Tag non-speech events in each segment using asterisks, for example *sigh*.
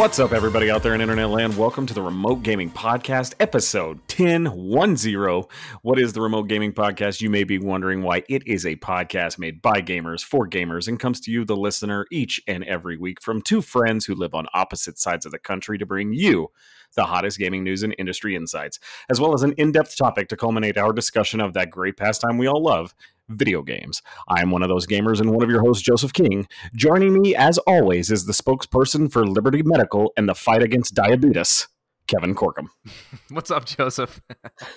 What's up, everybody out there in internet land? Welcome to the Remote Gaming Podcast, episode 1010. What is the Remote Gaming Podcast? You may be wondering why it is a podcast made by gamers for gamers and comes to you, the listener, each and every week from two friends who live on opposite sides of the country to bring you the hottest gaming news and industry insights, as well as an in depth topic to culminate our discussion of that great pastime we all love video games. I am one of those gamers and one of your hosts, Joseph King. Joining me, as always, is the spokesperson for Liberty Medical and the fight against diabetes, Kevin Corkum. *laughs* What's up, Joseph?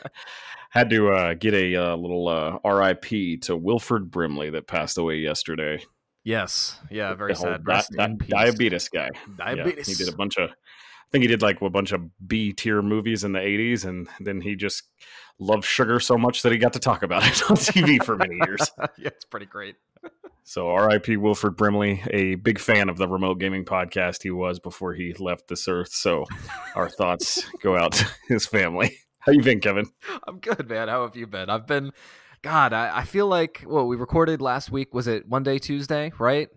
*laughs* Had to uh, get a uh, little uh, RIP to Wilford Brimley that passed away yesterday. Yes, yeah, very sad. di- di- diabetes guy. Yeah, Diabetes. he did a bunch of. I think he did like a bunch of B tier movies in the '80s, and then he just loved sugar so much that he got to talk about it on TV for many years. *laughs* yeah, it's pretty great. So, R.I.P. Wilford Brimley, a big fan of the remote gaming podcast he was before he left this earth. So, our *laughs* thoughts go out to his family. How you been, Kevin? I'm good, man. How have you been? I've been. God, I, I feel like well, we recorded last week. Was it Monday, Tuesday, right?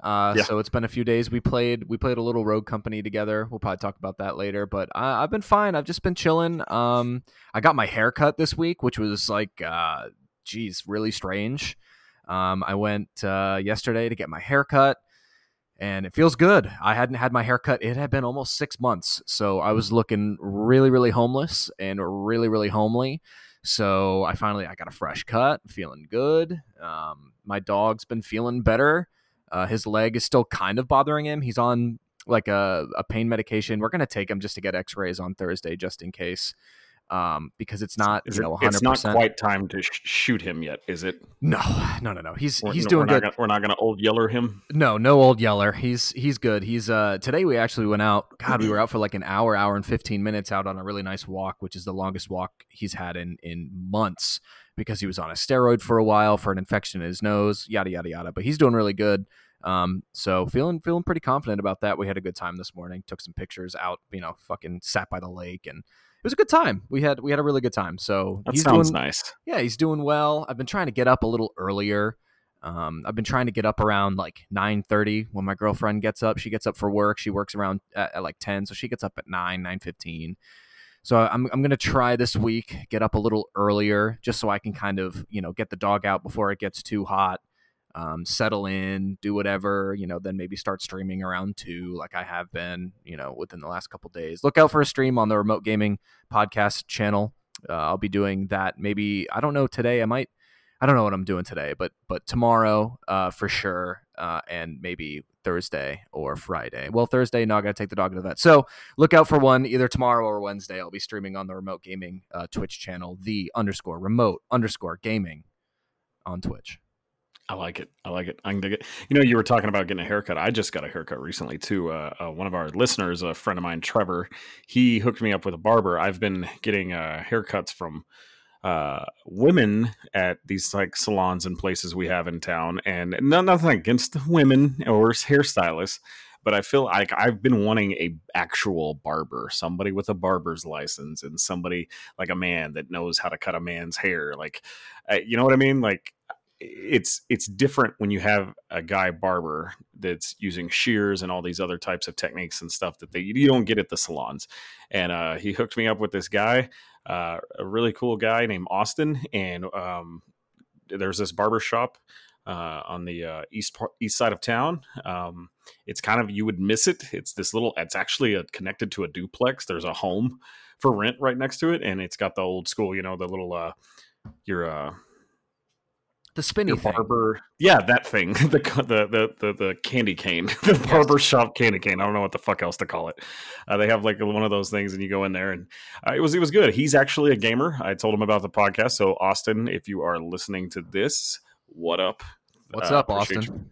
Uh, Yeah. So it's been a few days. We played we played a little Rogue Company together. We'll probably talk about that later. But I, I've been fine. I've just been chilling. Um, I got my hair cut this week, which was like, uh, geez, really strange. Um, I went uh, yesterday to get my hair cut, and it feels good. I hadn't had my hair cut. It had been almost six months, so I was looking really, really homeless and really, really homely. So I finally I got a fresh cut, feeling good. Um, my dog's been feeling better. Uh, his leg is still kind of bothering him. He's on like a, a pain medication. We're gonna take him just to get X-rays on Thursday, just in case, um, because it's not Is you know 100. it's not quite time to sh- shoot him yet, is it? No, no, no, no. He's We're- he's no, doing we're good. Not gonna, we're not going to old yeller him. No, no old Yeller. He's he's good. He's uh today we actually went out. God, we were out for like an hour, hour and fifteen minutes out on a really nice walk, which is the longest walk he's had in in months because he was on a steroid for a while for an infection in his nose, yada yada yada. But he's doing really good. Um, so feeling feeling pretty confident about that. We had a good time this morning. Took some pictures out, you know, fucking sat by the lake and it was a good time. We had we had a really good time. So That he's sounds doing nice. yeah, he's doing well. I've been trying to get up a little earlier. Um, I've been trying to get up around like nine thirty when my girlfriend gets up. She gets up for work. She works around at, at like ten, so she gets up at nine, nine fifteen. So I'm I'm gonna try this week get up a little earlier just so I can kind of you know get the dog out before it gets too hot. Um, settle in, do whatever, you know, then maybe start streaming around two, like I have been, you know, within the last couple days. Look out for a stream on the Remote Gaming Podcast channel. Uh, I'll be doing that maybe I don't know today. I might I don't know what I'm doing today, but but tomorrow uh, for sure, uh, and maybe Thursday or Friday. Well, Thursday, no, I gotta take the dog to the vet. So look out for one either tomorrow or Wednesday. I'll be streaming on the Remote Gaming uh, Twitch channel, the underscore remote underscore gaming on Twitch. I like it. I like it. I can dig it. You know, you were talking about getting a haircut. I just got a haircut recently too. Uh, uh, one of our listeners, a friend of mine, Trevor, he hooked me up with a barber. I've been getting uh, haircuts from uh, women at these like salons and places we have in town, and no, nothing against women or hairstylists. But I feel like I've been wanting a actual barber, somebody with a barber's license, and somebody like a man that knows how to cut a man's hair. Like, uh, you know what I mean? Like, it's it's different when you have a guy barber that's using shears and all these other types of techniques and stuff that they you don't get at the salons. And uh, he hooked me up with this guy, uh, a really cool guy named Austin, and um, there's this barber shop uh, on the uh, east par- east side of town. Um, it's kind of you would miss it. It's this little. It's actually a, connected to a duplex. There's a home for rent right next to it, and it's got the old school. You know, the little uh, your uh, The spinny your thing. barber. Yeah, that thing. *laughs* The the the the, the candy cane. *laughs* The barber shop candy cane. I don't know what the fuck else to call it. Uh, they have like one of those things, and you go in there, and uh, it was it was good. He's actually a gamer. I told him about the podcast. So Austin, if you are listening to this, what up? What's Uh, up, appreciate Austin? you-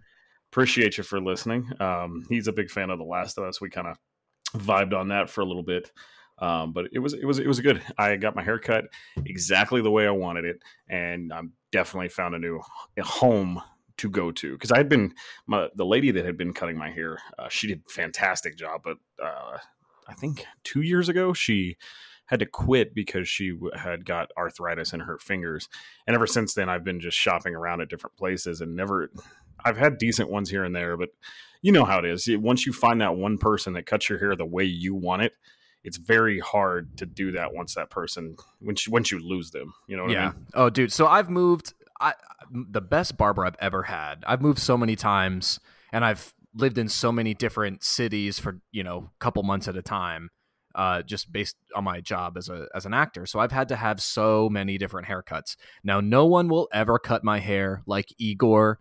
appreciate you for listening. Um, he's a big fan of The Last of Us. We kind of vibed on that for a little bit. Um, but it was it was it was good. I got my hair cut exactly the way I wanted it, and I'm definitely found a new home to go to because I had been my, the lady that had been cutting my hair. Uh, she did a fantastic job, but uh, I think two years ago she had to quit because she had got arthritis in her fingers, and ever since then I've been just shopping around at different places and never. I've had decent ones here and there, but you know how it is. Once you find that one person that cuts your hair the way you want it, it's very hard to do that once that person once you, once you lose them. You know what yeah. I mean? Oh, dude. So I've moved. I the best barber I've ever had. I've moved so many times, and I've lived in so many different cities for you know a couple months at a time. Uh, just based on my job as a as an actor, so I've had to have so many different haircuts. Now, no one will ever cut my hair like Igor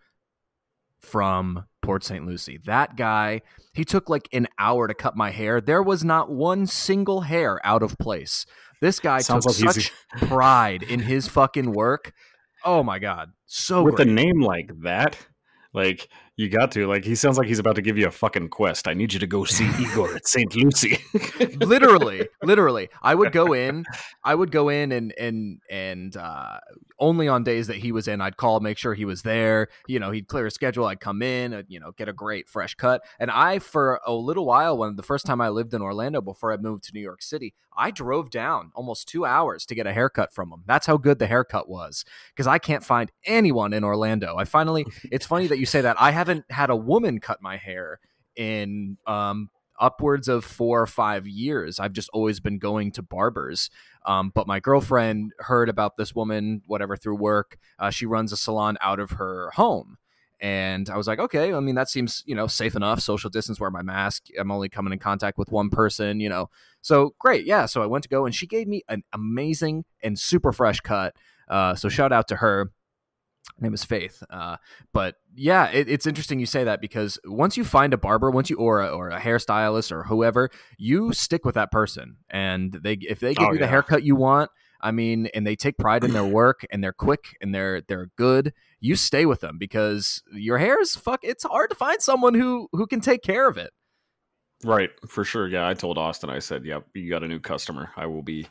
from Port St. Lucie. That guy, he took like an hour to cut my hair. There was not one single hair out of place. This guy Sounds took like such he's- pride in his fucking work. Oh my god, so With great. a name like that, like you got to like he sounds like he's about to give you a fucking quest. I need you to go see *laughs* Igor at St. Lucie. *laughs* literally literally i would go in i would go in and and and uh only on days that he was in i'd call make sure he was there you know he'd clear a schedule i'd come in uh, you know get a great fresh cut and i for a little while when the first time i lived in orlando before i moved to new york city i drove down almost two hours to get a haircut from him that's how good the haircut was because i can't find anyone in orlando i finally it's funny that you say that i haven't had a woman cut my hair in um upwards of four or five years. I've just always been going to barbers. Um, but my girlfriend heard about this woman, whatever, through work. Uh, she runs a salon out of her home. And I was like, okay, I mean, that seems, you know, safe enough. Social distance, wear my mask. I'm only coming in contact with one person, you know. So great. Yeah. So I went to go and she gave me an amazing and super fresh cut. Uh, so shout out to her. Her name is Faith. Uh, but yeah, it, it's interesting you say that because once you find a barber, once you or a, or a hairstylist or whoever, you stick with that person, and they if they give Oh, you the haircut you want, I mean, and they take pride in their work and they're quick and they're they're good, you stay with them because your hair is fuck. It's hard to find someone who who can take care of it. Right, for sure. Yeah, I told Austin. I said, "Yep, you got a new customer. I will be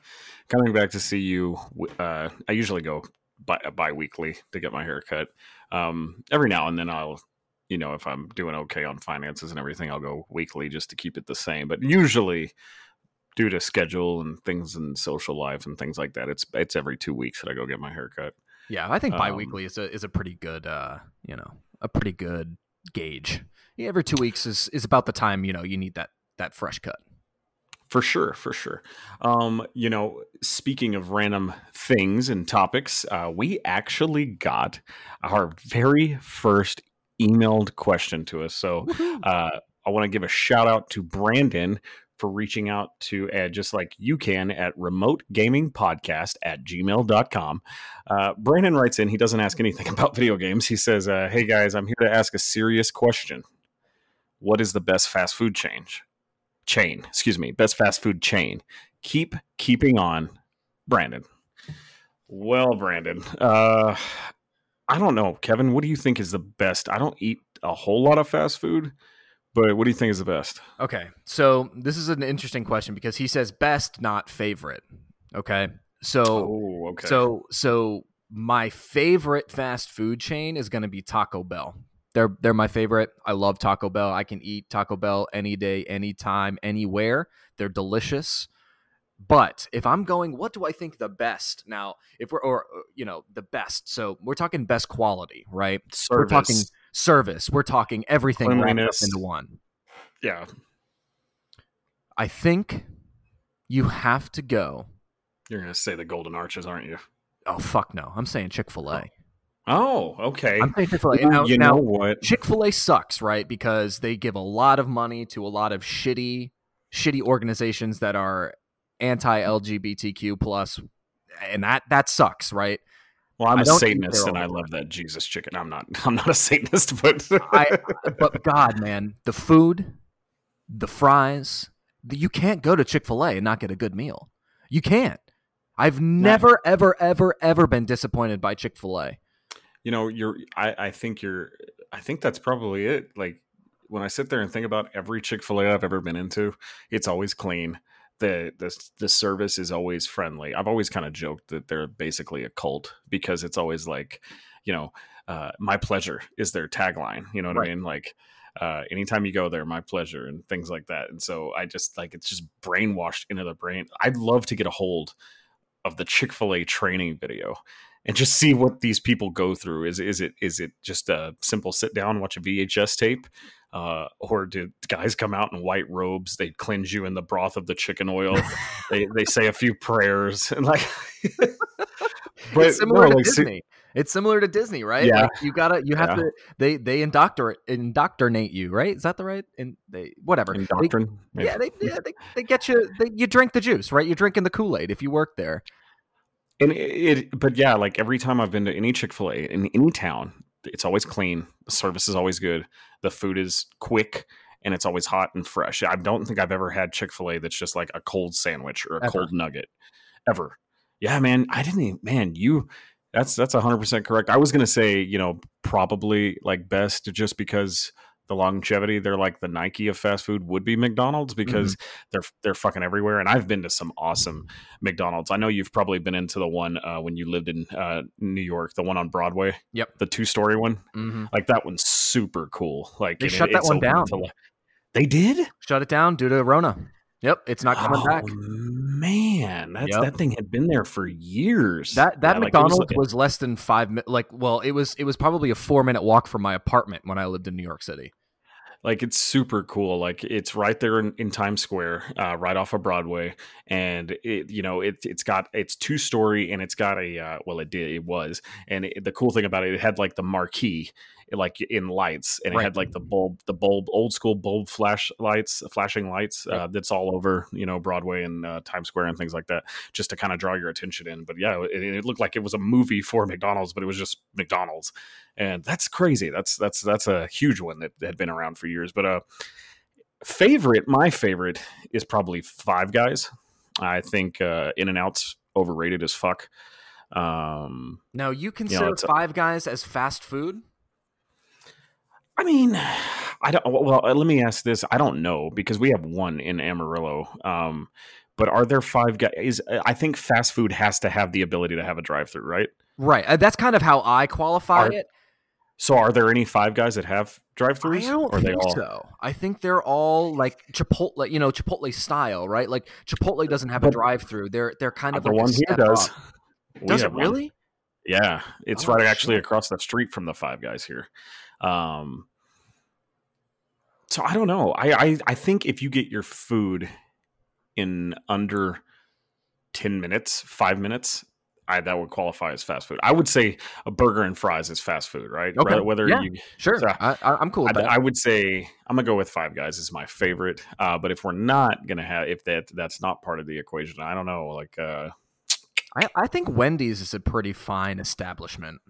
coming back to see you." Uh, I usually go bi- bi-weekly to get my hair cut. Um, every now and then, I'll, you know, if I'm doing okay on finances and everything, I'll go weekly just to keep it the same. But usually, due to schedule and things and social life and things like that, it's it's every two weeks that I go get my hair cut. Yeah, I think Um, biweekly is a is a pretty good uh you know a pretty good gauge. Yeah, every two weeks is is about the time you know you need that that fresh cut. For sure, for sure. Um, you know, speaking of random things and topics, uh, we actually got our very first emailed question to us. So uh, I want to give a shout out to Brandon for reaching out to Ed, just like you can at remotegamingpodcast at gmail.com. Uh, Brandon writes in, he doesn't ask anything *laughs* about video games. He says, uh, Hey guys, I'm here to ask a serious question. What is the best fast food chain? Chain, excuse me, best fast food chain. Keep keeping on, Brandon. Well, Brandon, uh, I don't know, Kevin. What do you think is the best? I don't eat a whole lot of fast food, but what do you think is the best? Okay, so this is an interesting question because he says best, not favorite. Okay, so Oh, okay. so so my favorite fast food chain is going to be Taco Bell. They're they're my favorite. I love Taco Bell. I can eat Taco Bell any day, anytime, anywhere. They're delicious. But if I'm going, what do I think the best? Now, if we're or uh, you know the best, so we're talking best quality, right? We're talking Service. service. We're talking everything wrapped up into one. yeah, I think you have to go. you're gonna say the Golden Arches, aren't you? Oh fuck no! I'm saying Chick Fil A. Oh, okay. I'm saying Chick Fil A. Ooh, Now, you now know what? Chick Fil A sucks, right? Because they give a lot of money to a lot of shitty, shitty organizations that are anti-LGBTQ plus, and that that sucks, right? Well, I'm I a Satanist and I love that Jesus chicken. I'm not. *laughs* I'm not a Satanist, but I, *laughs* but God, man, the food, the fries, the, you can't go to Chick Fil A and not get a good meal. You can't. I've never, ever, ever, ever been disappointed by Chick Fil A. you know you're I, I think you're i think that's probably it like when i sit there and think about every chick-fil-a i've ever been into it's always clean. The the, the service is always friendly. I've always kind of joked that they're basically a cult because it's always like you know uh, my pleasure is their tagline you know what Right. i mean? Like uh, anytime you go there my pleasure and things like that. And so i just like it's just brainwashed into the brain. I'd love to get a hold of the chick-fil-a training video and just see what these people go through. Is is it is it just a simple sit down, watch a VHS tape? Uh, or do guys come out in white robes? They cleanse you in the broth of the chicken oil. *laughs* they they say a few prayers *laughs* and like. *laughs* but it's similar no, to like, Disney. It's similar to Disney, right? Yeah. Like you gotta, you have yeah. to. They they indoctrinate indoctrinate you, right? Is that the right? And they whatever. Indoctrin. They, yeah, they yeah they, they get you. They, you drink the juice, right? You're drinking the Kool Aid if you work there. And it, it, but yeah, like every time I've been to any Chick Fil A in any town, it's always clean. The service is always good. The food is quick and it's always hot and fresh. I don't think I've ever had Chick Fil A that's just like a cold sandwich or a ever. cold nugget, ever. Yeah, man, I didn't. Even, man, you that's that's hundred percent correct. I was gonna say, you know, probably like best just because the longevity, they're like the Nike of fast food would be McDonald's because mm-hmm. they're they're fucking everywhere. And I've been to some awesome McDonald's. I know you've probably been into the one uh, when you lived in uh, New York, the one on Broadway. Yep, the two story one. Mm-hmm. Like that one's super cool. Like they shut it, that one down. To, they did shut it down due to Rona. Yep, it's not coming oh, back. Man, that's yep. that thing had been there for years. That that yeah, McDonald's like was, was, less than five minutes. Like, well, it was it was probably a four minute walk from my apartment when I lived in New York City. Like it's super cool. Like it's right there in, in Times Square, uh, right off of Broadway, and it you know it it's got it's two story and it's got a uh, well it did it was and it, the cool thing about it it had like the marquee like in lights and it had like the bulb the bulb old school bulb flash lights flashing lights uh, that's all over you know broadway and uh, times square and things like that just to kind of draw your attention in. But yeah it, it, looked like it was a movie for mcdonald's but it was just mcdonald's. And that's crazy. That's that's that's a huge one that had been around for years. But uh favorite my favorite is probably five guys. I think uh In-N-Out's overrated as fuck. Um now you consider you know, five guys as fast food I mean, I don't. Well, let me ask this. I don't know because we have one in Amarillo. Um, but are there five guys? Uh, I think fast food has to have the ability to have a drive-through, right? Right. Uh, that's kind of how I qualify are, it. So, are there any five guys that have drive-throughs? I don't or think all... so. I think they're all like Chipotle, you know, Chipotle style, right? Like Chipotle doesn't have but, a drive-through. They're they're kind of the like one here does. Does it really? One. Yeah, it's oh, right actually across the street from the Five Guys here. Um, so I don't know. I, I I think if you get your food in under ten minutes, five minutes, I, that would qualify as fast food. I would say a burger and fries is fast food, right? Okay. Whether yeah, you sure, so I, am cool. I, I, would say I'm gonna go with Five Guys is my favorite. Uh, but if we're not gonna have, if that that's not part of the equation, I don't know. Like, uh, I, I think Wendy's is a pretty fine establishment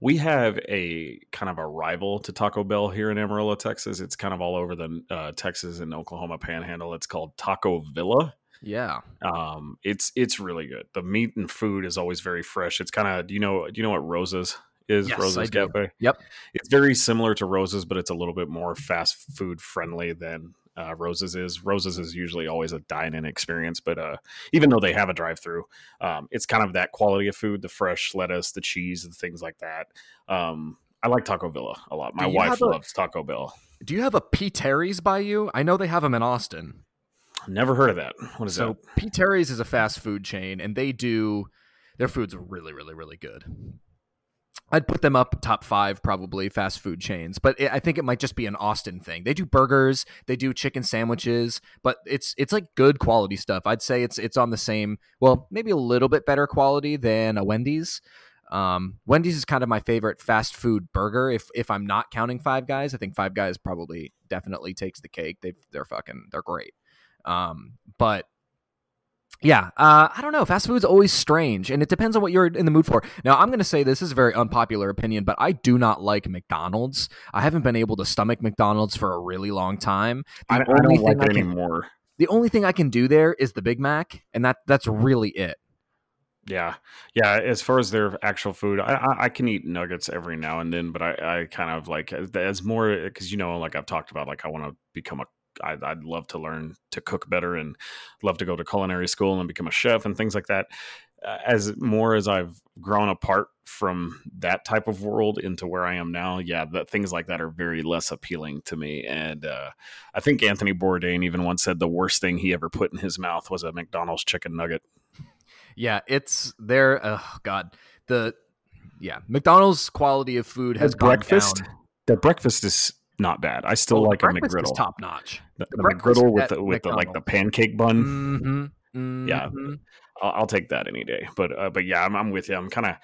we have a kind of a rival to Taco Bell here in Amarillo, Texas. It's kind of all over the uh, Texas and Oklahoma Panhandle. It's called Taco Villa. Yeah, um, it's it's really good. The meat and food is always very fresh. It's kind of do you know do you know what Roses is? Yes, Roses Cafe. Yep, it's very similar to Roses, but it's a little bit more fast food friendly than uh, Roses is. Roses is usually always a dine-in experience, but uh, even though they have a drive-through, um, it's kind of that quality of food: the fresh lettuce, the cheese, and things like that. Um, I like Taco Villa a lot. My wife a, loves Taco Bell. Do you have a P. Terry's by you? I know they have them in Austin. Never heard of that. What is so, that? So P. Terry's is a fast food chain, and they do their food's really, really, really good. I'd put them up top five, probably fast food chains, but it, I think it might just be an Austin thing. They do burgers, they do chicken sandwiches, but it's it's like good quality stuff. I'd say it's it's on the same, well, maybe a little bit better quality than a Wendy's. Um, Wendy's is kind of my favorite fast food burger. If if I'm not counting Five Guys, I think Five Guys probably definitely takes the cake. They they're fucking they're great. Um, but yeah, uh, I don't know. Fast food's always strange, and it depends on what you're in the mood for. Now, I'm going to say this is a very unpopular opinion, but I do not like McDonald's. I haven't been able to stomach McDonald's for a really long time. The I, I don't like it anymore. The only thing I can do there is the Big Mac, and that that's really it. Yeah, yeah. As far as their actual food, I, I, I can eat nuggets every now and then, but I, I kind of like as more because you know, like I've talked about, like I want to become a I'd, I'd, love to learn to cook better and love to go to culinary school and become a chef and things like that. Uh, as more as I've grown apart from that type of world into where I am now, yeah, that things like that are very less appealing to me. And uh, I think Anthony Bourdain even once said the worst thing he ever put in his mouth was a McDonald's chicken nugget. Yeah, it's there. Oh God, the yeah McDonald's quality of food has breakfast. Down. The breakfast is not bad. I still Well, like a McGriddle. top notch. The, the the McGriddle with the with the like the pancake bun. Mm-hmm. Yeah. I'll, I'll take that any day. But uh, but yeah, I'm, I'm with you. I'm kind of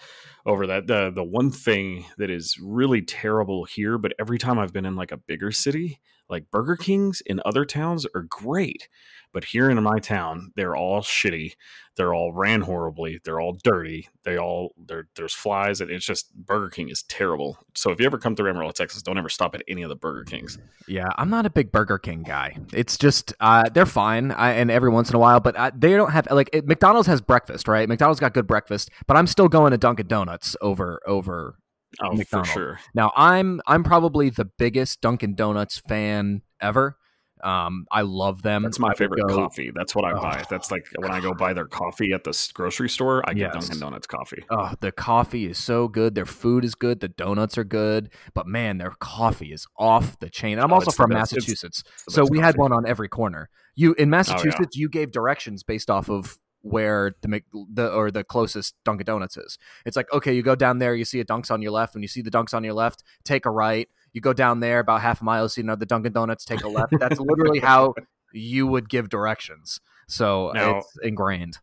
over that. The the one thing that is really terrible here, but every time I've been in like a bigger city, like Burger Kings in other towns are great, but here in my town, they're all shitty. They're all ran horribly. They're all dirty. They all. There's flies, and it's just Burger King is terrible. So if you ever come through Amarillo, Texas, don't ever stop at any of the Burger Kings. Yeah, I'm not a big Burger King guy. It's just uh, they're fine, I, and every once in a while, but I, they don't have like it, McDonald's has breakfast, right? McDonald's got good breakfast, but I'm still going to Dunkin' Donuts over over. Oh, McDonald's. for sure. Now I'm I'm probably the biggest Dunkin' Donuts fan ever. Um, I love them. That's my favorite go- coffee. That's what I Oh, buy. That's like when I go buy their coffee at the grocery store, I get Yes. Dunkin' Donuts coffee. Oh, the coffee is so good. Their food is good. The donuts are good. But man, their coffee is off the chain. And I'm Oh, also from Massachusetts. It's So we had coffee. Oh, one on every corner. You in Massachusetts, you gave directions based off of where the the or the closest Dunkin' Donuts is. It's like okay, you go down there, you see a Dunks on your left. When you see the Dunks on your left, take a right. You go down there about half a mile, you see the Dunkin' Donuts, take a left. That's literally how you would give directions. So *laughs* Now- it's ingrained.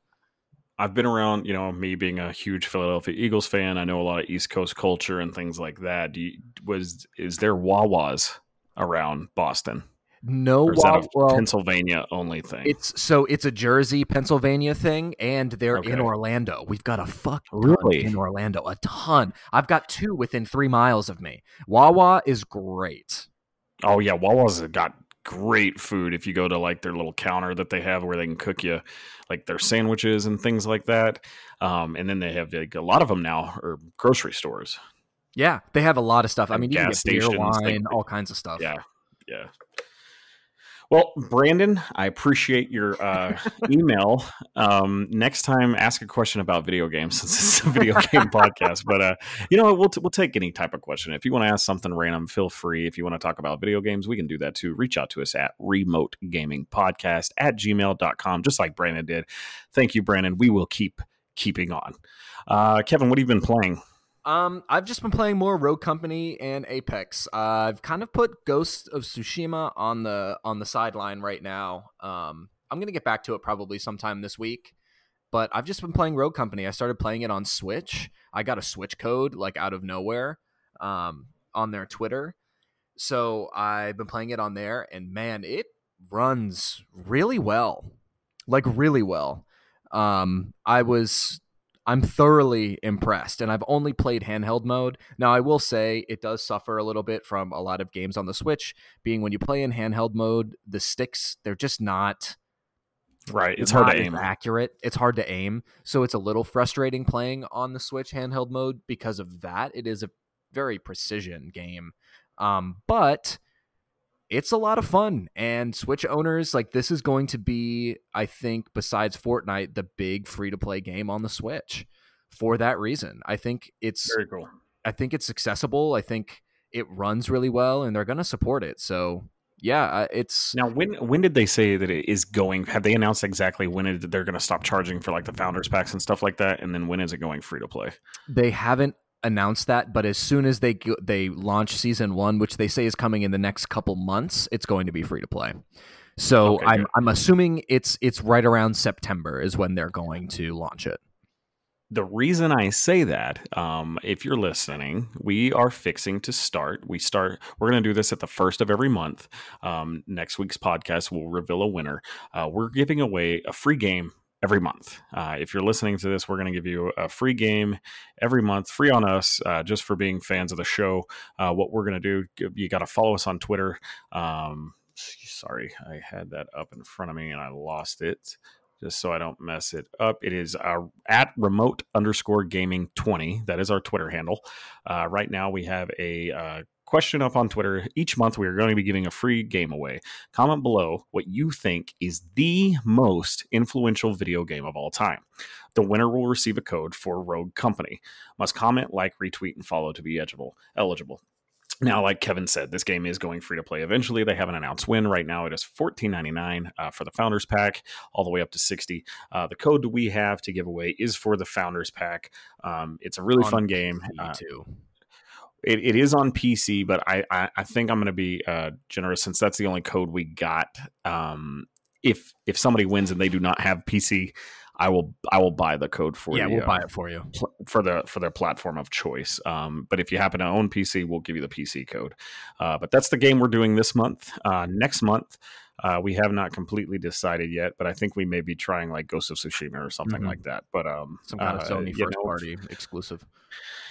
I've been around, you know, me being a huge Philadelphia Eagles fan. I know a lot of East Coast culture and things like that. Do you, was is there Wawas around Boston, No, or a well, Pennsylvania only thing? It's so it's a Jersey, Pennsylvania thing, and they're in Orlando. We've got a fuck Really? in Orlando, a ton. I've got two within three miles of me. Wawa is great. oh yeah, Wawa's got great food. If you go to like their little counter that they have where they can cook you like their sandwiches and things like that, um, and then they have like a lot of them now are grocery stores. Yeah, they have a lot of stuff. I mean, you can get beer, wine, all kinds of stuff. Yeah, yeah. Well, Brandon, I appreciate your uh, *laughs* email. Um, next time, ask a question about video games since it's a video game *laughs* podcast. But uh, you know, we'll t- we'll take any type of question. If you want to ask something random, feel free. If you want to talk about video games, we can do that too. Reach out to us at remote gaming podcast at gmail.com, just like Brandon did. Thank you, Brandon. We will keep keeping on. Uh, Kevin, what have you been playing? Um, I've just been playing more Rogue Company and Apex. Uh, I've kind of put Ghost of Tsushima on the on the sideline right now. Um, I'm gonna get back to it probably sometime this week. But I've just been playing Rogue Company. I started playing it on Switch. I got a Switch code like out of nowhere um, on their Twitter. So I've been playing it on there, and man, it runs really well, like really well. Um, I was I'm thoroughly impressed, and I've only played handheld mode. Now, I will say it does suffer a little bit from a lot of games on the Switch, being when you play in handheld mode, the sticks they're just not. Right, it's hard to aim. Accurate. It's hard to aim, so it's a little frustrating playing on the Switch handheld mode because of that. It is a very precision game, um, but it's a lot of fun and switch owners like this is going to be i think besides fortnite the big free to play game on the switch for that reason i think it's Very cool. i think it's accessible i think it runs really well and they're going to support it so yeah uh, it's Now, when when did they say that it is going? Have they announced exactly when it, they're going to stop charging for like the founders packs and stuff like that? And then when is it going free to play? they haven't announced that but as soon as they they launch season 1 which they say is coming in the next couple months it's going to be free to play so Okay, I'm, good. I'm assuming it's it's right around september is when they're going to launch it The reason I say that, um, if you're listening, we are fixing to start. We start. We're going to do this at the first of every month. Um, next week's podcast will reveal a winner. Uh, we're giving away a free game every month. Uh, if you're listening to this, we're going to give you a free game every month, free on us, uh, just for being fans of the show. Uh, what we're going to do, you got to follow us on Twitter. Um, sorry, I had that up in front of me and I lost it. Just so I don't mess it up, it is uh, at remote underscore gaming 20. That is our Twitter handle. Uh, right now, we have a uh, question up on Twitter. Each month, we are going to be giving a free game away. Comment below what you think is the most influential video game of all time. The winner will receive a code for Rogue Company. Must comment, like, retweet, and follow to be eligible. eligible. Now, like Kevin said, this game is going free to play eventually. They haven't announced when. Right now, it is $14.99 uh, for the Founders Pack, all the way up to 60 uh, The code we have to give away is for the Founders Pack. Um, it's a really On fun game. Me Uh, too. it, it is on PC, but I I, I think I'm going to be uh, generous since that's the only code we got. Um, if if somebody wins and they do not have PC, I will I will buy the code for yeah, you. Yeah, we'll buy it for you. pl- for the for their platform of choice. Um, but if you happen to own PC, we'll give you the PC code. Uh, but that's the game we're doing this month. Uh, next month, uh, we have not completely decided yet, but I think we may be trying like Ghost of Tsushima or something Mhm. like that. But um, Some kind of uh, Sony first know, party exclusive.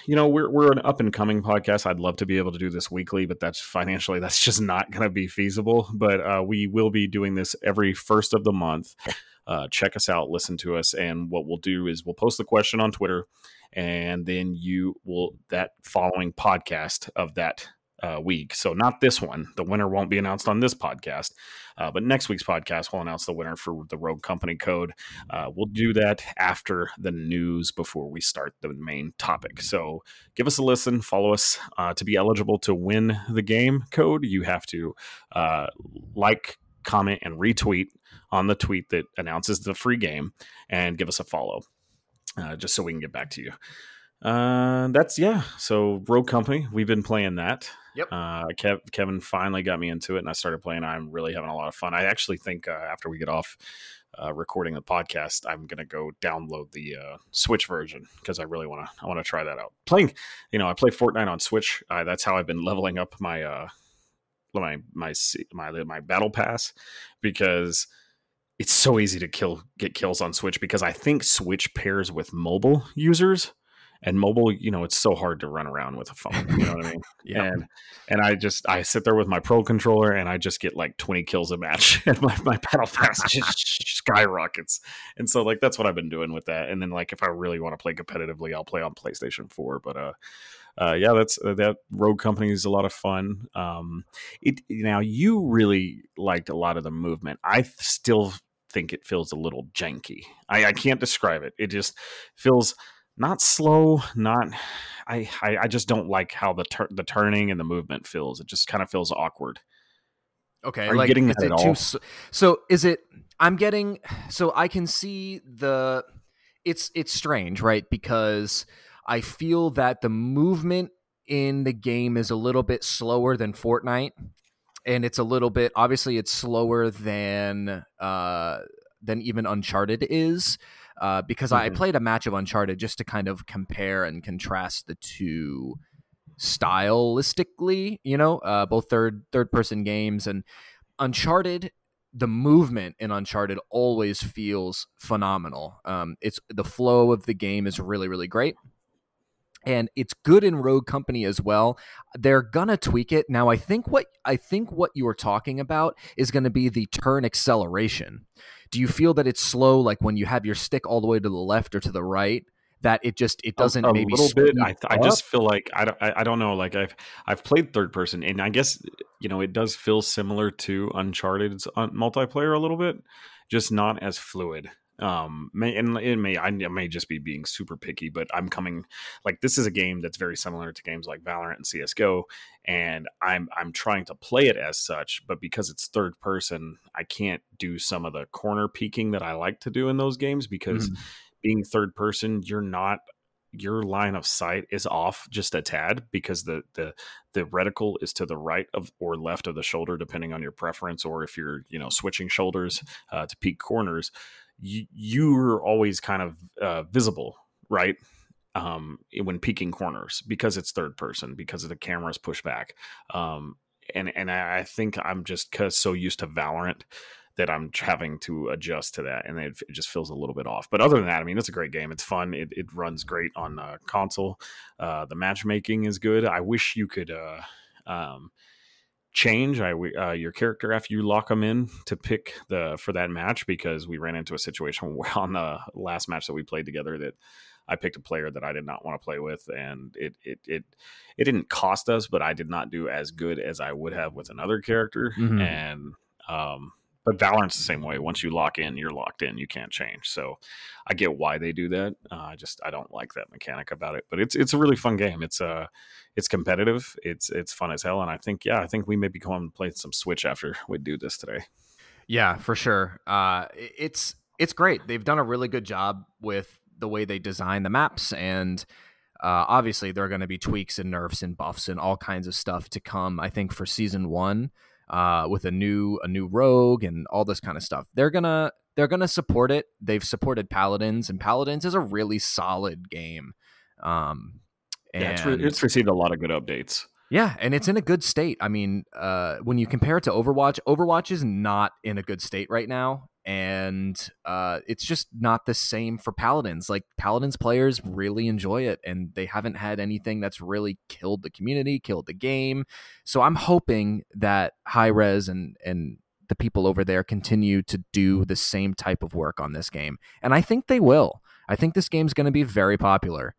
you know we're we're an up and coming podcast i'd love to be able to do this weekly but that's financially *laughs* that's just not going to be feasible but uh, we will be doing this every first of the month uh, check us out listen to us and what we'll do is we'll post the question on twitter and then you will that following podcast of that uh, week so not this one the winner won't be announced on this podcast uh, but next week's podcast will announce the winner for the rogue company code uh, we'll do that after the news before we start the main topic. So give us a listen, follow us. Uh, to be eligible to win the game code, you have to uh, like, comment, and retweet on the tweet that announces the free game and give us a follow uh, just so we can get back to you. Uh, that's yeah. So Rogue Company, we've been playing that. Yep. Uh, Kev, Kevin finally got me into it, and I started playing. I'm really having a lot of fun. I actually think uh, after we get off uh, recording the podcast, I'm gonna go download the uh, Switch version because I really want to. I want to try that out. Playing, you know, I play Fortnite on Switch. Uh, that's how I've been leveling up my uh, my my my my battle pass because it's so easy to kill get kills on Switch because I think Switch pairs with mobile users and mobile you know it's so hard to run around with a phone you know what i mean *laughs* Yeah. and and i just i sit there with my pro controller and i just get like 20 kills a match *laughs* and my, my battle pass just *laughs* skyrockets and so like that's what i've been doing with that and then like if i really want to play competitively i'll play on playstation 4 but uh uh, yeah, that's uh, that Rogue Company is a lot of fun. Um, it now you really liked a lot of the movement. I still think it feels a little janky. I, I can't describe it. It just feels not slow, not. I, I I just don't like how the tur- the turning and the movement feels. It just kind of feels awkward. Okay, Are you getting that it at too all? s- so is it I'm getting so I can see the it's it's strange, right? Because I feel that the movement in the game is a little bit slower than Fortnite and it's a little bit obviously it's slower than uh than even Uncharted is. Uh, because I Mhm. played a match of Uncharted just to kind of compare and contrast the two stylistically, you know, uh, both third third person games and Uncharted. The movement in Uncharted always feels phenomenal. Um, it's the flow of the game is really really great, and it's good in Rogue Company as well. They're gonna tweak it now. I think what I think what you are talking about is going to be the turn acceleration. Do you feel that it's slow, like when you have your stick all the way to the left or to the right? That it just it doesn't a, a maybe little bit. I, I just feel like I don't, I, I don't know. Like I've I've played third person, and I guess you know it does feel similar to Uncharted's uh, multiplayer a little bit, just not as fluid. Um, may and it may I may just be being super picky, but I'm coming like this is a game that's very similar to games like Valorant and CS:GO, and I'm I'm trying to play it as such, but because it's third person, I can't do some of the corner peeking that I like to do in those games because Mhm. being third person, you're not your line of sight is off just a tad because the the the reticle is to the right of or left of the shoulder depending on your preference or if you're you know switching shoulders uh, to peek corners you you're always kind of uh, visible right um, when peeking corners because it's third person because of the cameras push back um, and and I I think I'm just so used to Valorant that I'm having to adjust to that, and it, it just feels a little bit off. But other than that, I mean, it's a great game. It's fun. It, it runs great on uh, console. Uh, the matchmaking is good. I wish you could uh, um, change I, uh, your character after you lock them in to pick the for that match because we ran into a situation *laughs* on the last match that we played together that I picked a player that I did not want to play with, and it it it it didn't cost us, but I did not do as good as I would have with another character, Mhm. and um, but Valorant's the same way. Once you lock in, you're locked in. You can't change. So I get why they do that. Uh, I just I don't like that mechanic about it. But it's it's a really fun game. It's uh it's competitive. It's it's fun as hell. And I think yeah, I think we may be going to play some Switch after *laughs* we do this today. Yeah, for sure. Uh, it's it's great. They've done a really good job with the way they design the maps, and Uh, obviously, there are going to be tweaks and nerfs and buffs and all kinds of stuff to come. I think for season one, uh, with a new a new rogue and all this kind of stuff, they're gonna they're gonna support it. They've supported Paladins, and Paladins is a really solid game. Um, and yeah, it's, re- it's received a lot of good updates. Yeah, and it's in a good state. I mean, uh, when you compare it to Overwatch, Overwatch is not in a good state right now, and uh, it's just not the same for Paladins. Like Paladins players really enjoy it, and they haven't had anything that's really killed the community, killed the game. So I'm hoping that Hi-Rez and and the people over there continue to do the same type of work on this game, and I think they will. I think this game's going to be very popular.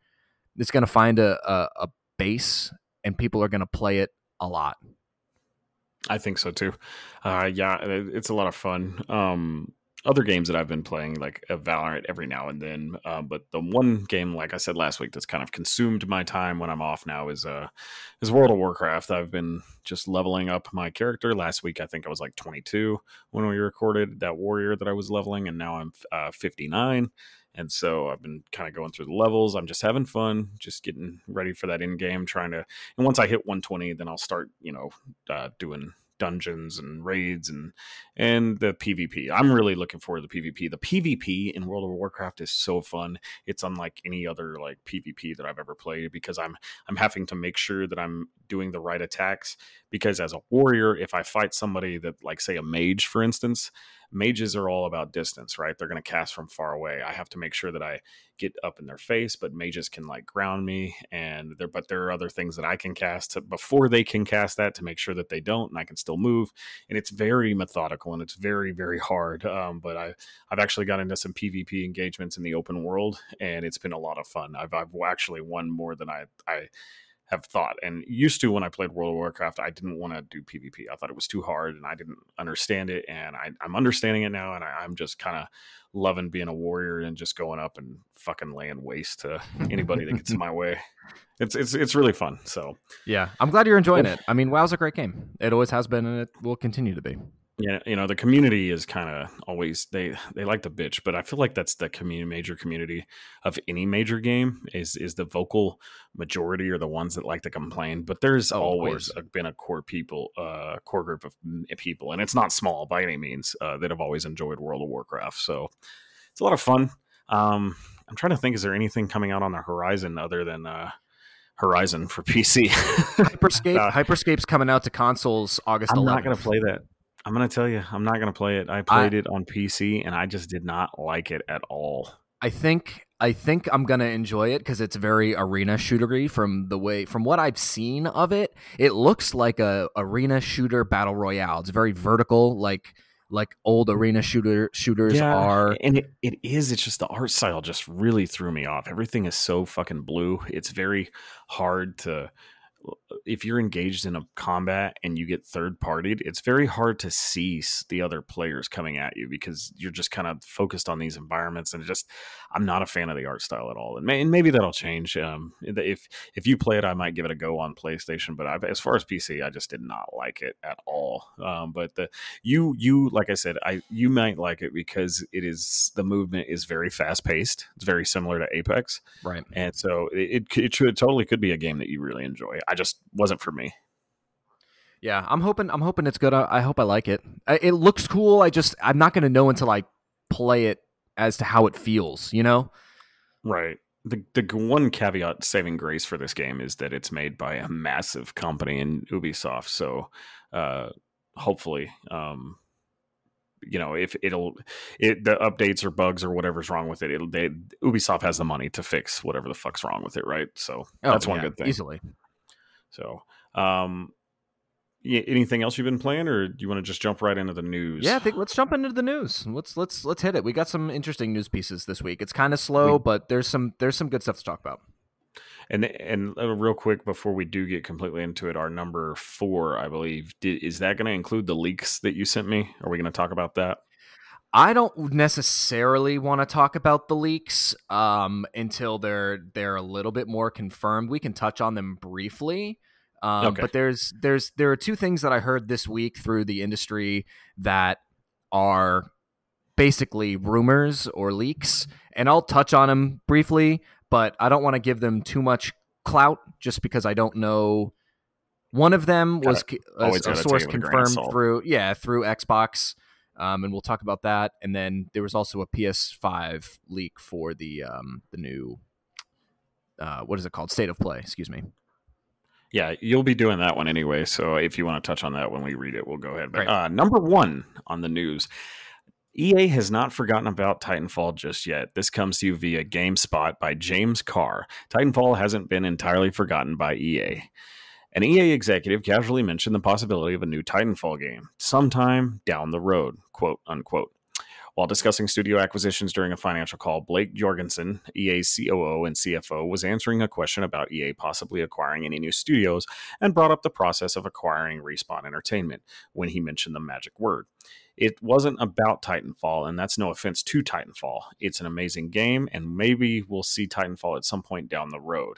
It's going to find a, a, a base and people are going to play it a lot. I think so too. Uh, yeah, it's a lot of fun. Um, other games that I've been playing, like a Valorant, every now and then. Uh, but the one game, like I said last week, that's kind of consumed my time when I'm off now is uh is World of Warcraft. I've been just leveling up my character. Last week, I think I was like 22 when we recorded that warrior that I was leveling, and now I'm uh, 59. And so I've been kind of going through the levels. I'm just having fun, just getting ready for that end game, trying to. And once I hit 120, then I'll start, you know, uh, doing dungeons and raids and and the PvP. I'm really looking forward to the PvP. The PvP in World of Warcraft is so fun. It's unlike any other like PvP that I've ever played because I'm I'm having to make sure that I'm doing the right attacks because as a warrior, if I fight somebody that like say a mage for instance, mages are all about distance, right? They're going to cast from far away. I have to make sure that I get up in their face, but mages can like ground me, and there. But there are other things that I can cast to, before they can cast that to make sure that they don't, and I can still move. And it's very methodical and it's very very hard. Um, but I I've actually got into some PvP engagements in the open world, and it's been a lot of fun. I've I've actually won more than I I have thought. And used to when I played World of Warcraft, I didn't want to do PvP. I thought it was too hard and I didn't understand it. And I, am understanding it now, and I, am just kind of loving being a warrior and just going up and fucking laying waste to *laughs* anybody that gets in my way. It's it's it's really fun. So yeah, I'm glad you're enjoying it. I mean, WoW's a great game. It always has been, and it will continue to be yeah you know the community is kind of always they they like to bitch but i feel like that's the community major community of any major game is is the vocal majority or the ones that like to complain but there's oh, always a, been a core people uh core group of people and it's not small by any means uh, that have always enjoyed world of warcraft so it's a lot of fun um i'm trying to think is there anything coming out on the horizon other than uh Horizon for *laughs* PC. Hyperscape. uh, Hyperscape's coming out to consoles August. I'm 11th. not going to play that. I'm gonna tell you, I'm not gonna play it. I played I, it on PC and I just did not like it at all. I think I think I'm gonna enjoy it because it's very arena shootery from the way from what I've seen of it. It looks like a arena shooter battle royale. It's very vertical, like like old arena shooter shooters yeah, are. And it, it is. It's just the art style just really threw me off. Everything is so fucking blue. It's very hard to if you're engaged in a combat and you get third partied, it's very hard to see the other players coming at you because you're just kind of focused on these environments. And just, I'm not a fan of the art style at all. And, may, and maybe that'll change. Um, if if you play it, I might give it a go on PlayStation. But I, as far as PC, I just did not like it at all. Um, but the you you like I said, I you might like it because it is the movement is very fast paced. It's very similar to Apex, right? And so it it, it, it totally could be a game that you really enjoy. I just wasn't for me. Yeah, I'm hoping. I'm hoping it's good. I, I hope I like it. It looks cool. I just I'm not going to know until I play it as to how it feels. You know. Right. The the one caveat saving grace for this game is that it's made by a massive company in Ubisoft. So, uh, hopefully, um, you know, if it'll it the updates or bugs or whatever's wrong with it, it'll they, Ubisoft has the money to fix whatever the fuck's wrong with it, right? So oh, that's one yeah, good thing. Easily. So, um, anything else you've been playing, or do you want to just jump right into the news? Yeah, I think let's jump into the news. Let's let's let's hit it. We got some interesting news pieces this week. It's kind of slow, we, but there's some there's some good stuff to talk about. And and uh, real quick before we do get completely into it, our number four, I believe, did, is that going to include the leaks that you sent me? Are we going to talk about that? I don't necessarily want to talk about the leaks um, until they're they're a little bit more confirmed. We can touch on them briefly, um, okay. but there's there's there are two things that I heard this week through the industry that are basically rumors or leaks, and I'll touch on them briefly. but I don't want to give them too much clout just because I don't know. One of them was a, a source confirmed through yeah through Xbox, um, and we'll talk about that. And then there was also a PS5 leak for the um, the new uh, what is it called? State of Play. Excuse me. Yeah, you'll be doing that one anyway. So if you want to touch on that when we read it, we'll go ahead. But uh, number one on the news. EA has not forgotten about Titanfall just yet. This comes to you via GameSpot by James Carr. Titanfall hasn't been entirely forgotten by EA. An EA executive casually mentioned the possibility of a new Titanfall game sometime down the road, quote unquote. While discussing studio acquisitions during a financial call, Blake Jorgensen, EA's COO and CFO, was answering a question about EA possibly acquiring any new studios and brought up the process of acquiring Respawn Entertainment when he mentioned the magic word. It wasn't about Titanfall, and that's no offense to Titanfall. It's an amazing game, and maybe we'll see Titanfall at some point down the road.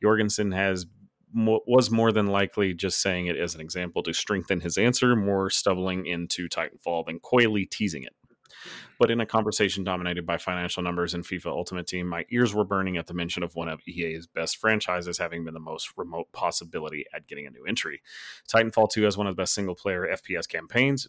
Jorgensen has was more than likely just saying it as an example to strengthen his answer, more stumbling into Titanfall than coyly teasing it. But in a conversation dominated by financial numbers and FIFA Ultimate Team, my ears were burning at the mention of one of EA's best franchises having been the most remote possibility at getting a new entry. Titanfall 2 has one of the best single player FPS campaigns,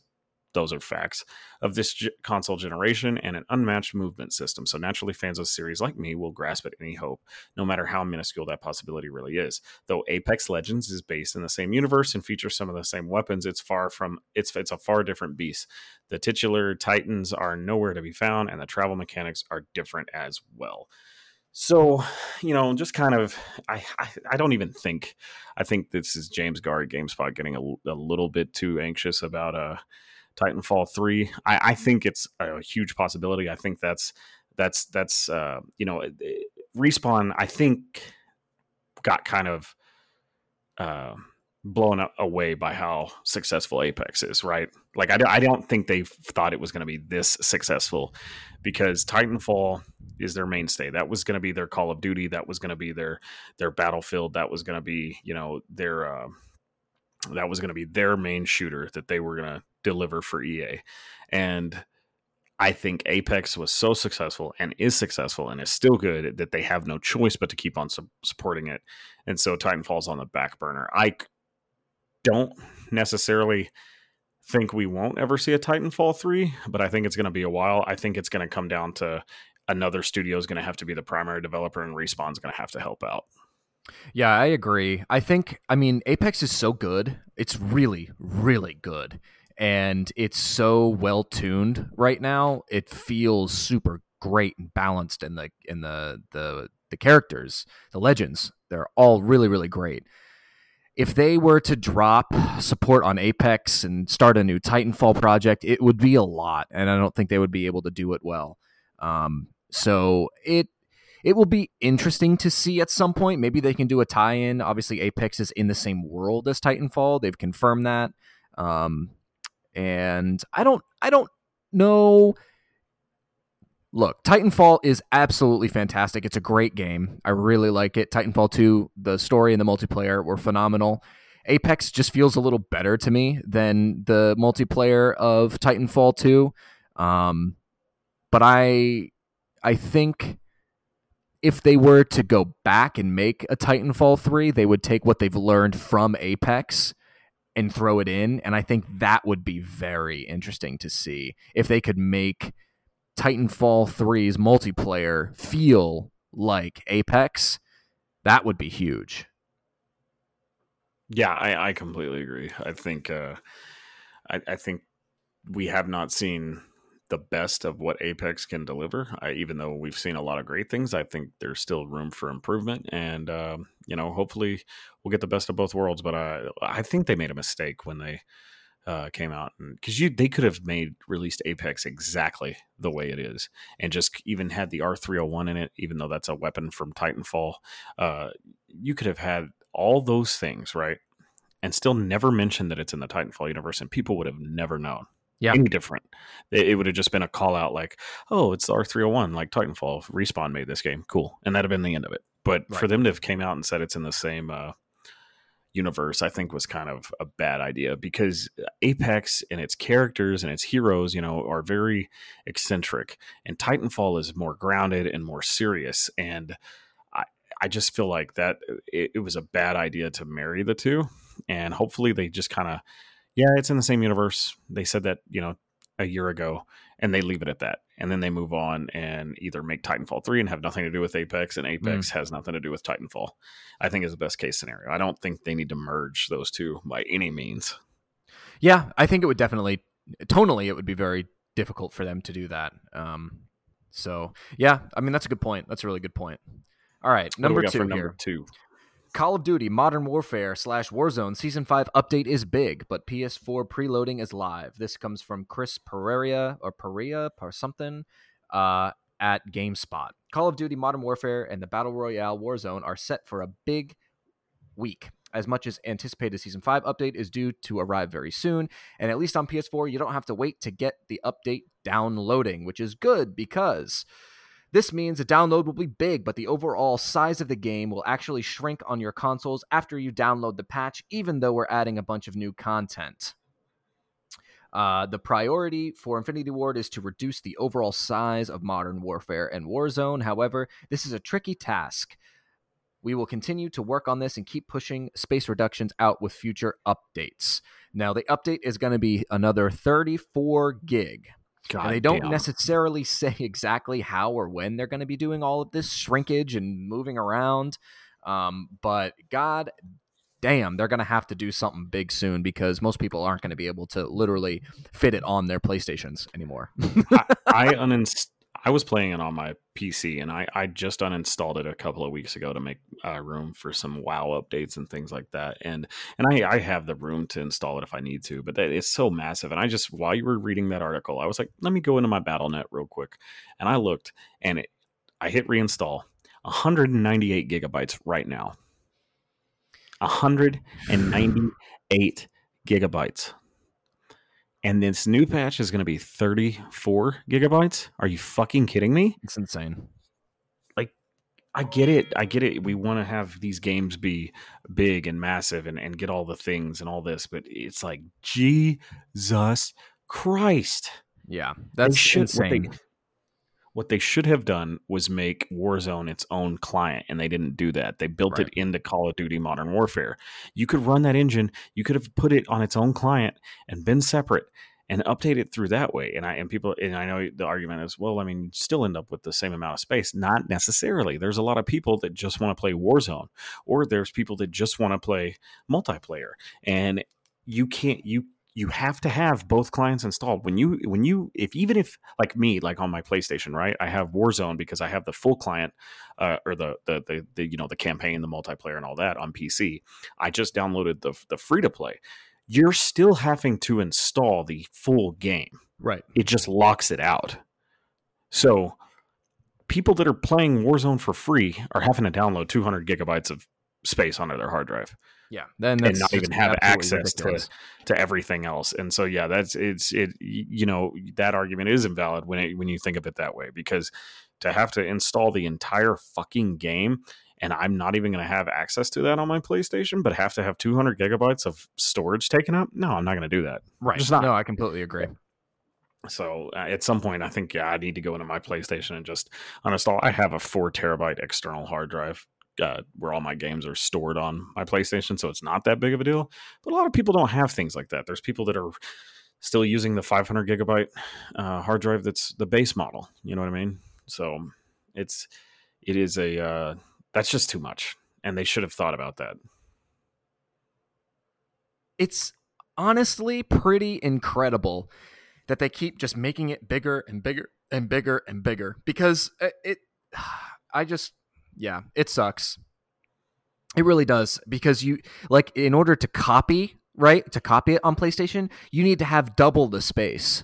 those are facts of this g- console generation and an unmatched movement system. So naturally, fans of series like me will grasp at any hope, no matter how minuscule that possibility really is. Though Apex Legends is based in the same universe and features some of the same weapons, it's far from it's it's a far different beast. The titular Titans are nowhere to be found, and the travel mechanics are different as well. So, you know, just kind of, I, I, I, don't even think, I think this is James Guard GameSpot getting a, a little bit too anxious about, uh, Titanfall three. I, I think it's a huge possibility. I think that's that's that's uh, you know respawn. I think got kind of uh, blown away by how successful Apex is. Right? Like I, I don't think they thought it was going to be this successful because Titanfall is their mainstay. That was going to be their Call of Duty. That was going to be their their Battlefield. That was going to be you know their uh, that was going to be their main shooter that they were going to deliver for EA. And I think Apex was so successful and is successful and is still good that they have no choice but to keep on su- supporting it. And so Titanfall's on the back burner. I don't necessarily think we won't ever see a Titanfall 3, but I think it's going to be a while. I think it's going to come down to another studio is going to have to be the primary developer and Respawn's going to have to help out. Yeah, I agree. I think, I mean, Apex is so good. It's really, really good. And it's so well tuned right now. It feels super great and balanced in the in the the the characters, the legends. They're all really, really great. If they were to drop support on Apex and start a new Titanfall project, it would be a lot, and I don't think they would be able to do it well. Um, so it it will be interesting to see at some point. Maybe they can do a tie-in. Obviously, Apex is in the same world as Titanfall. They've confirmed that. Um, and I don't, I don't know. Look, Titanfall is absolutely fantastic. It's a great game. I really like it. Titanfall 2, the story and the multiplayer were phenomenal. Apex just feels a little better to me than the multiplayer of Titanfall 2. Um, but I I think if they were to go back and make a Titanfall 3, they would take what they've learned from Apex and throw it in. And I think that would be very interesting to see if they could make Titanfall 3's multiplayer feel like Apex. That would be huge. Yeah, I, I completely agree. I think uh, I, I think we have not seen the best of what Apex can deliver. I, even though we've seen a lot of great things, I think there's still room for improvement. And um, you know, hopefully, we'll get the best of both worlds. But uh, I think they made a mistake when they uh, came out, because you they could have made released Apex exactly the way it is, and just even had the R three hundred one in it, even though that's a weapon from Titanfall. Uh, you could have had all those things right, and still never mentioned that it's in the Titanfall universe, and people would have never known yeah. different. It, it would have just been a call out like, oh, it's R301, like Titanfall. Respawn made this game. Cool. And that'd have been the end of it. But right. for them to have came out and said it's in the same uh, universe, I think was kind of a bad idea because Apex and its characters and its heroes, you know, are very eccentric. And Titanfall is more grounded and more serious. And I just feel like that it, it was a bad idea to marry the two, and hopefully they just kind of yeah, it's in the same universe. They said that you know a year ago, and they leave it at that, and then they move on and either make Titanfall three and have nothing to do with Apex, and Apex mm. has nothing to do with Titanfall. I think is the best case scenario. I don't think they need to merge those two by any means. Yeah, I think it would definitely tonally it would be very difficult for them to do that. Um, so yeah, I mean that's a good point. That's a really good point. All right, number two number here. two. Call of Duty Modern Warfare slash Warzone Season 5 update is big, but PS4 preloading is live. This comes from Chris Pereira or Perea or something uh, at GameSpot. Call of Duty Modern Warfare and the Battle Royale Warzone are set for a big week. As much as anticipated Season 5 update is due to arrive very soon, and at least on PS4, you don't have to wait to get the update downloading, which is good because this means the download will be big, but the overall size of the game will actually shrink on your consoles after you download the patch, even though we're adding a bunch of new content. Uh, the priority for Infinity Ward is to reduce the overall size of Modern Warfare and Warzone. However, this is a tricky task. We will continue to work on this and keep pushing space reductions out with future updates. Now, the update is going to be another 34 gig. God and they don't damn. necessarily *laughs* say exactly how or when they're going to be doing all of this shrinkage and moving around. Um, but God damn, they're going to have to do something big soon because most people aren't going to be able to literally fit it on their PlayStations anymore. I, I *laughs* uninst- I was playing it on my PC, and I, I just uninstalled it a couple of weeks ago to make uh, room for some WoW updates and things like that. And and I, I have the room to install it if I need to, but it's so massive. And I just while you were reading that article, I was like, let me go into my BattleNet real quick, and I looked, and it, I hit reinstall, 198 gigabytes right now. 198 gigabytes and this new patch is going to be 34 gigabytes. Are you fucking kidding me? It's insane. Like, I get it. I get it. We want to have these games be big and massive and, and get all the things and all this, but it's like, Jesus Christ. Yeah, that's insane. They, what they, should have done was make Warzone its own client, and they didn't do that. They built right. it into Call of Duty Modern Warfare. You could run that engine, you could have put it on its own client and been separate and update it through that way. And I and people and I know the argument is, well, I mean, still end up with the same amount of space. Not necessarily. There's a lot of people that just want to play Warzone, or there's people that just want to play multiplayer. And you can't you you have to have both clients installed when you when you if even if like me like on my PlayStation right I have Warzone because I have the full client uh, or the, the, the the you know the campaign the multiplayer and all that on PC I just downloaded the the free to play you're still having to install the full game. Right. It just locks it out. So people that are playing Warzone for free are having to download 200 gigabytes of space onto their hard drive. Yeah, then and not even have access to to everything else. And so yeah, that's it's it. You know that argument is invalid when it, when you think of it that way because to have to install the entire fucking game and I'm not even going to have access to that on my PlayStation, but have to have 200 gigabytes of storage taken up. No, I'm not going to do that. Right. Just not. No, I completely agree. So uh, at some point, I think yeah, I need to go into my PlayStation and just uninstall. I have a four terabyte external hard drive uh, where all my games are stored on my PlayStation, so it's not that big of a deal. But a lot of people don't have things like that. There's people that are still using the 500 gigabyte uh, hard drive that's the base model. You know what I mean? So it's it is a uh, that's just too much. And they should have thought about that. It's honestly pretty incredible that they keep just making it bigger and bigger and bigger and bigger because it, it *sighs* I just yeah, it sucks. It really does because you like in order to copy, right? To copy it on PlayStation, you need to have double the space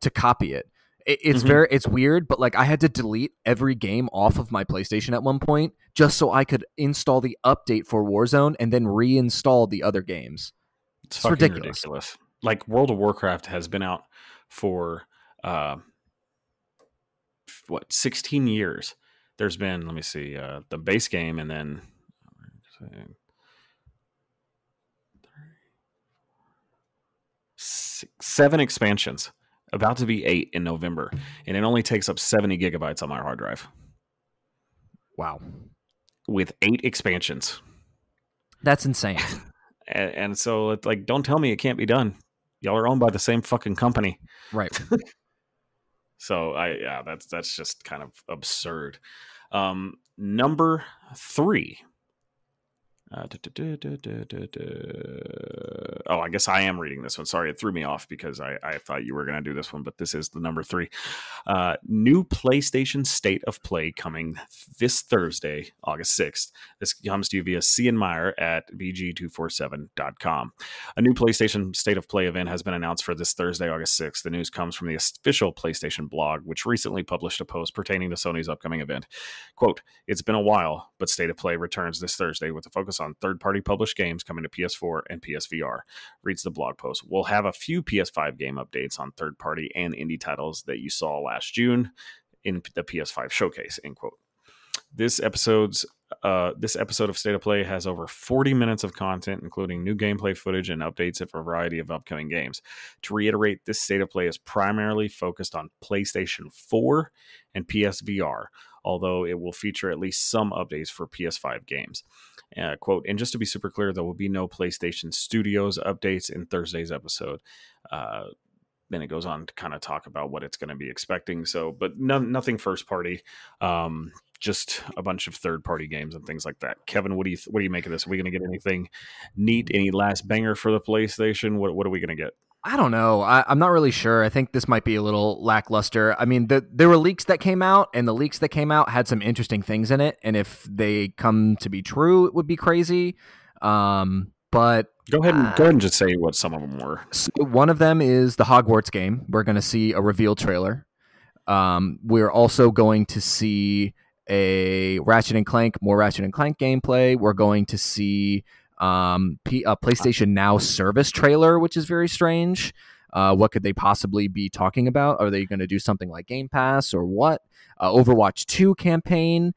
to copy it it's mm-hmm. very it's weird but like i had to delete every game off of my playstation at one point just so i could install the update for warzone and then reinstall the other games it's, it's ridiculous. ridiculous. like world of warcraft has been out for uh what 16 years there's been let me see uh the base game and then seven expansions about to be eight in November, and it only takes up 70 gigabytes on my hard drive. Wow. with eight expansions. That's insane. *laughs* and, and so, it's like, don't tell me it can't be done. Y'all are owned by the same fucking company. Right. *laughs* so I yeah, that's that's just kind of absurd. Um, number three uh, da, da, da, oh, I guess I am reading this one. Sorry, it threw me off because I, I thought you were going to do this one, but this is the number three. Uh, new PlayStation State of Play coming this Thursday, August 6th. This comes to you via Cian Maher at VG247.com. A new PlayStation State of Play event has been announced for this Thursday, August 6th. The news comes from the official PlayStation blog, which recently published a post pertaining to Sony's upcoming event. Quote, It's been a while, but State of Play returns this Thursday with a focus on third party published games coming to PS4 and PSVR. Reads the blog post. We'll have a few PS5 game updates on third party and indie titles that you saw last June in the PS5 showcase. End quote. This episode's uh, this episode of State of Play has over 40 minutes of content, including new gameplay footage and updates of a variety of upcoming games. To reiterate, this State of Play is primarily focused on PlayStation 4 and PSVR, although it will feature at least some updates for PS5 games. Uh, quote, and just to be super clear, there will be no PlayStation Studios updates in Thursday's episode. Uh, then it goes on to kind of talk about what it's going to be expecting. So, but no, nothing first party, um, just a bunch of third party games and things like that. Kevin, what do you th- what do you make of this? Are we going to get anything neat? Any last banger for the PlayStation? What what are we going to get? I don't know. I, am not really sure. I think this might be a little lackluster. I mean, the, there were leaks that came out, and the leaks that came out had some interesting things in it. And if they come to be true, it would be crazy. Um, but go ahead and uh, go ahead and just say what some of them were. One of them is the Hogwarts game. We're going to see a reveal trailer. Um, we're also going to see a Ratchet and Clank, more Ratchet and Clank gameplay. We're going to see um, P- a PlayStation Now service trailer, which is very strange. Uh, what could they possibly be talking about? Are they going to do something like Game Pass or what? Uh, Overwatch 2 campaign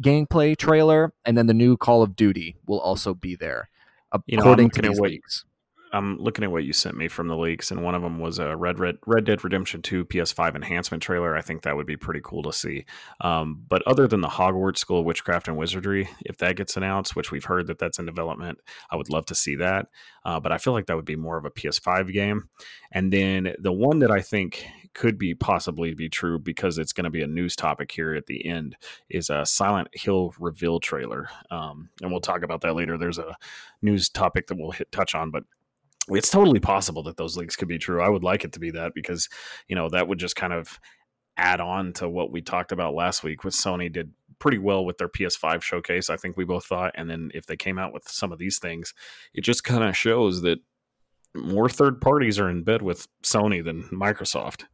gameplay trailer, and then the new Call of Duty will also be there. According you know, to these leaks. I'm looking at what you sent me from the leaks, and one of them was a Red Red Red Dead Redemption 2 PS5 enhancement trailer. I think that would be pretty cool to see. Um, but other than the Hogwarts School of Witchcraft and Wizardry, if that gets announced, which we've heard that that's in development, I would love to see that. Uh, but I feel like that would be more of a PS5 game. And then the one that I think could be possibly be true because it's going to be a news topic here at the end is a Silent Hill reveal trailer. Um, and we'll talk about that later. There's a news topic that we'll hit touch on, but it's totally possible that those leaks could be true. I would like it to be that because, you know, that would just kind of add on to what we talked about last week with Sony did pretty well with their PS5 showcase. I think we both thought. And then if they came out with some of these things, it just kind of shows that more third parties are in bed with Sony than Microsoft.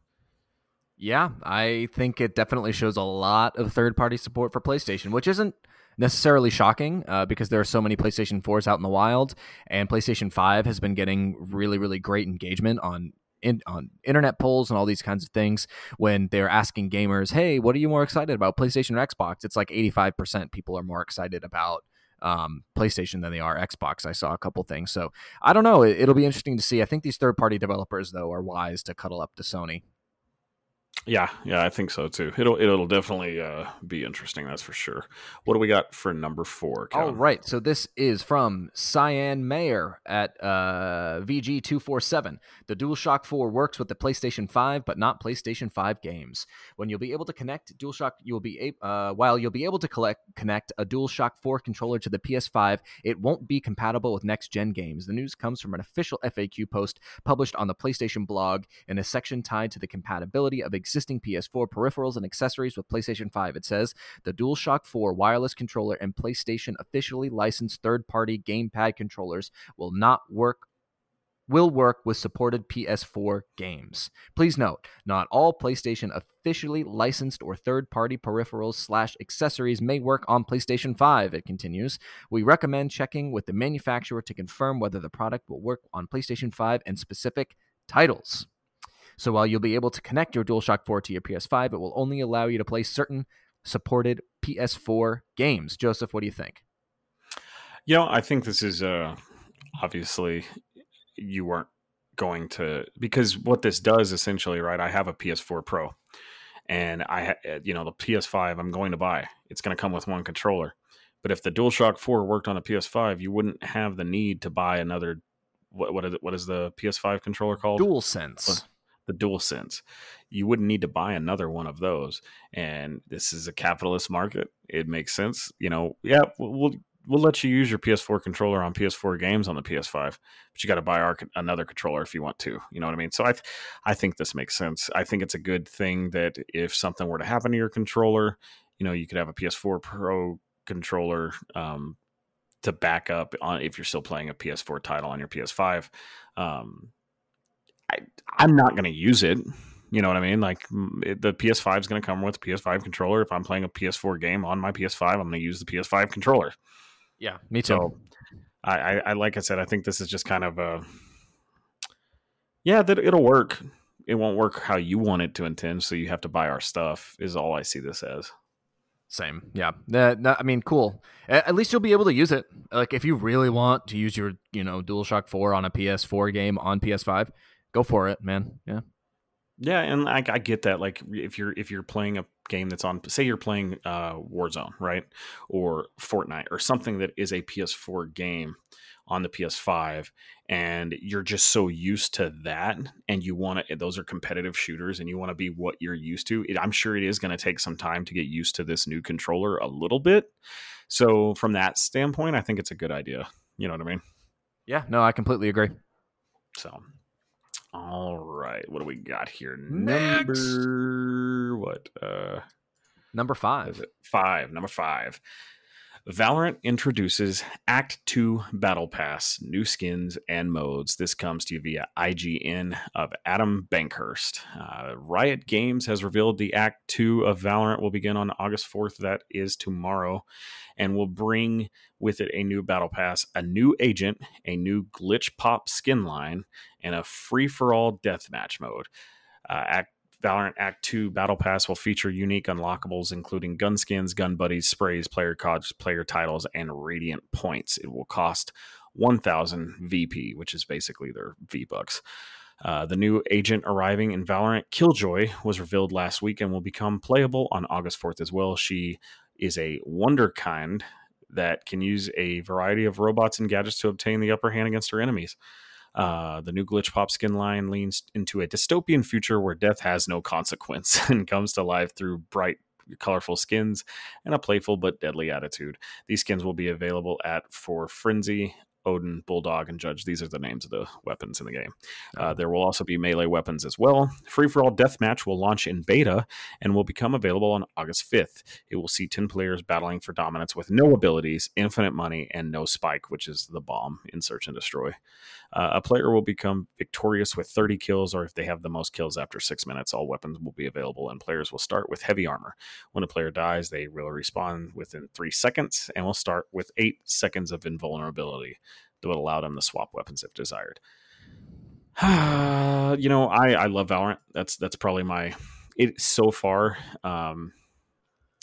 Yeah, I think it definitely shows a lot of third party support for PlayStation, which isn't necessarily shocking uh, because there are so many PlayStation 4s out in the wild, and PlayStation 5 has been getting really, really great engagement on. In, on internet polls and all these kinds of things when they're asking gamers hey what are you more excited about playstation or xbox it's like 85% people are more excited about um, PlayStation than they are Xbox. I saw a couple things, so I don't know. It, will be interesting to see. I think these third-party developers, though, are wise to cuddle up to Sony. Yeah, yeah, I think so too. It'll it'll definitely uh, be interesting. That's for sure. What do we got for number four? Kevin? All right, so this is from Cian Maher at uh, VG two four seven. The DualShock Four works with the PlayStation Five, but not PlayStation Five games. When you'll be able to connect DualShock, you will be uh, while you'll be able to collect connect a DualShock Four controller to the PS5, it won't be compatible with next gen games. The news comes from an official FAQ post published on the PlayStation blog in a section tied to the compatibility of PS4 peripherals and accessories with PlayStation 5. It says the DualShock 4 wireless controller and PlayStation officially licensed third-party gamepad controllers will not work will work with supported PS4 games. Please note, not all PlayStation officially licensed or third-party peripherals slash accessories may work on PlayStation 5, it continues. We recommend checking with the manufacturer to confirm whether the product will work on PlayStation 5 and specific titles. So while you'll be able to connect your DualShock 4 to your PS5, it will only allow you to play certain supported PS4 games. Joseph, what do you think? You know, I think this is uh, obviously you weren't going to because what this does essentially, right? I have a PS4 Pro, and I, you know, the PS5 I'm going to buy. It's going to come with one controller, But if the DualShock 4 worked on a PS5, you wouldn't have the need to buy another. What what is, it, what is the PS5 controller called? DualSense. The DualSense. You wouldn't need to buy another one of those. And this is a capitalist market. It makes sense. You know, yeah, we'll we'll let you use your PS4 controller on PS4 games on the PS5, but you got to buy our another controller if you want to. You know what I mean? So I I think this makes sense. I think it's a good thing that if something were to happen to your controller, you know, you could have a PS4 Pro controller um, to back up on if you're still playing a PS4 title on your PS5. Um, I, I'm not going to use it. You know what I mean? Like it, the PS5 is going to come with a PS5 controller. If I'm playing a PS4 game on my PS5, I'm going to use the PS5 controller. Yeah, me too. So, I, I, I, like I said, I think this is just kind of a, yeah, that it'll work. It won't work how you want it to intend, so you have to buy our stuff. Is all I see this as. Same, yeah. Uh, no, I mean, cool. At least you'll be able to use it. Like, if you really want to use your, you know, DualShock Four on a PS4 game on PS5, go for it, man. Yeah. Yeah, and I, I get that. Like, if you're if you're playing a game that's on, say, you're playing uh, Warzone, right, or Fortnite, or something that is a PS4 game on the PS5, and you're just so used to that, and you want to. Those are competitive shooters, and you want to be what you're used to. It, I'm sure it is going to take some time to get used to this new controller a little bit. So, from that standpoint, I think it's a good idea. You know what I mean? Yeah. No, I completely agree. So, all right, what do we got here? Next. Number what? Uh, number five. Five? Number five. Valorant introduces Act 2 Battle Pass, new skins and modes. This comes to you via IGN of Adam Bankhurst. Uh, Riot Games has revealed the Act 2 of Valorant will begin on August 4th. That is tomorrow. And will bring with it a new Battle Pass, a new agent, a new glitch pop skin line, and a free for all deathmatch mode. Uh, Act Valorant Act 2 Battle Pass will feature unique unlockables, including gun skins, gun buddies, sprays, player cards, player titles, and radiant points. It will cost 1,000 VP, which is basically their V Bucks. Uh, the new agent arriving in Valorant, Killjoy, was revealed last week and will become playable on August 4th as well. She is a wonder kind that can use a variety of robots and gadgets to obtain the upper hand against her enemies. Uh, the new Glitch Pop skin line leans into a dystopian future where death has no consequence *laughs* and comes to life through bright, colorful skins and a playful but deadly attitude. These skins will be available at For Frenzy Odin, Bulldog, and Judge. These are the names of the weapons in the game. Uh, there will also be melee weapons as well. Free for All Deathmatch will launch in beta and will become available on August 5th. It will see 10 players battling for dominance with no abilities, infinite money, and no spike, which is the bomb in Search and Destroy. Uh, a player will become victorious with 30 kills, or if they have the most kills after six minutes, all weapons will be available, and players will start with heavy armor. When a player dies, they will respawn within three seconds and will start with eight seconds of invulnerability that would allow them to swap weapons if desired. *sighs* you know, I I love Valorant. That's that's probably my it so far. Um,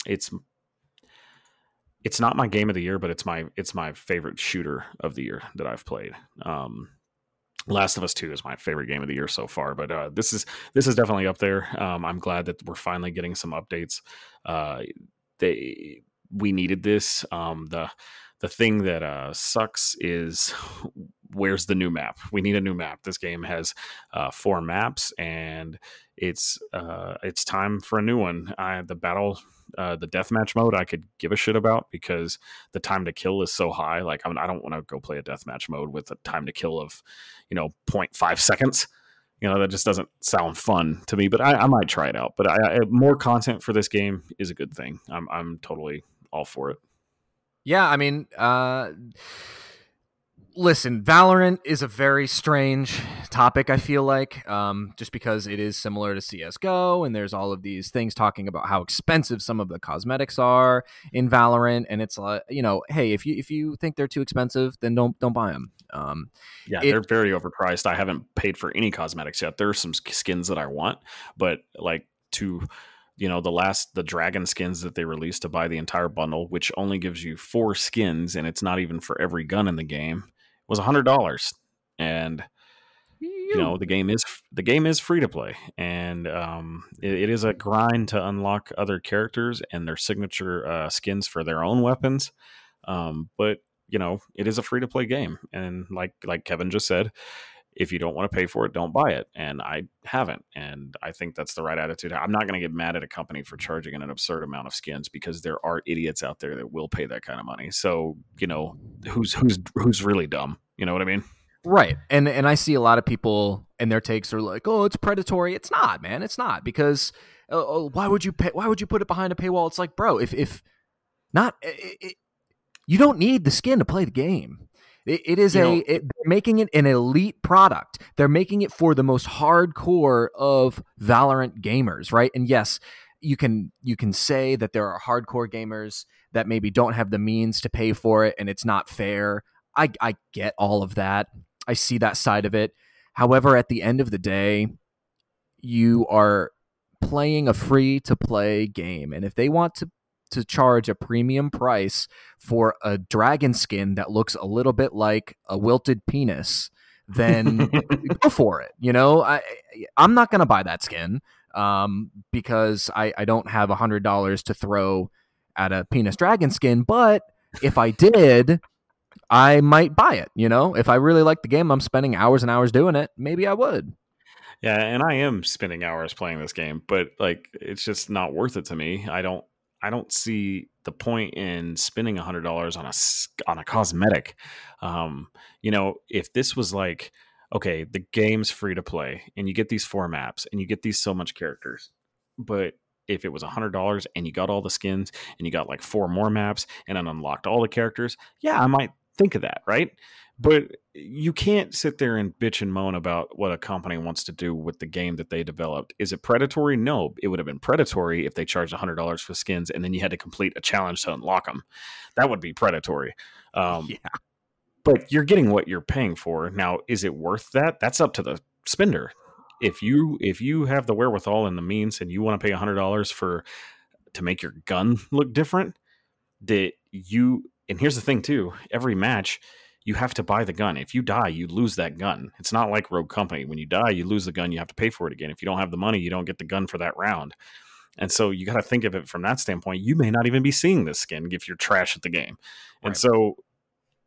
it's it's not my game of the year, but it's my it's my favorite shooter of the year that I've played. Um, Last of Us Two is my favorite game of the year so far, but uh, this is this is definitely up there. Um, I'm glad that we're finally getting some updates. Uh, they we needed this. Um, the the thing that uh, sucks is *laughs* where's the new map? We need a new map. This game has uh, four maps, and it's uh, it's time for a new one. I, the battle, uh, the deathmatch mode, I could give a shit about because the time to kill is so high. Like I'm, I don't want to go play a deathmatch mode with a time to kill of you know 0.5 seconds. You know that just doesn't sound fun to me. But I, I might try it out. But I, I, more content for this game is a good thing. I'm I'm totally all for it. Yeah, I mean, uh, listen, Valorant is a very strange topic. I feel like, um, just because it is similar to CS:GO, and there's all of these things talking about how expensive some of the cosmetics are in Valorant, and it's like, you know, hey, if you if you think they're too expensive, then don't don't buy them. Um, yeah, it, they're very overpriced. I haven't paid for any cosmetics yet. There's some skins that I want, but like to you know the last the dragon skins that they released to buy the entire bundle which only gives you four skins and it's not even for every gun in the game was a hundred dollars. And you know the game is the game is free to play. And um, it, it is a grind to unlock other characters and their signature uh, skins for their own weapons. Um, but you know, it is a free to play game, and like like Kevin just said, if you don't want to pay for it, don't buy it. And I haven't. And I think that's the right attitude. I'm not going to get mad at a company for charging an absurd amount of skins because there are idiots out there that will pay that kind of money. So, you know, who's who's who's really dumb? You know what I mean? Right. And and I see a lot of people and their takes are like, "Oh, it's predatory." It's not, man. It's not because uh, why would you pay why would you put it behind a paywall? It's like, "Bro, if if not it, it, you don't need the skin to play the game." It, it is you a it, they're making it an elite product. They're making it for the most hardcore of Valorant gamers, right? And yes, you can you can say that there are hardcore gamers that maybe don't have the means to pay for it and it's not fair. I I get all of that. I see that side of it. However, at the end of the day, you are playing a free to play game and if they want to to charge a premium price for a dragon skin that looks a little bit like a wilted penis, then *laughs* go for it. You know, I I'm not gonna buy that skin um, because I I don't have a hundred dollars to throw at a penis dragon skin, but if I did, I might buy it. You know, if I really like the game, I'm spending hours and hours doing it. Maybe I would. Yeah, and I am spending hours playing this game, but like it's just not worth it to me. I don't I don't see the point in spending a hundred dollars on a on a cosmetic. Um, you know, if this was like, okay, the game's free to play, and you get these four maps, and you get these so much characters, but if it was a hundred dollars and you got all the skins and you got like four more maps and then unlocked all the characters, yeah, I might think of that, right? But you can't sit there and bitch and moan about what a company wants to do with the game that they developed. Is it predatory? No, it would have been predatory if they charged hundred dollars for skins and then you had to complete a challenge to unlock them. That would be predatory. Um, yeah. But you're getting what you're paying for. Now, is it worth that? That's up to the spender. If you if you have the wherewithal and the means, and you want to pay hundred dollars for to make your gun look different, that you and here's the thing too: every match you have to buy the gun. If you die, you lose that gun. It's not like Rogue Company. When you die, you lose the gun, you have to pay for it again. If you don't have the money, you don't get the gun for that round. And so you got to think of it from that standpoint. You may not even be seeing this skin if you're trash at the game. Right. And so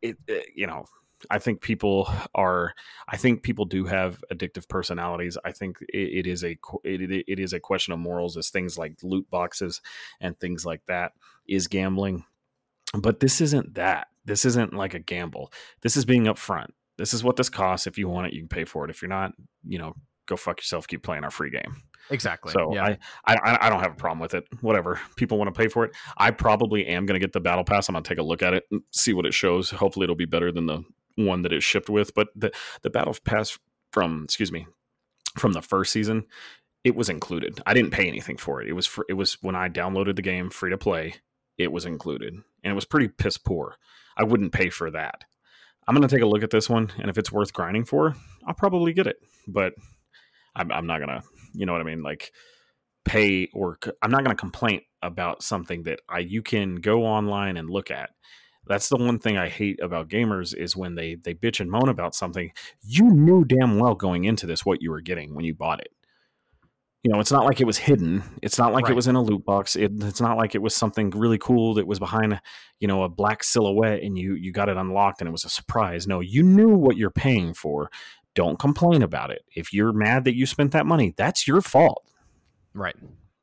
it, it, you know, I think people are. I think people do have addictive personalities. I think it, it is a it, it is a question of morals, as things like loot boxes and things like that is gambling. But this isn't that. This isn't like a gamble. This is being upfront. This is what this costs. If you want it, you can pay for it. If you're not, you know, go fuck yourself. Keep playing our free game. Exactly. So yeah. I, I I don't have a problem with it. Whatever people want to pay for it. I probably am going to get the battle pass. I'm going to take a look at it and see what it shows. Hopefully, it'll be better than the one that it shipped with. But the the battle pass from excuse me from the first season, it was included. I didn't pay anything for it. It was for, it was when I downloaded the game free to play. It was included, and it was pretty piss poor. I wouldn't pay for that. I'm going to take a look at this one, and if it's worth grinding for, I'll probably get it. But I'm, I'm not going to, you know what I mean? Like, pay or I'm not going to complain about something that I you can go online and look at. That's the one thing I hate about gamers is when they they bitch and moan about something you knew damn well going into this what you were getting when you bought it you know, it's not like it was hidden. It's not like right. it was in a loot box. It, it's not like it was something really cool that was behind, you know, a black silhouette and you you got it unlocked and it was a surprise. No, you knew what you're paying for. Don't complain about it. If you're mad that you spent that money, that's your fault. Right.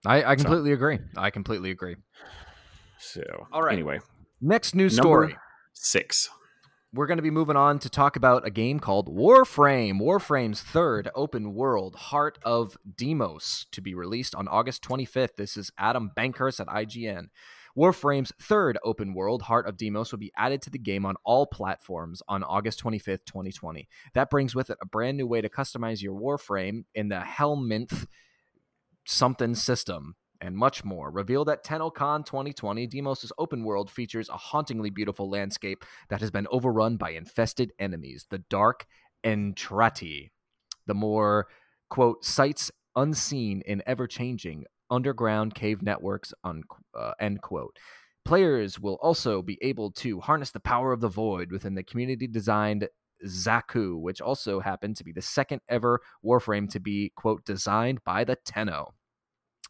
I, I completely so. agree. I completely agree. So, all right. Anyway, next news story six we're going to be moving on to talk about a game called Warframe, Warframe's third open world, Heart of Deimos, to be released on August 25th. This is Adam Bankhurst at IGN. Warframe's third open world, Heart of Deimos, will be added to the game on all platforms on August 25th, 2020. That brings with it a brand new way to customize your Warframe in the Helminth something system and much more. Revealed at TennoCon 2020, Deimos' open world features a hauntingly beautiful landscape that has been overrun by infested enemies, the Dark Entrati. The more, quote, sights unseen in ever changing underground cave networks, un- uh, end quote. Players will also be able to harness the power of the void within the community designed Xaku, which also happened to be the second ever Warframe to be, quote, designed by the Tenno.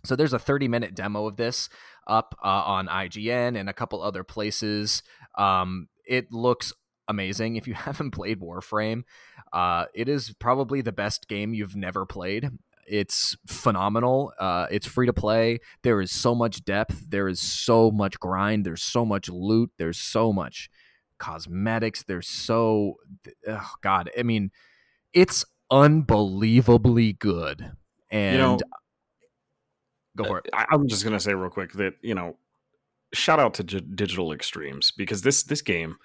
So there's a 30 minute demo of this up uh, on IGN and a couple other places. Um, it looks amazing. If you *laughs* haven't played Warframe, uh, it is probably the best game you've never played. It's phenomenal. Uh, it's free to play. There is so much depth. There is so much grind. There's so much loot. There's so much cosmetics. There's so, oh God. I mean, it's unbelievably good. And You know, go for it. I, I'm just gonna say real quick that you know, shout out to G- Digital Extremes because this this game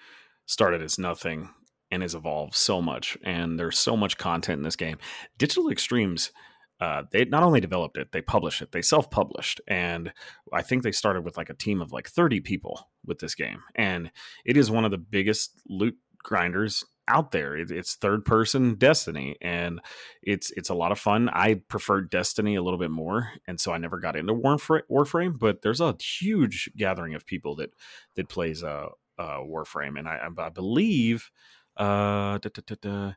started as nothing and has evolved so much, and there's so much content in this game. Digital Extremes. Uh, they not only developed it, they published it. They self-published, and I think they started with like a team of like 30 people with this game. And it is one of the biggest loot grinders out there. It, it's third-person Destiny, and it's it's a lot of fun. I prefer Destiny a little bit more, and so I never got into Warframe. Warframe but there's a huge gathering of people that that plays uh, uh Warframe, and I, I believe uh, da, da, da,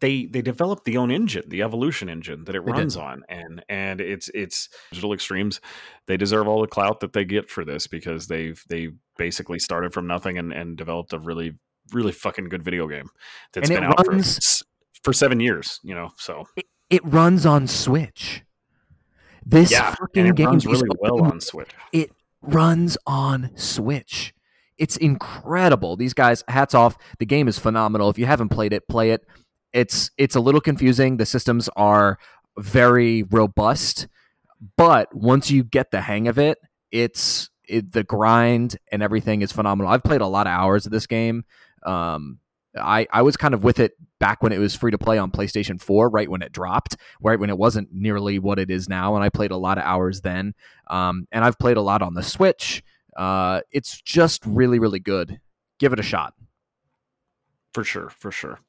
they they developed the own engine, the Evolution engine that it They did. runs on, and and it's it's Digital Extremes. They deserve all the clout that they get for this because they've they basically started from nothing and and developed a really really fucking good video game that's And been out for, runs- s- for seven years. You know, so It runs on Switch. This yeah, fucking it game runs is really well on Switch. it runs on Switch. It's incredible. These guys, hats off. The game is phenomenal. If you haven't played it, play it. It's it's a little confusing. The systems are very robust, but once you get the hang of it, it's it, the grind and everything is phenomenal. I've played a lot of hours of this game. Um, I I was kind of with it back when it was free to play on PlayStation 4, right when it dropped, right when it wasn't nearly what it is now, and I played a lot of hours then. Um, and I've played a lot on the Switch. Uh, it's just really, really good. Give it a shot. For sure, for sure.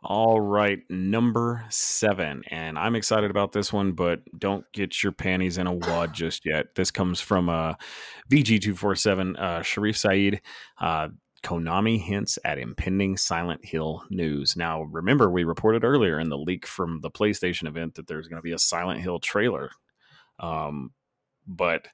All right, number seven. And I'm excited about this one, but don't get your panties in a wad just yet. This comes from uh, VG247, uh, Sherif Saed. Uh, Konami hints at impending Silent Hill news. Now, remember, we reported earlier in the leak from the PlayStation event that there's going to be a Silent Hill trailer. Um, but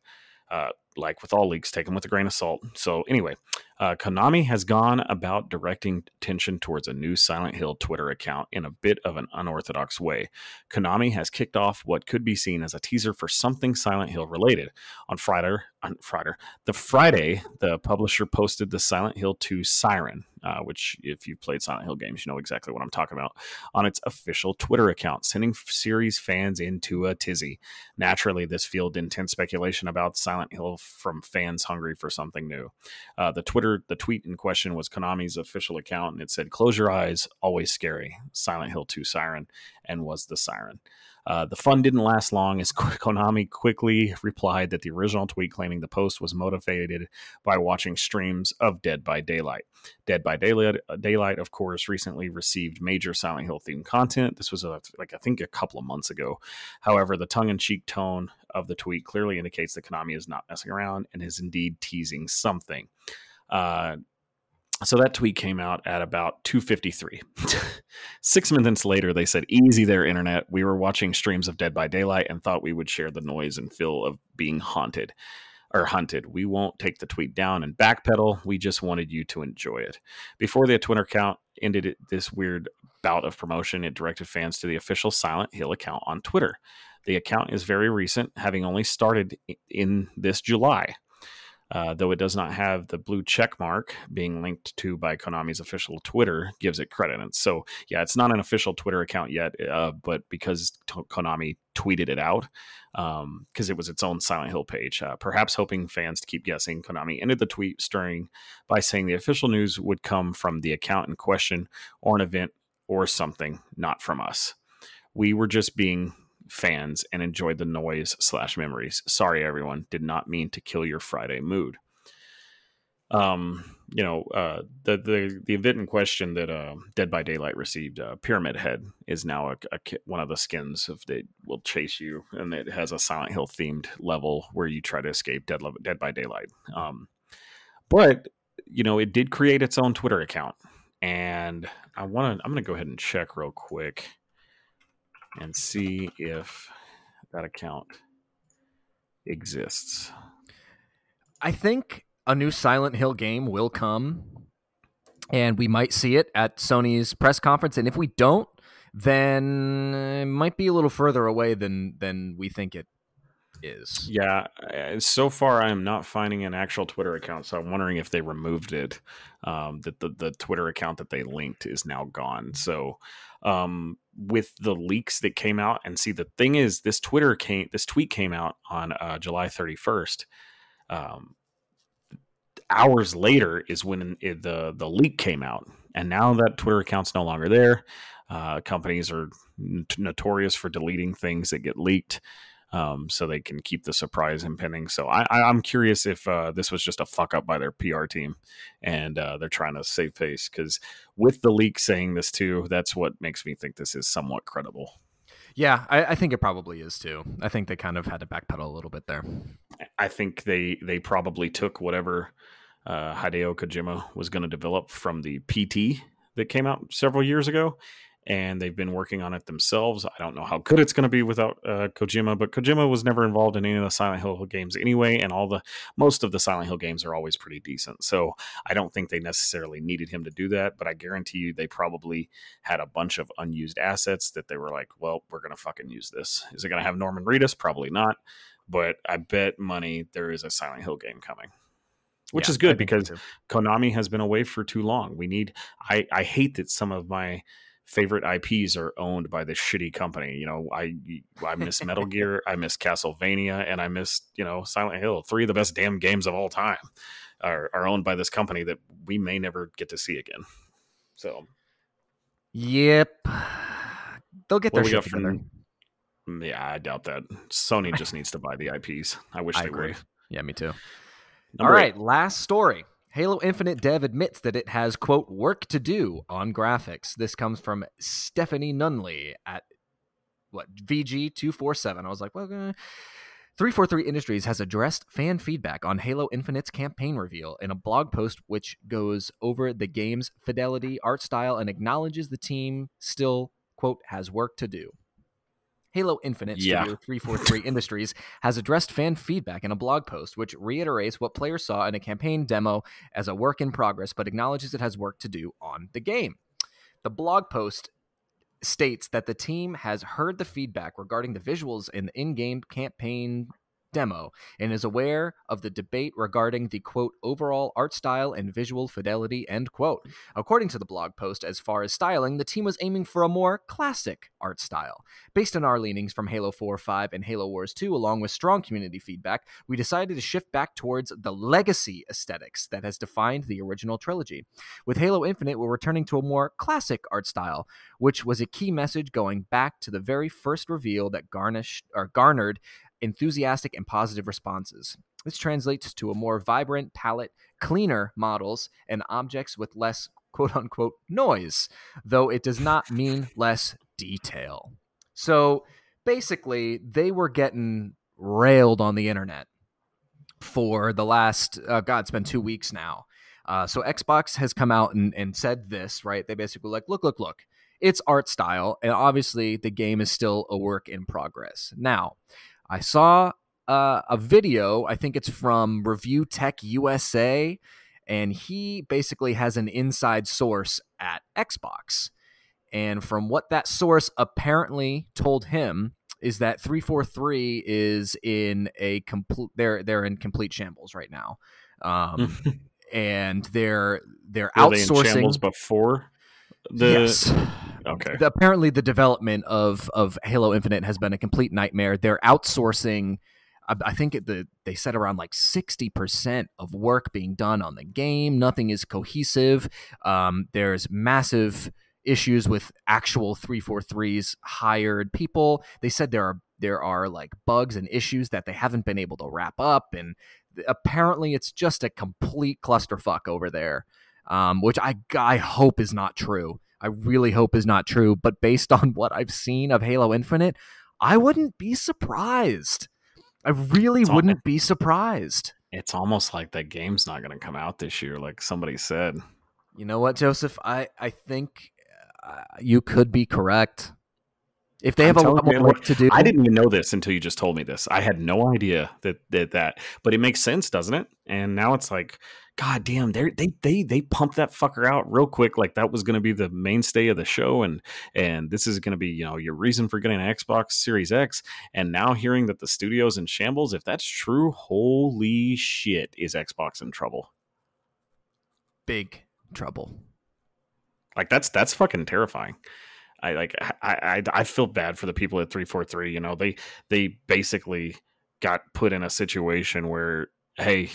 uh, like with all leaks, take them with a grain of salt. So, anyway, uh, Konami has gone about directing attention towards a new Silent Hill Twitter account in a bit of an unorthodox way. Konami has kicked off what could be seen as a teaser for something Silent Hill related. On Friday, on Friday, the Friday, the publisher posted the Silent Hill 2 Siren, uh, which, if you've played Silent Hill games, you know exactly what I'm talking about, on its official Twitter account, sending series fans into a tizzy. Naturally, this fueled intense speculation about Silent Hill from fans hungry for something new. Uh, the Twitter, the tweet in question was Konami's official account, and it said, "Close your eyes, always scary." Silent Hill 2 Siren, and was the siren. Uh, the fun didn't last long as *laughs* Konami quickly replied that the original tweet claiming the post was motivated by watching streams of Dead by Daylight. Dead by Daylight, uh, Daylight, of course, recently received major Silent Hill themed content. This was a, like I think a couple of months ago. However, the tongue-in-cheek tone of the tweet clearly indicates that Konami is not messing around and is indeed teasing something. Uh, so that tweet came out at about 253 *laughs* six minutes later they said easy there internet. We were watching streams of dead by daylight and thought we would share the noise and feel of being haunted or hunted. We won't take the tweet down and backpedal. We just wanted you to enjoy it. Before the twitter account ended this weird bout of promotion it directed fans to the official silent hill account on twitter. The account is very recent having only started in this july uh, though it does not have the blue check mark being linked to by Konami's official Twitter, gives it. And so, yeah, it's not an official Twitter account yet, uh, but because t- Konami tweeted it out, because it was its own Silent Hill page, uh, perhaps hoping fans to keep guessing, Konami ended the tweet stirring by saying the official news would come from the account in question or an event or something, not from us. We were just being fans and enjoyed the noise slash memories. Sorry, everyone. Did not mean to kill your Friday mood. Um, you know, uh, the the the event in question that uh, Dead by Daylight received, uh, Pyramid Head, is now a, a one of the skins of that will chase you, and it has a Silent Hill themed level where you try to escape Dead Dead by Daylight. Um, but you know, it did create its own Twitter account, and I want to. I'm going to go ahead and check real quick and see if that account exists. I think a new Silent Hill game will come, and we might see it at Sony's press conference. And if we don't, then it might be a little further away than than we think it is. Yeah, so far I am not finding an actual Twitter account, so I'm wondering if they removed it. Um, that the, the Twitter account that they linked is now gone. So, um, with the leaks that came out, and see the thing is, this Twitter came, this tweet came out on uh, July 31st. Um, hours later is when it, the the leak came out, and now that Twitter account's no longer there. Uh, companies are notorious for deleting things that get leaked um, so they can keep the surprise impending. So I, am curious if uh, this was just a fuck up by their PR team, and uh, they're trying to save face because with the leak saying this too, that's what makes me think this is somewhat credible. Yeah, I, I, think it probably is too. I think they kind of had to backpedal a little bit there. I think they they probably took whatever uh, Hideo Kojima was going to develop from the PT that came out several years ago, and they've been working on it themselves. I don't know how good it's going to be without uh, Kojima, but Kojima was never involved in any of the Silent Hill games anyway, and all the most of the Silent Hill games are always pretty decent. So I don't think they necessarily needed him to do that, but I guarantee you they probably had a bunch of unused assets that they were like, "Well, we're going to fucking use this." Is it going to have Norman Reedus? Probably not, but I bet money there is a Silent Hill game coming which yeah, is good because Konami has been away for too long. We need. I I hate that some of my favorite IPs are owned by this shitty company. You know, I I miss Metal *laughs* Gear, I miss Castlevania, and I miss you know Silent Hill. Three of the best damn games of all time are are owned by this company that we may never get to see again. So, yep, they'll get their shit together. From, yeah, I doubt that. Sony just needs to buy the IPs. I wish *laughs* I they agree. would. Yeah, me too. Number all right, eight. last story. Halo Infinite dev admits that it has, quote, work to do on graphics. This comes from Stephany Nunneley at, what, VG247. I was like, well, uh, 343 Industries has addressed fan feedback on Halo Infinite's campaign reveal in a blog post which goes over the game's fidelity, art style, and acknowledges the team still, quote, has work to do. Halo Infinite yeah. Studio 343 *laughs* Industries has addressed fan feedback in a blog post, which reiterates what players saw in a campaign demo as a work in progress, but acknowledges it has work to do on the game. The blog post states that the team has heard the feedback regarding the visuals in the in game campaign demo and is aware of the debate regarding the quote overall art style and visual fidelity end quote. According to the blog post as far as styling the team was aiming for a more classic art style. Based on our leanings from halo 4 5 and halo wars 2 along with strong community feedback we decided to shift back towards the legacy aesthetics that has defined the original trilogy. With halo infinite we're returning to a more classic art style which was a key message going back to the very first reveal that garnished or garnered enthusiastic and positive responses. This translates to a more vibrant palette, cleaner models, and objects with less quote unquote noise, though it does not mean less detail. So basically, they were getting railed on the internet for the last, uh, God, it's been two weeks now. Uh, so Xbox has come out and, and said this, right? They basically like, look, look, look, it's art style, and obviously the game is still a work in progress. Now, I saw uh, a video. I think it's from Review Tech USA, and he basically has an inside source at Xbox. And from what that source apparently told him is that 343 is in a complete they're they're in complete shambles right now. Um, *laughs* and they're they're Were outsourcing they before the yes. Okay. The, apparently, the development of of Halo Infinite has been a complete nightmare. They're outsourcing. I, think the they said around like sixty percent of work being done on the game. Nothing is cohesive. Um, there's massive issues with actual 343's hired people. They said there are there are like bugs and issues that they haven't been able to wrap up and apparently it's just a complete clusterfuck over there. Um, which I I hope is not true. I really hope is not true. But based on what I've seen of Halo Infinite, I wouldn't be surprised. I really it's wouldn't all, be surprised. It's almost like that game's not going to come out this year, like somebody said. You know what, Joseph? I I think uh, you could be correct. If they have I'm a lot more work to do, I didn't even know this until you just told me this. I had no idea that that, that but it makes sense, doesn't it? And now it's like, God damn, they they they they pumped that fucker out real quick, like that was going to be the mainstay of the show, and and this is going to be you know your reason for getting an Xbox Series X. And now hearing that the studio's in shambles, if that's true, holy shit, is Xbox in trouble? big trouble. Like that's that's fucking terrifying. I like I, I I feel bad for the people at 343, you know. They they basically got put in a situation where hey,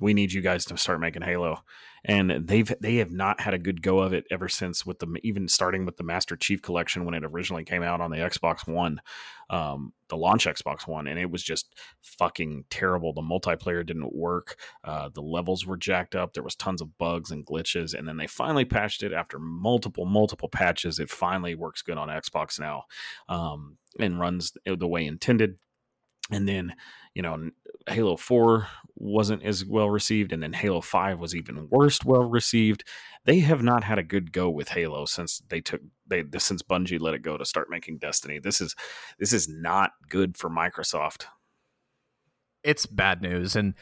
we need you guys to start making Halo. And they've they have not had a good go of it ever since with the even starting with the Master Chief collection when it originally came out on the Xbox One, um, the launch Xbox One, and it was just fucking terrible. The multiplayer didn't work. Uh, the levels were jacked up. There was tons of bugs and glitches, and then they finally patched it after multiple multiple patches. It finally works good on Xbox now, um, and runs the way intended. And then you know halo 4 wasn't as well received and then halo 5 was even worse well received. They have not had a good go with halo since they took they since bungie let it go to start making destiny. This is this is not good for microsoft. It's bad news, and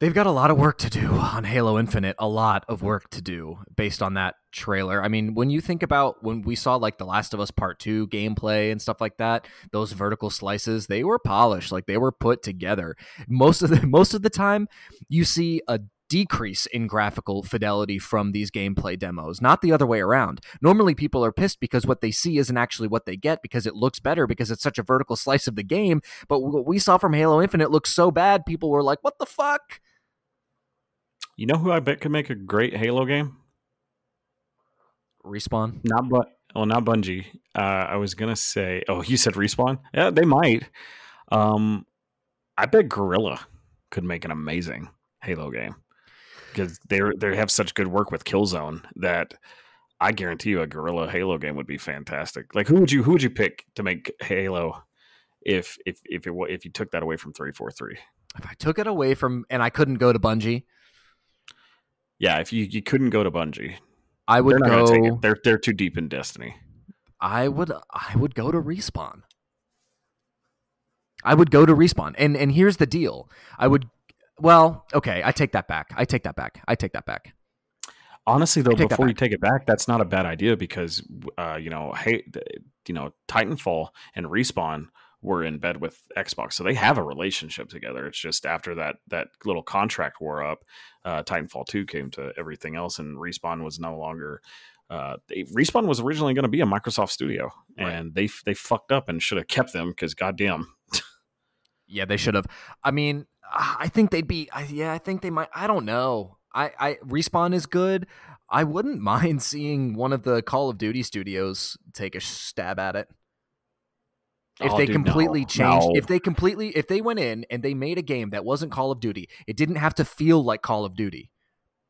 they've got a lot of work to do on Halo Infinite. A lot of work to do based on that trailer. I mean, when you think about when we saw like The Last of Us Part Two gameplay and stuff like that, those vertical slices they were polished, like they were put together. Most of the *laughs* most of the time, you see a decrease in graphical fidelity from these gameplay demos, not the other way around. Normally, people are pissed because what they see isn't actually what they get because it looks better because it's such a vertical slice of the game. But what we saw from Halo Infinite looks so bad, people were like, what the fuck? You know who i bet could make a great halo game? Respawn. not but well not bungie. Uh, i was gonna say oh you said respawn? Yeah they might. Um i bet Guerrilla could make an amazing halo game because they they have such good work with killzone that i guarantee you a Guerrilla halo game would be fantastic. Like who would you who would you pick to make halo if if if it if you took that away from 343 If I took it away from and I couldn't go to Bungie, yeah if you you couldn't go to bungie I would they're go. it they're they're too deep in destiny I would. I would go to Respawn. I would go to Respawn, and and here's the deal. I would. Well, okay. I take that back. I take that back. I take that back. Honestly, though, before you take it back, that's not a bad idea because, uh, you know, hey, you know, Titanfall and Respawn were in bed with Xbox, so they have a relationship together. It's just after that that little contract wore up, uh, Titanfall two came to everything else, and Respawn was no longer. Uh, they, Respawn was originally going to be a Microsoft studio, Right. and they they fucked up and should have kept them because goddamn, Yeah, they should have. I mean, I think they'd be. I, yeah, I think they might. I don't know. I, I respawn is good. I wouldn't *laughs* mind seeing one of the Call of Duty studios take a stab at it. If Oh, they dude, completely no, changed, no. if they completely, if they went in and they made a game that wasn't Call of Duty, it didn't have to feel like Call of Duty,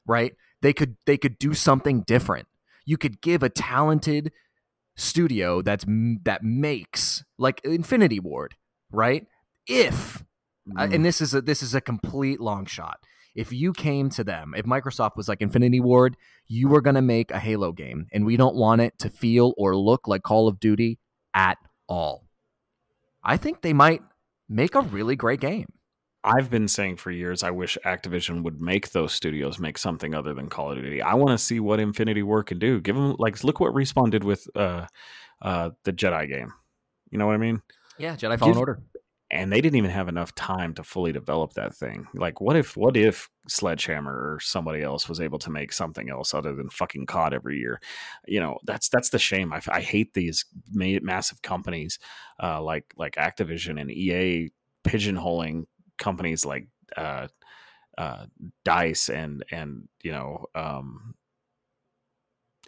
right? They could, they could do something different. You could give a talented studio that's that makes like Infinity Ward, right? If Mm. and this is a this is a complete long shot. If you came to them, if Microsoft was like Infinity Ward, you were going to make a Halo game, and we don't want it to feel or look like Call of Duty at all. I think they might make a really great game. I've been saying for years, I wish Activision would make those studios make something other than Call of Duty. I want to see what Infinity Ward can do. Give them like, look what Respawn did with uh, uh, the Jedi game. You know what I mean? Yeah, Jedi Fallen Give- Order. And they didn't even have enough time to fully develop that thing. Like, what if, what if Sledgehammer or somebody else was able to make something else other than fucking COD every year? You know, that's that's the shame. I, I hate these ma- massive companies uh, like like Activision and EA pigeonholing companies like uh, uh, Dice and and you know um,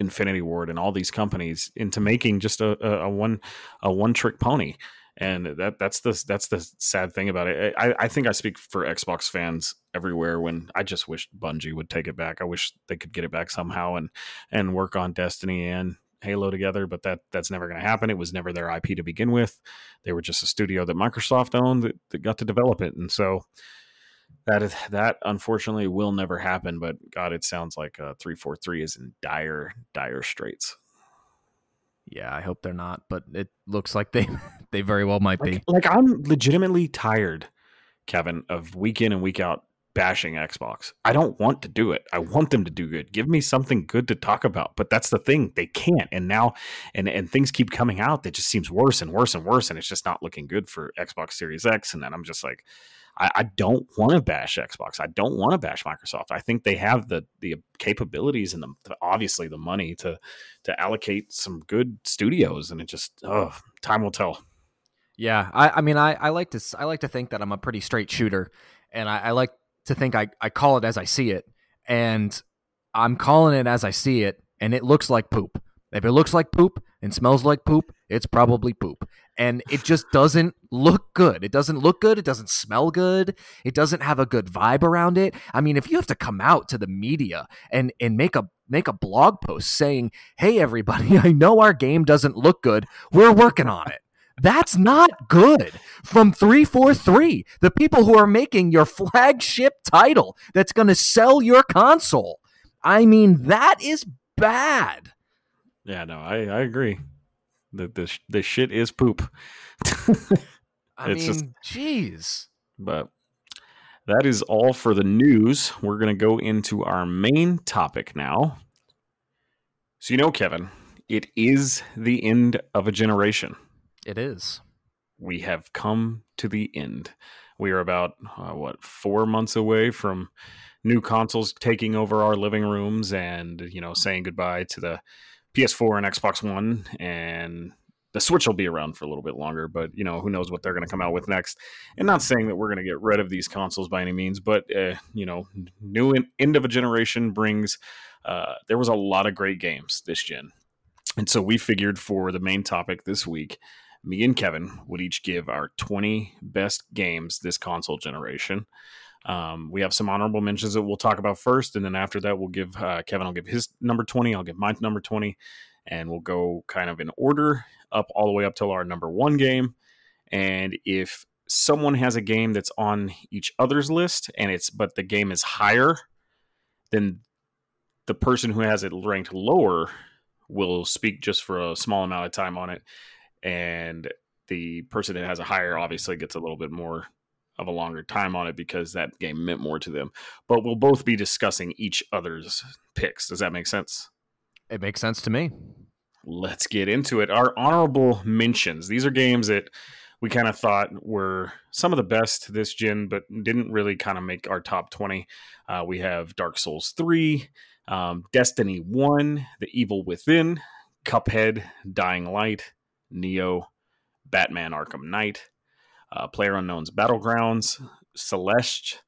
Infinity Ward and all these companies into making just a, a, a one a one trick pony. And that that's the that's the sad thing about it. I, I think I speak for Xbox fans everywhere when I just wish Bungie would take it back. I wish they could get it back somehow and and work on Destiny and Halo together, but that that's never going to happen. It was never their IP to begin with. They were just a studio that Microsoft owned that, that got to develop it, and so that is that unfortunately will never happen. But God, it sounds like uh, three four three is in dire dire straits. Yeah, I hope they're not, but it looks like they they very well might like, be. Like I'm legitimately tired, Kevin, of week in and week out bashing Xbox. I don't want to do it. I want them to do good. Give me something good to talk about. But that's the thing. They can't. And now and and things keep coming out that just seems worse and worse and worse. And it's just not looking good for Xbox Series X. And then I'm just like, I, I don't want to bash Xbox. I don't want to bash Microsoft. I think they have the the capabilities and the, the obviously the money to to allocate some good studios. And it just oh, time will tell. Yeah, I, I mean, I, I like to I like to think that I'm a pretty straight shooter, and I, I like to think I, I call it as I see it, and I'm calling it as I see it, and it looks like poop. If it looks like poop and smells like poop, it's probably poop. And it just *sighs* doesn't look good. It doesn't look good. It doesn't smell good. It doesn't have a good vibe around it. I mean, if you have to come out to the media and and make a make a blog post saying, "Hey everybody, *laughs* I know our game doesn't look good. We're working on it." That's not good. From 343, the people who are making your *laughs* flagship title that's going to sell your console. I mean, that is bad. Yeah, no, I, I agree. The, the, the shit is poop. *laughs* I it's mean, just, jeez. But that is all for the news. We're going to go into our main topic now. So, you know, Kevin, it is the end of a generation. It is. We have come to the end. We are about, uh, what, four months away from new consoles taking over our living rooms and, you know, saying goodbye to the PS4 and Xbox One. And the Switch will be around for a little bit longer, but, you know, who knows what they're going to come out with next. And not saying that we're going to get rid of these consoles by any means, but, uh, you know, new in- end of a generation brings. Uh, there was a lot of great games this gen. And so we figured for the main topic this week, me and Kevin would each give our 20 best games this console generation. Um, we have some honorable mentions that we'll talk about first, and then after that, we'll give uh, Kevin. I'll give his number 20. I'll give mine number 20, and we'll go kind of in order up all the way up till our number one game. And if someone has a game that's on each other's list, and it's but the game is higher, then the person who has it ranked lower will speak just for a small amount of time on it and the person that has a higher obviously gets a little bit more of a longer time on it because that game meant more to them. But we'll both be discussing each other's picks. Does that make sense? It makes sense to me. Let's get into it. Our honorable mentions. These are games that we kind of thought were some of the best this gen, but didn't really kind of make our top 20. Uh, we have Dark Souls 3, um, Destiny 1, The Evil Within, Cuphead, Dying Light, Nioh, Batman Arkham Knight, uh, Player Unknown's Battlegrounds, Celeste,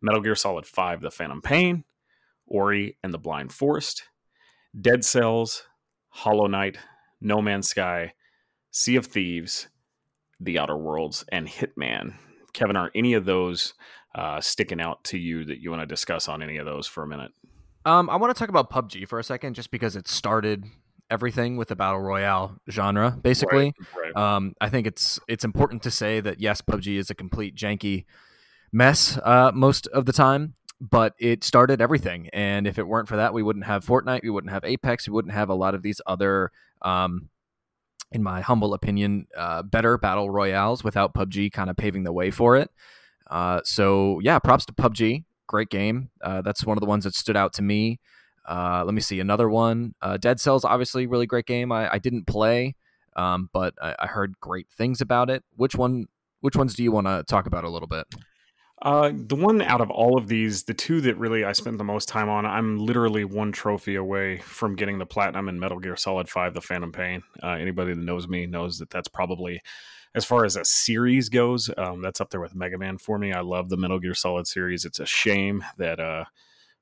Metal Gear Solid 5 The Phantom Pain, Ori and the Blind Forest, Dead Cells, Hollow Knight, No Man's Sky, Sea of Thieves, The Outer Worlds, and Hitman. Kevin, are any of those uh, sticking out to you that you want to discuss on any of those for a minute? Um, I want to talk about PUBG for a second, just because it started everything with the battle royale genre basically. Right, right. Um, i think it's it's important to say that yes pubg is a complete janky mess uh, most of the time but it started everything. And if it weren't for that we wouldn't have fortnite we wouldn't have apex we wouldn't have a lot of these other um, in my humble opinion uh, better battle royales without pubg kind of paving the way for it. Uh, so yeah props to pubg great game. Uh, that's one of the ones that stood out to me uh, let me see another one. Uh, Dead Cells, obviously, really great game. I, I didn't play, um, but I, I, heard great things about it. Which one? Which ones do you want to talk about a little bit? Uh, the one out of all of these, the two that really I spent the most time on, I'm literally one trophy away from getting the platinum in Metal Gear Solid Five: The Phantom Pain. Uh, anybody that knows me knows that that's probably as far as a series goes, um, that's up there with Mega Man for me. I love the Metal Gear Solid series. It's a shame that uh,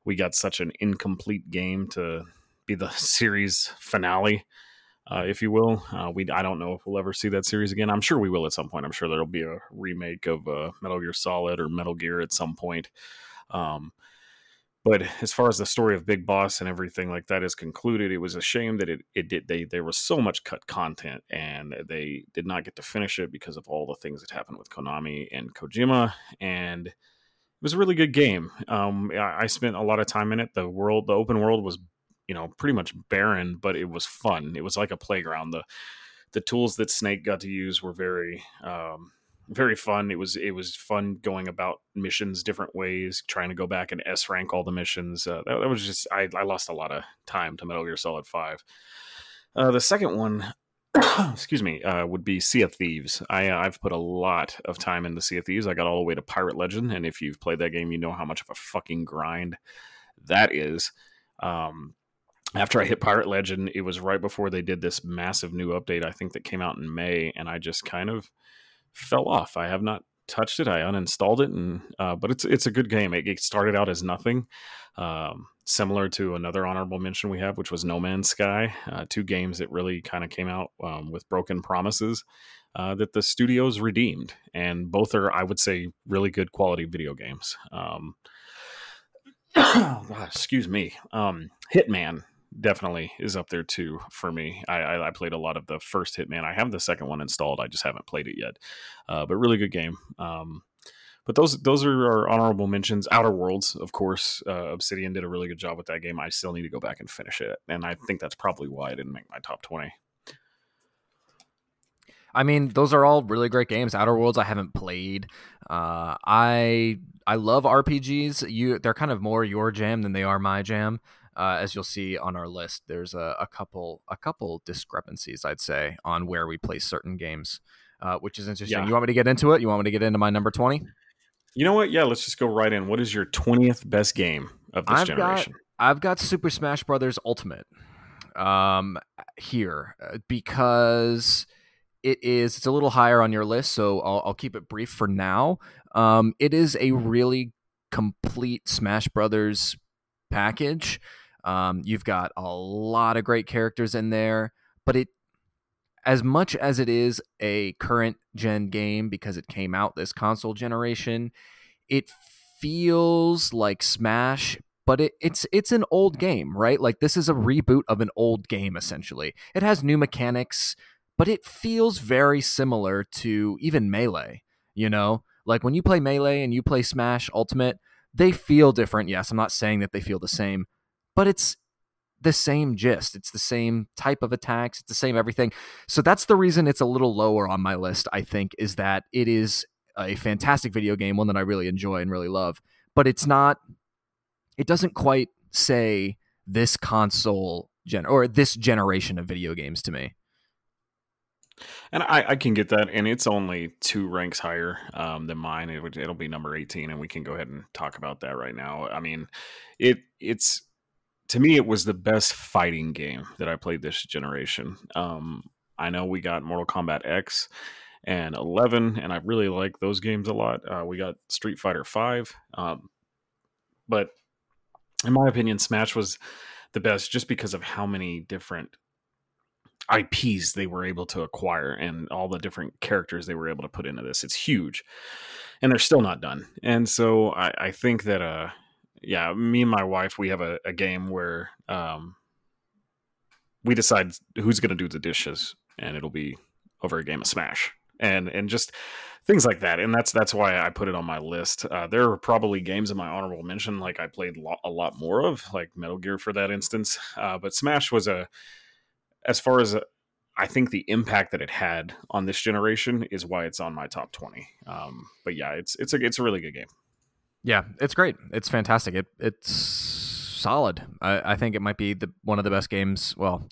we got such an incomplete game to be the *laughs* series finale, uh, if you will. Uh, we I don't know if we'll ever see that series again. I'm sure we will at some point. I'm sure there'll be a remake of uh, Metal Gear Solid or Metal Gear at some point. Um, but as far as the story of Big Boss and everything like that is concluded, it was a shame that it, it did they there was so much cut content and they did not get to finish it because of all the things that happened with Konami and Kojima and was a really good game. Um, I, I spent a lot of time in it. The world, the open world was you know pretty much barren, but it was fun. It was like a playground. The the tools that Snake got to use were very um, very fun. It was it was fun going about missions different ways, trying to go back and S rank all the missions. Uh, that, that, was just I, I lost a lot of time to Metal Gear Solid Five. Uh, the second one, *coughs* excuse me, uh, would be Sea of Thieves. I I've put a lot of time into Sea of Thieves. I got all the way to Pirate Legend, and if you've played that game, you know how much of a fucking grind that is. Um, after I hit Pirate Legend, it was right before they did this massive new update. I think that came out in May, and I just kind of fell off. I have not touched it. I uninstalled it, and uh, but it's it's a good game. It, it started out as nothing, um, similar to another honorable mention we have, which was No Man's Sky. Uh, two games that really kind of came out um, with broken promises uh, that the studios redeemed, and both are, I would say, really good quality video games. Um, *coughs* excuse me, um, Hitman definitely is up there too for me. I, I, I, played a lot of the first Hitman. I have the second one installed. I just haven't played it yet. Uh, but really good game. Um, but those those are our honorable mentions. Outer Worlds, of course, uh, Obsidian did a really good job with that game. I still need to go back and finish it, and I think that's probably why I didn't make my top twenty. I mean, those are all really great games. Outer Worlds, I haven't played. Uh, I I love RPGs. You, they're kind of more your jam than they are my jam uh, as you'll see on our list, there's a, a, couple a couple discrepancies, I'd say, on where we place certain games, uh, which is interesting. Yeah. You want me to get into it? You want me to get into my number twenty? You know what? Yeah, let's just go right in. What is your twentieth best game of this I've generation? Got, I've got Super Smash Brothers Ultimate um, here uh, because it is it's a little higher on your list, so I'll, I'll keep it brief for now. Um, it is a really complete Smash Brothers package. Um, you've got a lot of great characters in there, but it, as much as it is a current gen game because it came out this console generation, it feels like Smash, but it, it's it's an old game, right? Like this is a reboot of an old game essentially. It has new mechanics, but it feels very similar to even Melee. You know, like when you play Melee and you play Smash Ultimate, they feel different. Yes, I'm not saying that they feel the same, but it's the same gist. It's the same type of attacks. It's the same everything. So that's the reason it's a little lower on my list, I think, is that it is a fantastic video game, one that I really enjoy and really love. But it's not, it doesn't quite say this console gen or this generation of video games to me. And I, I, can get that, and it's only two ranks higher um, than mine. It, it'll be number eighteen, and we can go ahead and talk about that right now. I mean, it it's to me, it was the best fighting game that I played this generation. Um, I know we got Mortal Kombat X and Eleven, and I really like those games a lot. Uh, we got Street Fighter Five, um, but in my opinion, Smash was the best just because of how many different IPs they were able to acquire and all the different characters they were able to put into this. It's huge, and they're still not done. And so I, I think that, uh, yeah, me and my wife, we have a, a game where um, we decide who's going to do the dishes, and it'll be over a game of Smash, and and just things like that. And that's that's why I put it on my list. Uh, there are probably games in my honorable mention like I played lo- a lot more of, like Metal Gear for that instance. Uh, but Smash was a as far as uh, I think the impact that it had on this generation is why it's on my top twenty. Um, but yeah, it's it's a it's a really good game. Yeah, it's great. It's fantastic. It it's solid. I, I think it might be the one of the best games. Well,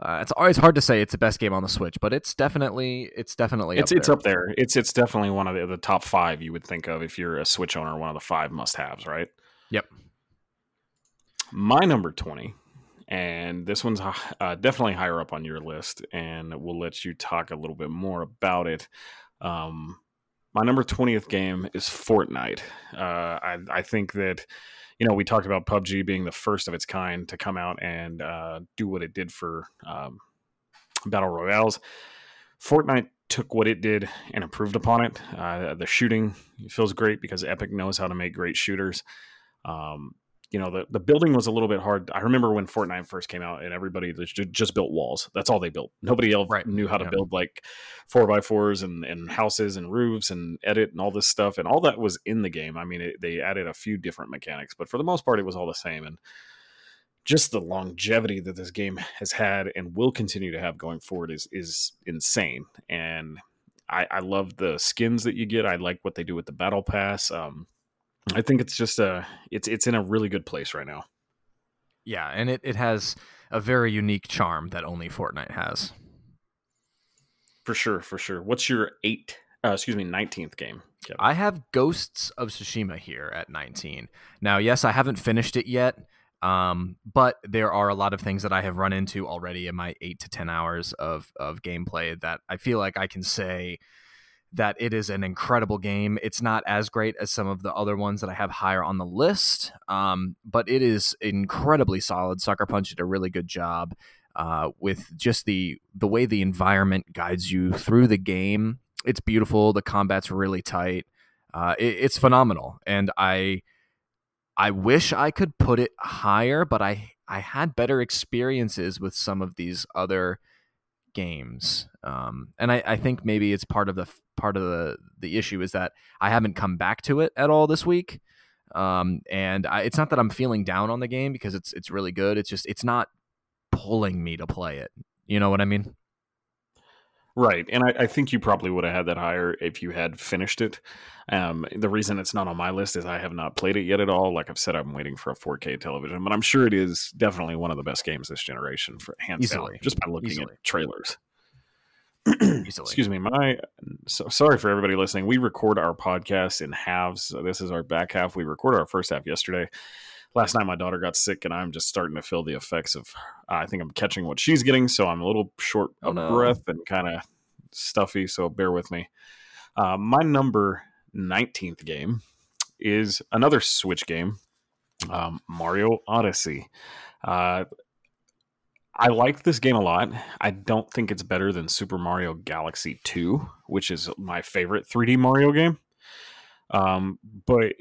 uh, it's always hard to say it's the best game on the Switch, but it's definitely it's definitely it's up it's up there. It's it's definitely one of the, the top five you would think of if you're a Switch owner. One of the five must haves, right? Yep. My number twenty and this one's uh, definitely higher up on your list, and we'll let you talk a little bit more about it. Um, my number 20th game is Fortnite. Uh, I, I, think that, you know, we talked about PUBG being the first of its kind to come out and uh, do what it did for um, Battle Royales. Fortnite took what it did and improved upon it. Uh, the shooting feels great because Epic knows how to make great shooters. Um, you know the, the building was a little bit hard. I remember when Fortnite first came out, and everybody just, just built walls. That's all they built. Nobody else right. knew how to yeah. build like four by fours and, and houses and roofs and edit and all this stuff. And all that was in the game. I mean, it, they added a few different mechanics, but for the most part, it was all the same. And just the longevity that this game has had and will continue to have going forward is is insane. And I, I love the skins that you get. I like what they do with the battle pass. Um, I think it's just a it's it's in a really good place right now. Yeah, and it, it has a very unique charm that only Fortnite has. For sure, for sure. What's your eight? Uh, excuse me, nineteenth game. Kevin? I have Ghosts of Tsushima here at nineteen. Now, yes, I haven't finished it yet, um, but there are a lot of things that I have run into already in my eight to ten hours of of gameplay that I feel like I can say that it is an incredible game. It's not as great as some of the other ones that I have higher on the list, um, but it is incredibly solid. Sucker Punch did a really good job uh, with just the the way the environment guides you through the game. It's beautiful. The combat's really tight. Uh, it, it's phenomenal, and I I wish I could put it higher, but I I had better experiences with some of these other games. Um, and I, I, think maybe it's part of the part of the the issue is that I haven't come back to it at all this week. Um, and I, it's not that I'm feeling down on the game because it's it's really good. It's just it's not pulling me to play it. You know what I mean Right, and I, I, think you probably would have had that higher if you had finished it. Um, the reason it's not on my list is I have not played it yet at all. Like I've said, I'm waiting for a 4K television, but I'm sure it is definitely one of the best games this generation for hands Easily. down, just by looking Easily. at trailers. *clears throat* Excuse me, my so, sorry for everybody listening. We record our podcast in halves. So this is our back half. We recorded our first half yesterday last night my daughter got sick and i'm just starting to feel the effects of uh, i think i'm catching what she's getting so i'm a little short oh, of no. breath and kind of stuffy so bear with me uh, my number 19th game is another switch game um, mario odyssey uh, I like this game a lot. I don't think it's better than Super Mario Galaxy 2, which is my favorite 3D Mario game. Um, but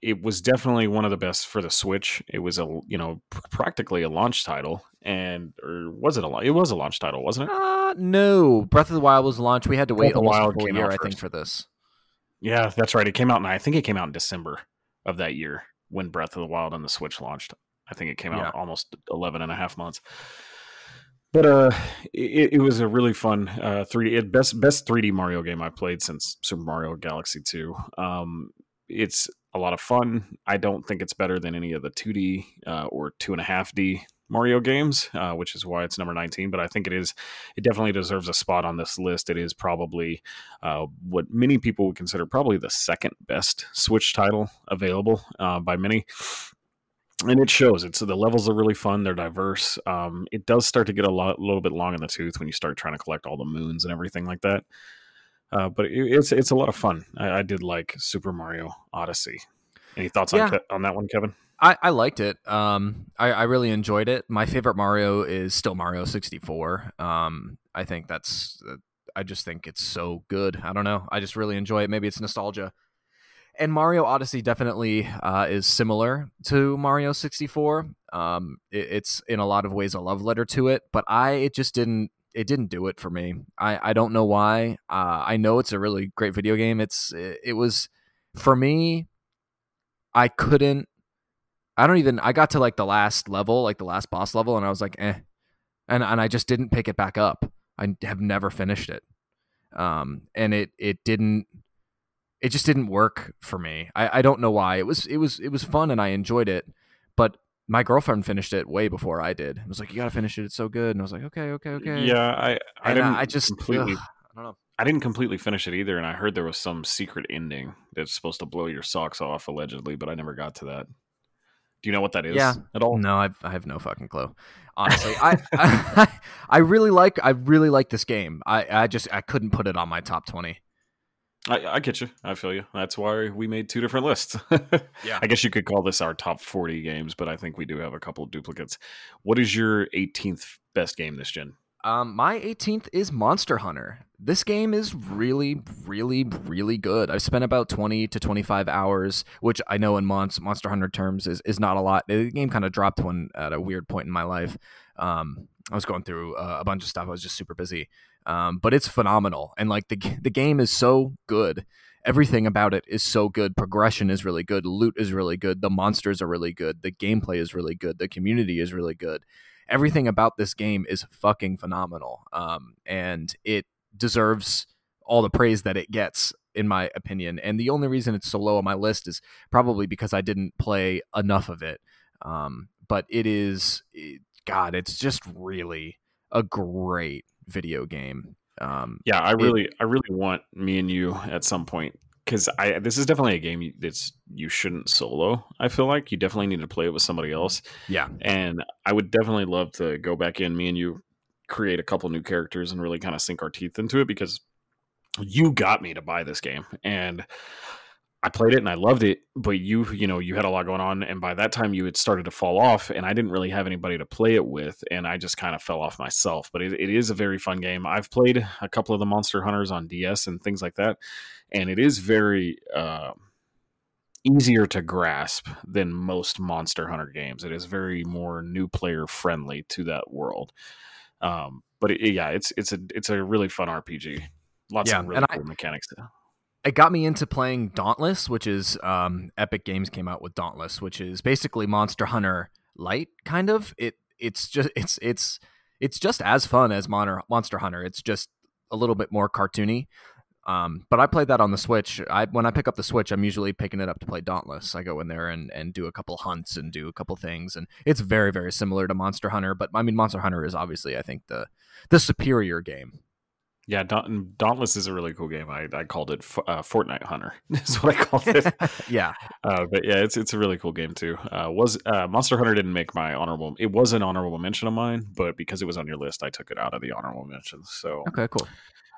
it was definitely one of the best for the Switch. It was a you know practically a launch title, and or was it a launch? it was a launch title, wasn't it? Uh, no, Breath of the Wild was launched. We had to wait a while a year, I think, for this. Yeah, that's right. It came out, and I think it came out in December of that year when Breath of the Wild on the Switch launched. I think it came out yeah. almost 11 and a half months. But uh, it, it was a really fun uh 3D best best 3D Mario game I played since Super Mario Galaxy 2. Um, it's a lot of fun. I don't think it's better than any of the 2D uh, or two and a half D Mario games, uh, which is why it's number 19. But I think it is, it definitely deserves a spot on this list. It is probably uh, what many people would consider probably the second best Switch title available uh, by many. And it shows. It's the levels are really fun. They're diverse. Um, it does start to get a lot, little bit long in the tooth when you start trying to collect all the moons and everything like that. Uh, but it, it's it's a lot of fun. I, I, did like Super Mario Odyssey. Any thoughts yeah. on on that one, Kevin? I, I liked it. Um, I, I really enjoyed it. My favorite Mario is still Mario 64. Um, I think that's. Uh, I just think it's so good. I don't know. I just really enjoy it. Maybe it's nostalgia. And Mario Odyssey definitely uh, is similar to Mario 64. Um, it, it's in a lot of ways a love letter to it, but I it just didn't it didn't do it for me. I, I don't know why. Uh, I know it's a really great video game. It's it, it was for me. I couldn't. I don't even. I got to like the last level, like the last boss level, and I was like, eh, and and I just didn't pick it back up. I have never finished it, um, and it it didn't. It just didn't work for me. I, I don't know why. It was it was it was fun and I enjoyed it, but my girlfriend finished it way before I did. I was like, you gotta finish it. It's so good. And I was like, okay, okay, okay. Yeah, I I didn't I just completely. Ugh, I don't know. I didn't completely finish it either, and I heard there was some secret ending that's supposed to blow your socks off allegedly, but I never got to that. Do you know what that is? Yeah. at all? No, I've, I have no fucking clue. Honestly, I, *laughs* I I really like I really like this game. I I just I couldn't put it on my top twenty. I, I get you. I feel you. That's why we made two different lists. *laughs* yeah. I guess you could call this our top 40 games, but I think we do have a couple of duplicates. What is your 18th best game this gen? Um, my 18th is Monster Hunter. This game is really, really, really good. I've spent about 20 to 25 hours, which I know in Monster Hunter terms is, is not a lot. The game kind of dropped one at a weird point in my life. Um, I was going through uh, a bunch of stuff. I was just super busy. Um, but it's phenomenal, and like the the game is so good. everything about it is so good. Progression is really good. Loot is really good. The monsters are really good. The gameplay is really good. The community is really good. Everything about this game is fucking phenomenal. Um, and it deserves all the praise that it gets, in my opinion. And the only reason it's so low on my list is probably because I didn't play enough of it. Um, but it is, it, God, it's just really a great video game. Um, yeah, I really, it, I really want me and you at some point because I this is definitely a game that's you shouldn't solo. I feel like you definitely need to play it with somebody else. Yeah, and I would definitely love to go back in, me and you, create a couple new characters and really kind of sink our teeth into it because you got me to buy this game and I played it and I loved it, but you, you know, you had a lot going on, and by that time you had started to fall off, and I didn't really have anybody to play it with, and I just kind of fell off myself. But it, it is a very fun game. I've played a couple of the Monster Hunters on DS and things like that, and it is very uh, easier to grasp than most Monster Hunter games. It is very more new player friendly to that world. Um, but it, yeah, it's it's a it's a really fun RPG. Lots yeah, of really cool I, mechanics it got me into playing Dauntless, which is um, Epic Games came out with Dauntless, which is basically Monster Hunter light kind of. It it's just it's it's it's just as fun as Monster Hunter. It's just a little bit more cartoony. Um, but I played that on the Switch. I when I pick up the Switch, I'm usually picking it up to play Dauntless. I go in there and, and do a couple hunts and do a couple things, and it's very very similar to Monster Hunter. But I mean, Monster Hunter is obviously I think the the superior game. Yeah, Dauntless is a really cool game. I, I called it uh, Fortnite Hunter. *laughs* is what I called it. *laughs* yeah, uh, but yeah, it's it's a really cool game too. Uh, was uh, Monster Hunter didn't make my honorable? It was an honorable mention of mine, but because it was on your list, I took it out of the honorable mentions. So okay, cool.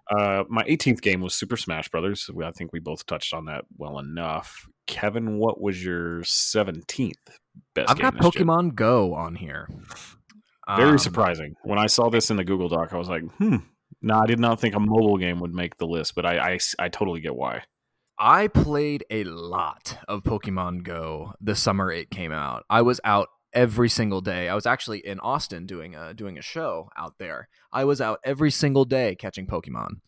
Uh, my 18th game was Super Smash Brothers. I think we both touched on that well enough. Kevin, what was your 17th best? I've got Pokemon? Go on here. Very um, surprising. When I saw this in the Google Doc, I was like, hmm, no, I did not think a mobile game would make the list, but I, I, I totally get why. I played a lot of Pokemon Go the summer it came out. I was out every single day. I was actually in Austin doing a doing a show out there. I was out every single day catching Pokemon.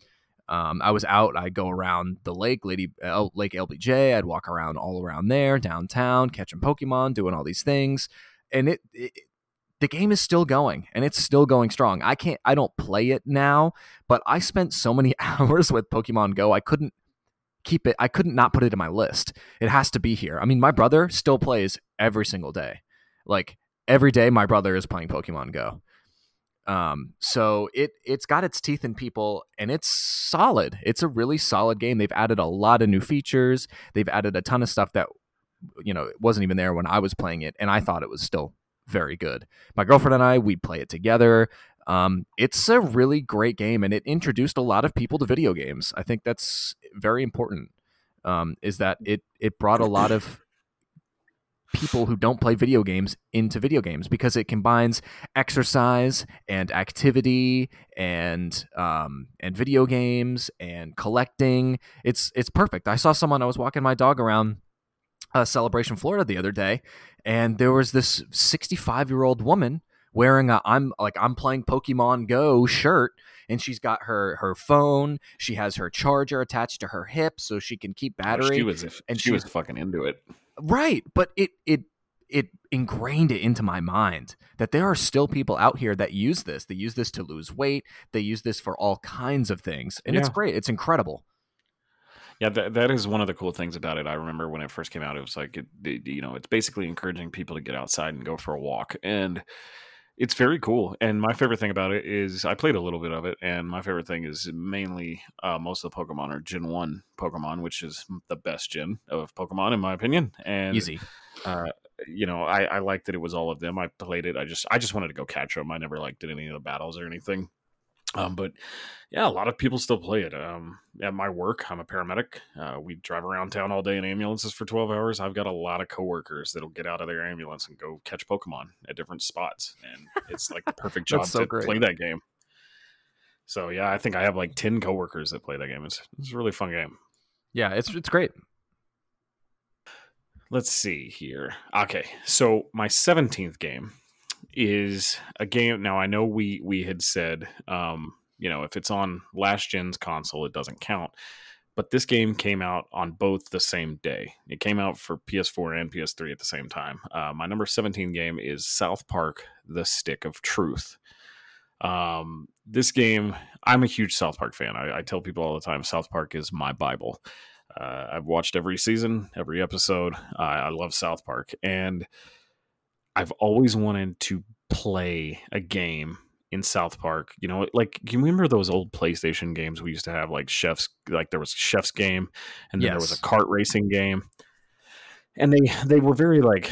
Um, I was out. I go around the lake, Lady Lake LBJ. I'd walk around all around there, downtown, catching Pokemon, doing all these things, and it, it the game is still going and it's still going strong. I can't I don't play it now, but I spent so many *laughs* hours with Pokemon Go. I couldn't keep it I couldn't not put it in my list. It has to be here. I mean, my brother still plays every single day. Like every day my brother is playing Pokemon Go. Um so it it's got its teeth in people and it's solid. It's a really solid game. They've added a lot of new features. They've added a ton of stuff that you know, it wasn't even there when I was playing it and I thought it was still very good. My girlfriend and I, we play it together. Um, it's a really great game, and it introduced a lot of people to video games. I think that's very important. Um, is that it? It brought a lot of people who don't play video games into video games because it combines exercise and activity and um, and video games and collecting. It's it's perfect. I saw someone. I was walking my dog around uh, Celebration Florida the other day, and there was this 65 year old woman wearing a I'm like I'm playing Pokemon Go shirt and she's got her her phone she has her charger attached to her hip so she can keep battery oh, she was and she, she was fucking into it. Right but it it it ingrained it into my mind that there are still people out here that use this. They use this to lose weight. They use this for all kinds of things and yeah. it's great. It's incredible yeah, that, that is one of the cool things about it. I remember when it first came out, it was like, it, it, you know, it's basically encouraging people to get outside and go for a walk. And it's very cool. And my favorite thing about it is I played a little bit of it. And my favorite thing is mainly uh, most of the Pokemon are Gen 1 Pokemon, which is the best gen of Pokemon, in my opinion. And easy. Uh, you know, I, I liked that it was all of them. I played it. I just, I just wanted to go catch them. I never like did any of the battles or anything. Um, but yeah, a lot of people still play it. Um, at my work, I'm a paramedic. Uh, we drive around town all day in ambulances for 12 hours. I've got a lot of coworkers that'll get out of their ambulance and go catch Pokemon at different spots, and it's like the perfect *laughs* job so to great. play that game. So yeah, I think I have like 10 coworkers that play that game. It's it's a really fun game. Yeah, it's it's great. Let's see here. Okay, so my 17th game is a game. Now I know we we had said, um, you know, if it's on last gen's console, it doesn't count. but this game came out on both the same day. It came out for PS4 and PS3 at the same time. Uh, my number 17 game is South Park: The Stick of Truth. Um, this game, I'm a huge South Park fan. I, I, tell people all the time, South Park is my Bible. Uh, I've watched every season, every episode. Uh, I love South Park, and I've always wanted to play a game in South Park. You know, like you remember those old PlayStation games we used to have, like Chef's, like there was a Chef's game, and then yes. there was a kart racing game, and they they were very like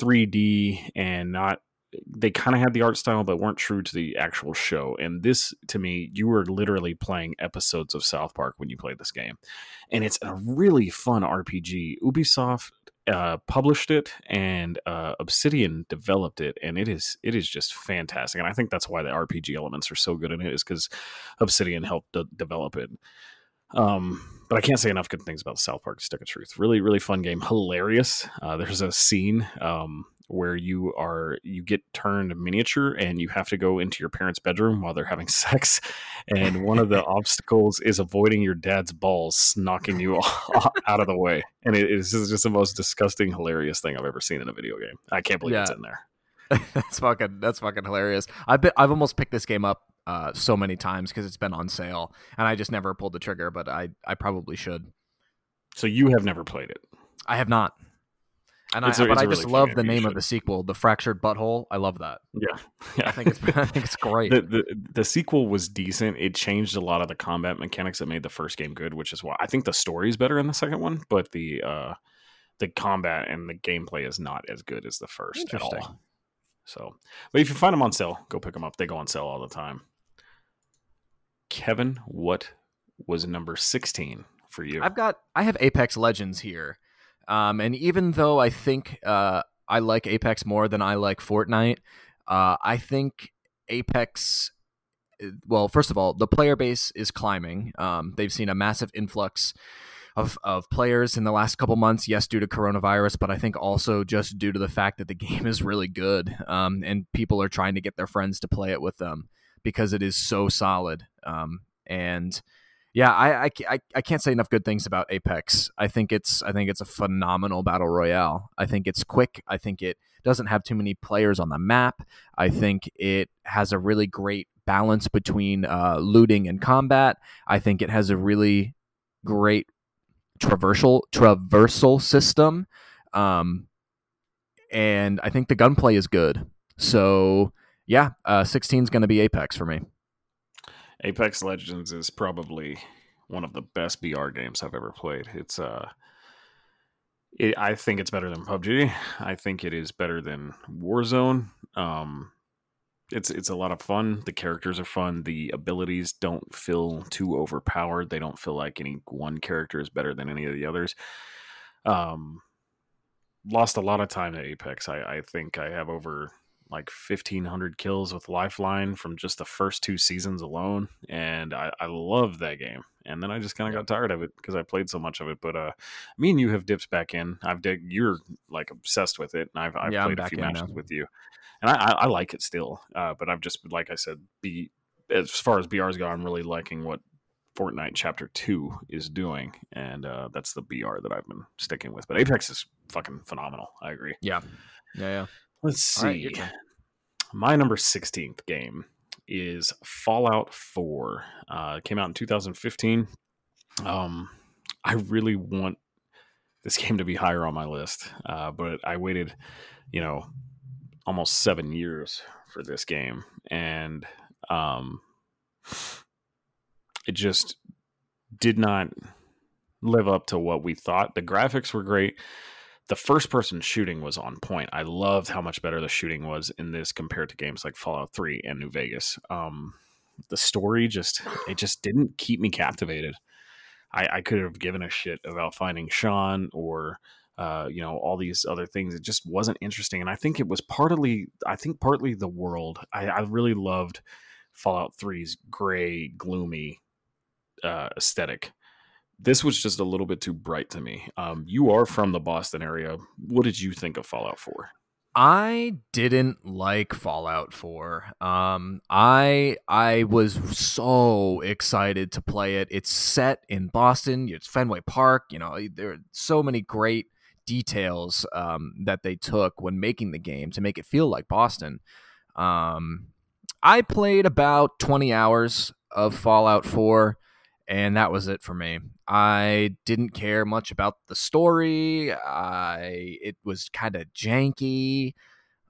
3D and not. They kind of had the art style, but weren't true to the actual show. And this, to me, you were literally playing episodes of South Park when you played this game, and it's a really fun RPG. Ubisoft uh, published it and uh, Obsidian developed it, and it is it is just fantastic. And I think that's why the RPG elements are so good in it is because Obsidian helped de- develop it. Um, but I can't say enough good things about South Park Stick of Truth. Really, really fun game, hilarious. Uh, there's a scene um, where you are you get turned miniature and you have to go into your parents' bedroom while they're having *laughs* sex, and one of the *laughs* obstacles is avoiding your dad's balls knocking you *laughs* out of the way. And it is just the most disgusting, hilarious thing I've ever seen in a video game. I can't believe yeah. it's in there. that's fucking that's fucking hilarious. I've been I've almost picked this game up uh, so many times because it's been on sale, and I just never pulled the trigger. But I I probably should. So you have never played it? I have not. And it's I, a, but I just love the name of the sequel, The Fractured Butthole. I love that. Yeah, *laughs* yeah. I think it's *laughs* I think it's great. The, the, the sequel was decent. It changed a lot of the combat mechanics that made the first game good, which is why I think the story is better in the second one, but the uh the combat and the gameplay is not as good as the first at all. So, but if you find them on sale, go pick them up. They go on sale all the time. Kevin, what was number 16 for you? I've got I have Apex Legends here. Um, and even though I think uh, I like Apex more than I like Fortnite, uh, I think Apex. Uh, well, first of all, the player base is climbing. Um, they've seen a massive influx of, of players in the last couple months. Yes, due to coronavirus, but I think also just due to the fact that the *laughs* game is really good, um, and people are trying to get their friends to play it with them because it is so solid. Um, and yeah, I, I, I can't say enough good things about Apex. I think it's I think it's a phenomenal battle royale. I think it's quick. I think it doesn't have too many players on the map. I think it has a really great balance between uh, looting and combat. I think it has a really great traversal traversal system, um, and I think the gunplay is good. So yeah, uh, 16 is going to be Apex for me. Apex Legends is probably one of the best BR games I've ever played. It's uh it, I think it's better than PUBG. I think it is better than Warzone. Um it's it's a lot of fun. The characters are fun. The abilities don't feel too overpowered. They don't feel like any one character is better than any of the others. Um lost a lot of time to Apex. I, I think I have over like 1500 kills with lifeline from just the first two seasons alone and i, I love that game and then i just kind of got tired of it because i played so much of it but uh me and you have dipped back in i've dig you're like obsessed with it and i've, I've yeah, played a few matches now. with you and I, I, I, like it still uh but i've just like i said be as far as brs go i'm really liking what Fortnite Chapter Two is doing, and uh, that's the BR that I've been sticking with. But Apex is fucking phenomenal. I agree. Yeah, yeah, yeah. Let's see. Right, My number 16th game is Fallout 4. Uh, came out in 2015. Um, I really want this *laughs* game to be higher on my list, uh, but I waited, you know, almost seven years for this game, and um, it just did not live up to what we thought. The graphics were great the first person shooting was on point. I loved how much better the shooting was in this compared to games like Fallout 3 and New Vegas. Um, the story just it just didn't keep me captivated. I, I could have given a shit about finding Shaun or uh, you know all these other things. It just wasn't interesting, and I think it was partly I think partly the world. I, I really loved Fallout 3's gray, gloomy uh, aesthetic this was just a little bit too bright to me. Um, you are from the Boston area. What did you think of Fallout 4? I didn't like Fallout 4. Um, I I was so excited to play it. It's set in Boston. It's Fenway Park. You know, there are so many great details um, that they took when making the game to make it feel like Boston. Um, I played about 20 hours of Fallout 4, and that was it for me. I didn't care much about the story. I it was kind of janky.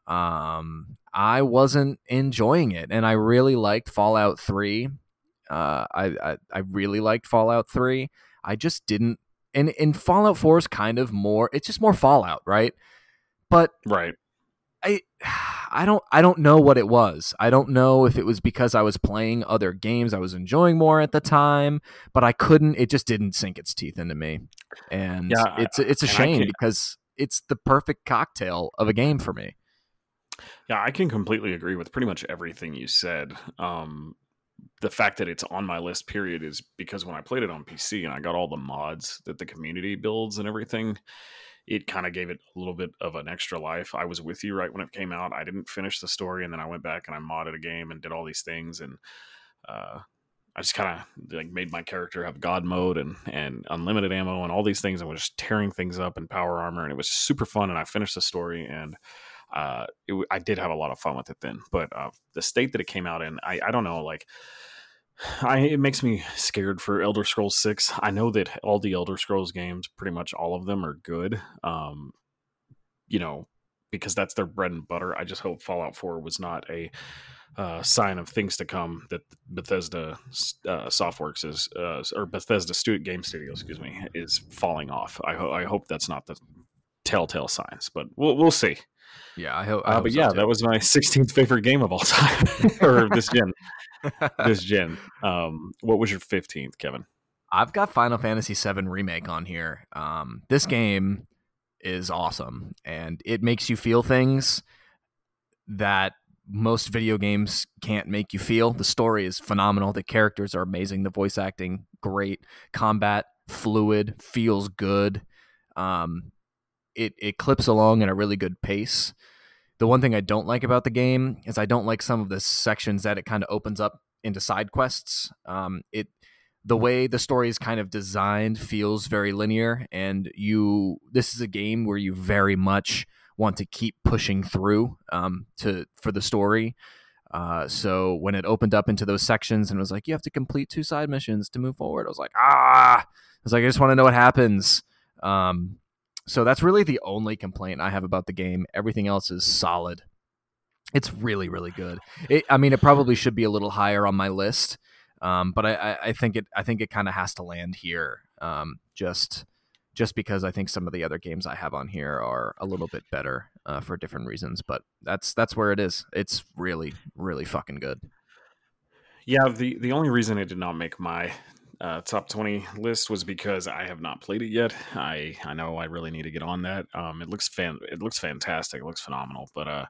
Um, I wasn't enjoying it, and I really liked Fallout 3. Uh, I, I I really liked Fallout 3. I just didn't and in Fallout 4 is kind of more it's just more Fallout, right? But right. I *sighs* I don't I don't know what it was. I don't know if it was because I was playing other games I was enjoying more at the time, but I couldn't it just didn't sink its teeth into me. And yeah, it's it's a shame because it's the perfect cocktail of a game for me. Yeah, I can completely agree with pretty much everything you said. Um, the fact that it's on my list period is because when I played it on PC and I got all the mods that the community builds and everything, it kind of gave it a little bit of an extra life. I was with you right when it came out. I didn't finish the story and then I went back and I modded a game and did all these things and uh, I just kind of like made my character have God mode and and unlimited ammo and all these things and was just tearing things up in power armor and it was super fun and I finished the story and uh, it, I did have a lot of fun with it then. But uh, the state that it came out in, I, I don't know, like. I, it makes me scared for Elder Scrolls 6. I know that all the Elder Scrolls games, pretty much all of them are good. Um, you know, because that's their bread and butter. I just hope Fallout 4 was not a uh, sign of things to come that Bethesda uh, Softworks is, uh, or Bethesda Student Game Studio, excuse me, is falling off. I, ho- I hope that's not the telltale signs, but we'll, we'll see. Yeah, I hope. I uh, hope but so yeah, too. that was my *laughs* 16th favorite game of all time, *laughs* or this gen. this *laughs* gen. Um, what was your 15th, Kevin? I've got Final Fantasy VII Remake on here. Um, this game is awesome, and it makes you feel things that most video games can't make you feel. The story is phenomenal. The characters are amazing. The voice acting, great. Combat, fluid, feels good. Um, it it clips along at a really good pace. The one thing I don't like about the game is I don't like some of the sections that it kind of opens up into side quests. Um, it the way the story is kind of designed feels very linear, and you this is a game where you very much want to keep pushing through um, to for the story. Uh, so when it opened up into those sections and it was like, you have to complete two side missions to move forward, I was like, ah, I was like, I just want to know what happens. Um, so that's really the only complaint I have about the game. Everything else is solid. It's really, really good. It, I mean, it probably should be a little higher on my list, um, but I, I, think it. I think it kind of has to land here, um, just just because I think some of the other games I have on here are a little bit better uh, for different reasons. But that's that's where it is. It's really, really fucking good. Yeah, the the only reason it did not make my uh, top 20 list was because I have not played it yet. I I know I really need to get on that. Um, it looks fan it looks fantastic. It looks phenomenal, but uh,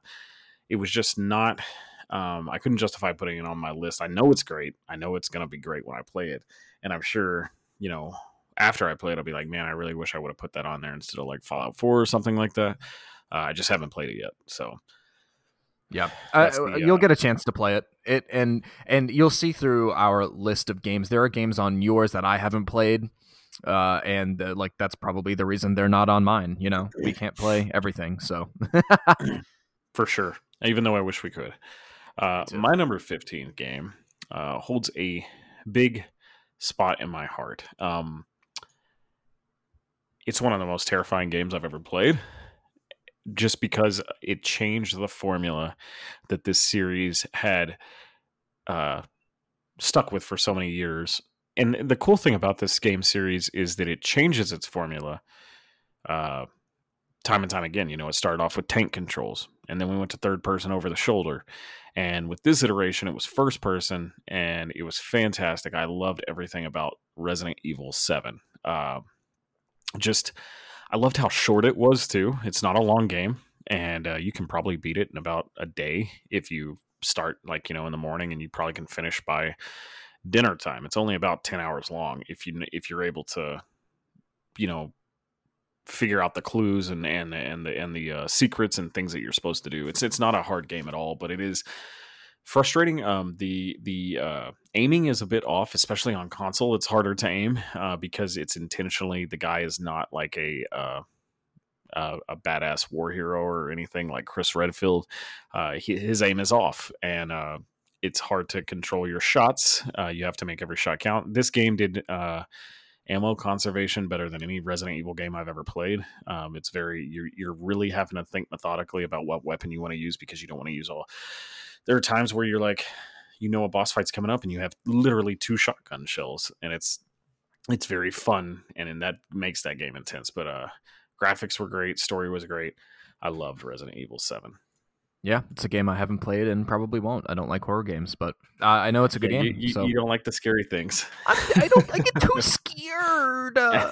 it was just not. Um, I couldn't justify putting it on my list. I know it's great. I know it's gonna be great when I play it, and I'm sure you know after I play it, I'll be like, man, I really wish I would have put that on there instead of like Fallout 4 or something like that. Uh, I just haven't played it yet, so yeah, uh, the, you'll uh, get a chance to play it. It and and you'll see through our list of games. There are games on yours that I haven't played, uh, and uh, like that's probably the reason they're not on mine. You know, we can't play everything, so *clears throat* for sure. Even though I wish we could. Uh, my number fifteen game uh, holds a big spot in my heart. Um, it's one of the most terrifying games I've ever played just because it changed the formula that this series had uh, stuck with for so many years. And the cool thing about this game series is that it changes its formula uh, time and time again. You know, it started off with tank controls, and then we went to third person over the shoulder. And with this iteration, it was first person, and it was fantastic. I loved everything about Resident Evil 7. Uh, just I loved how short it was too. It's not a long game, and uh, you can probably beat it in about a day if you start like you know in the morning, and you probably can finish by dinner time. It's only about ten hours long if you if you're able to, you know, figure out the clues and and and the and the uh, secrets and things that you're supposed to do. It's it's not a hard game at all, but it is frustrating. Um, the the uh, aiming is a bit off, especially on console. It's harder to aim uh, because it's intentionally the guy is not like a uh, uh, a badass war hero or anything like Chris Redfield. Uh, he, his aim is off, and uh, it's hard to control your shots. Uh, you have to make every shot count. This game did ammo conservation better than any Resident Evil game I've ever played. Um, it's very you're you're really having to think methodically about what weapon you want to use because you don't want to use all. There are times where you're like, you know, a boss fight's coming up and you have literally two shotgun shells, and it's it's very fun, and, and that makes that game intense. But uh, graphics were great, story was great. I loved Resident Evil Seven. Yeah, it's a game I haven't played and probably won't. I don't like horror games, but uh, I know it's a good Yeah, game. You, you, so. you don't like the scary things. I, I don't. I get too *laughs* scared. Uh,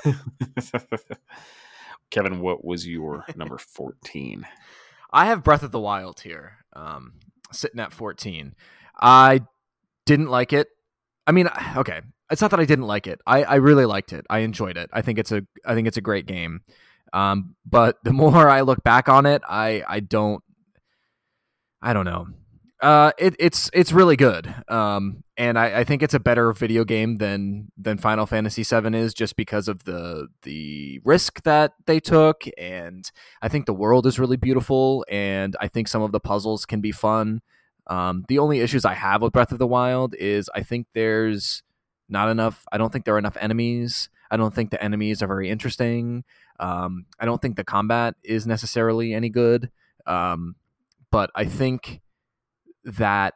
*laughs* Kevin, what was your number 14? I have Breath of the Wild here, um, sitting at 14. I didn't like it. I mean, *sighs* okay, it's not that I didn't like it. I, I really liked it. I enjoyed it. I think it's a I think it's a great game. Um, but the *laughs* more I look back on it, I I don't I don't know. Uh, it, it's it's really good. Um, and I, I think it's a better video game than than Final Fantasy VII is, just because of the the risk that they took, and I think the world is really beautiful, and I think some of the puzzles can be fun. Um, the only issues I have with Breath of the Wild is I think there's not enough. I don't think there are enough enemies. I don't think the enemies are very interesting. Um, I don't think the combat is necessarily any good. Um, but I think that,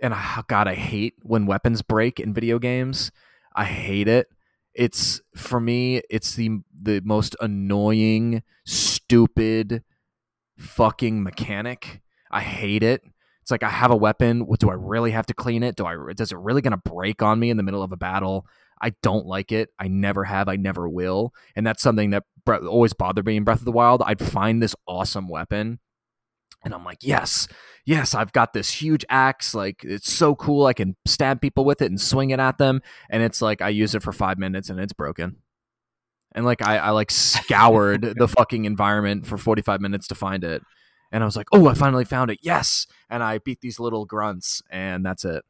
and oh God, I hate when weapons break in video games. I hate it. It's for me, it's the the most annoying, stupid, fucking mechanic. I hate it. It's like I have a weapon. What do I really have to clean it? Do I? Does it really gonna break on me in the middle of a battle? I don't like it. I never have. I never will. And that's something that always bothered me in Breath of the Wild. I'd find this awesome weapon, and I'm like, yes, yes, I've got this huge axe. Like it's so cool. I can stab people with it and swing it at them. And it's like I use it for five minutes and it's broken. And like I, I like scoured *laughs* the fucking environment for 45 minutes to find it. And I was like, oh, I finally found it. Yes. And I beat these little grunts and that's it.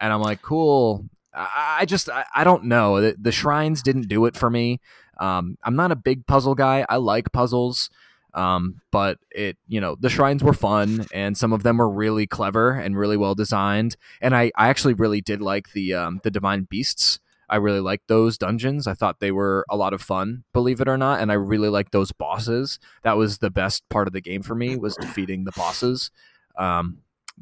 And I'm like, cool. I, just, I, don't know. The, the, shrines didn't do it for me. Um, I'm not a big puzzle guy. I like puzzles. Um, but it, you know, the shrines were fun and some of them were really clever and really well designed. And I, I actually really did like the, um, the divine beasts. I really liked those dungeons. I thought they were a lot of fun, believe it or not, and I really liked those bosses. That was the best part of the game for me was defeating the bosses. Um,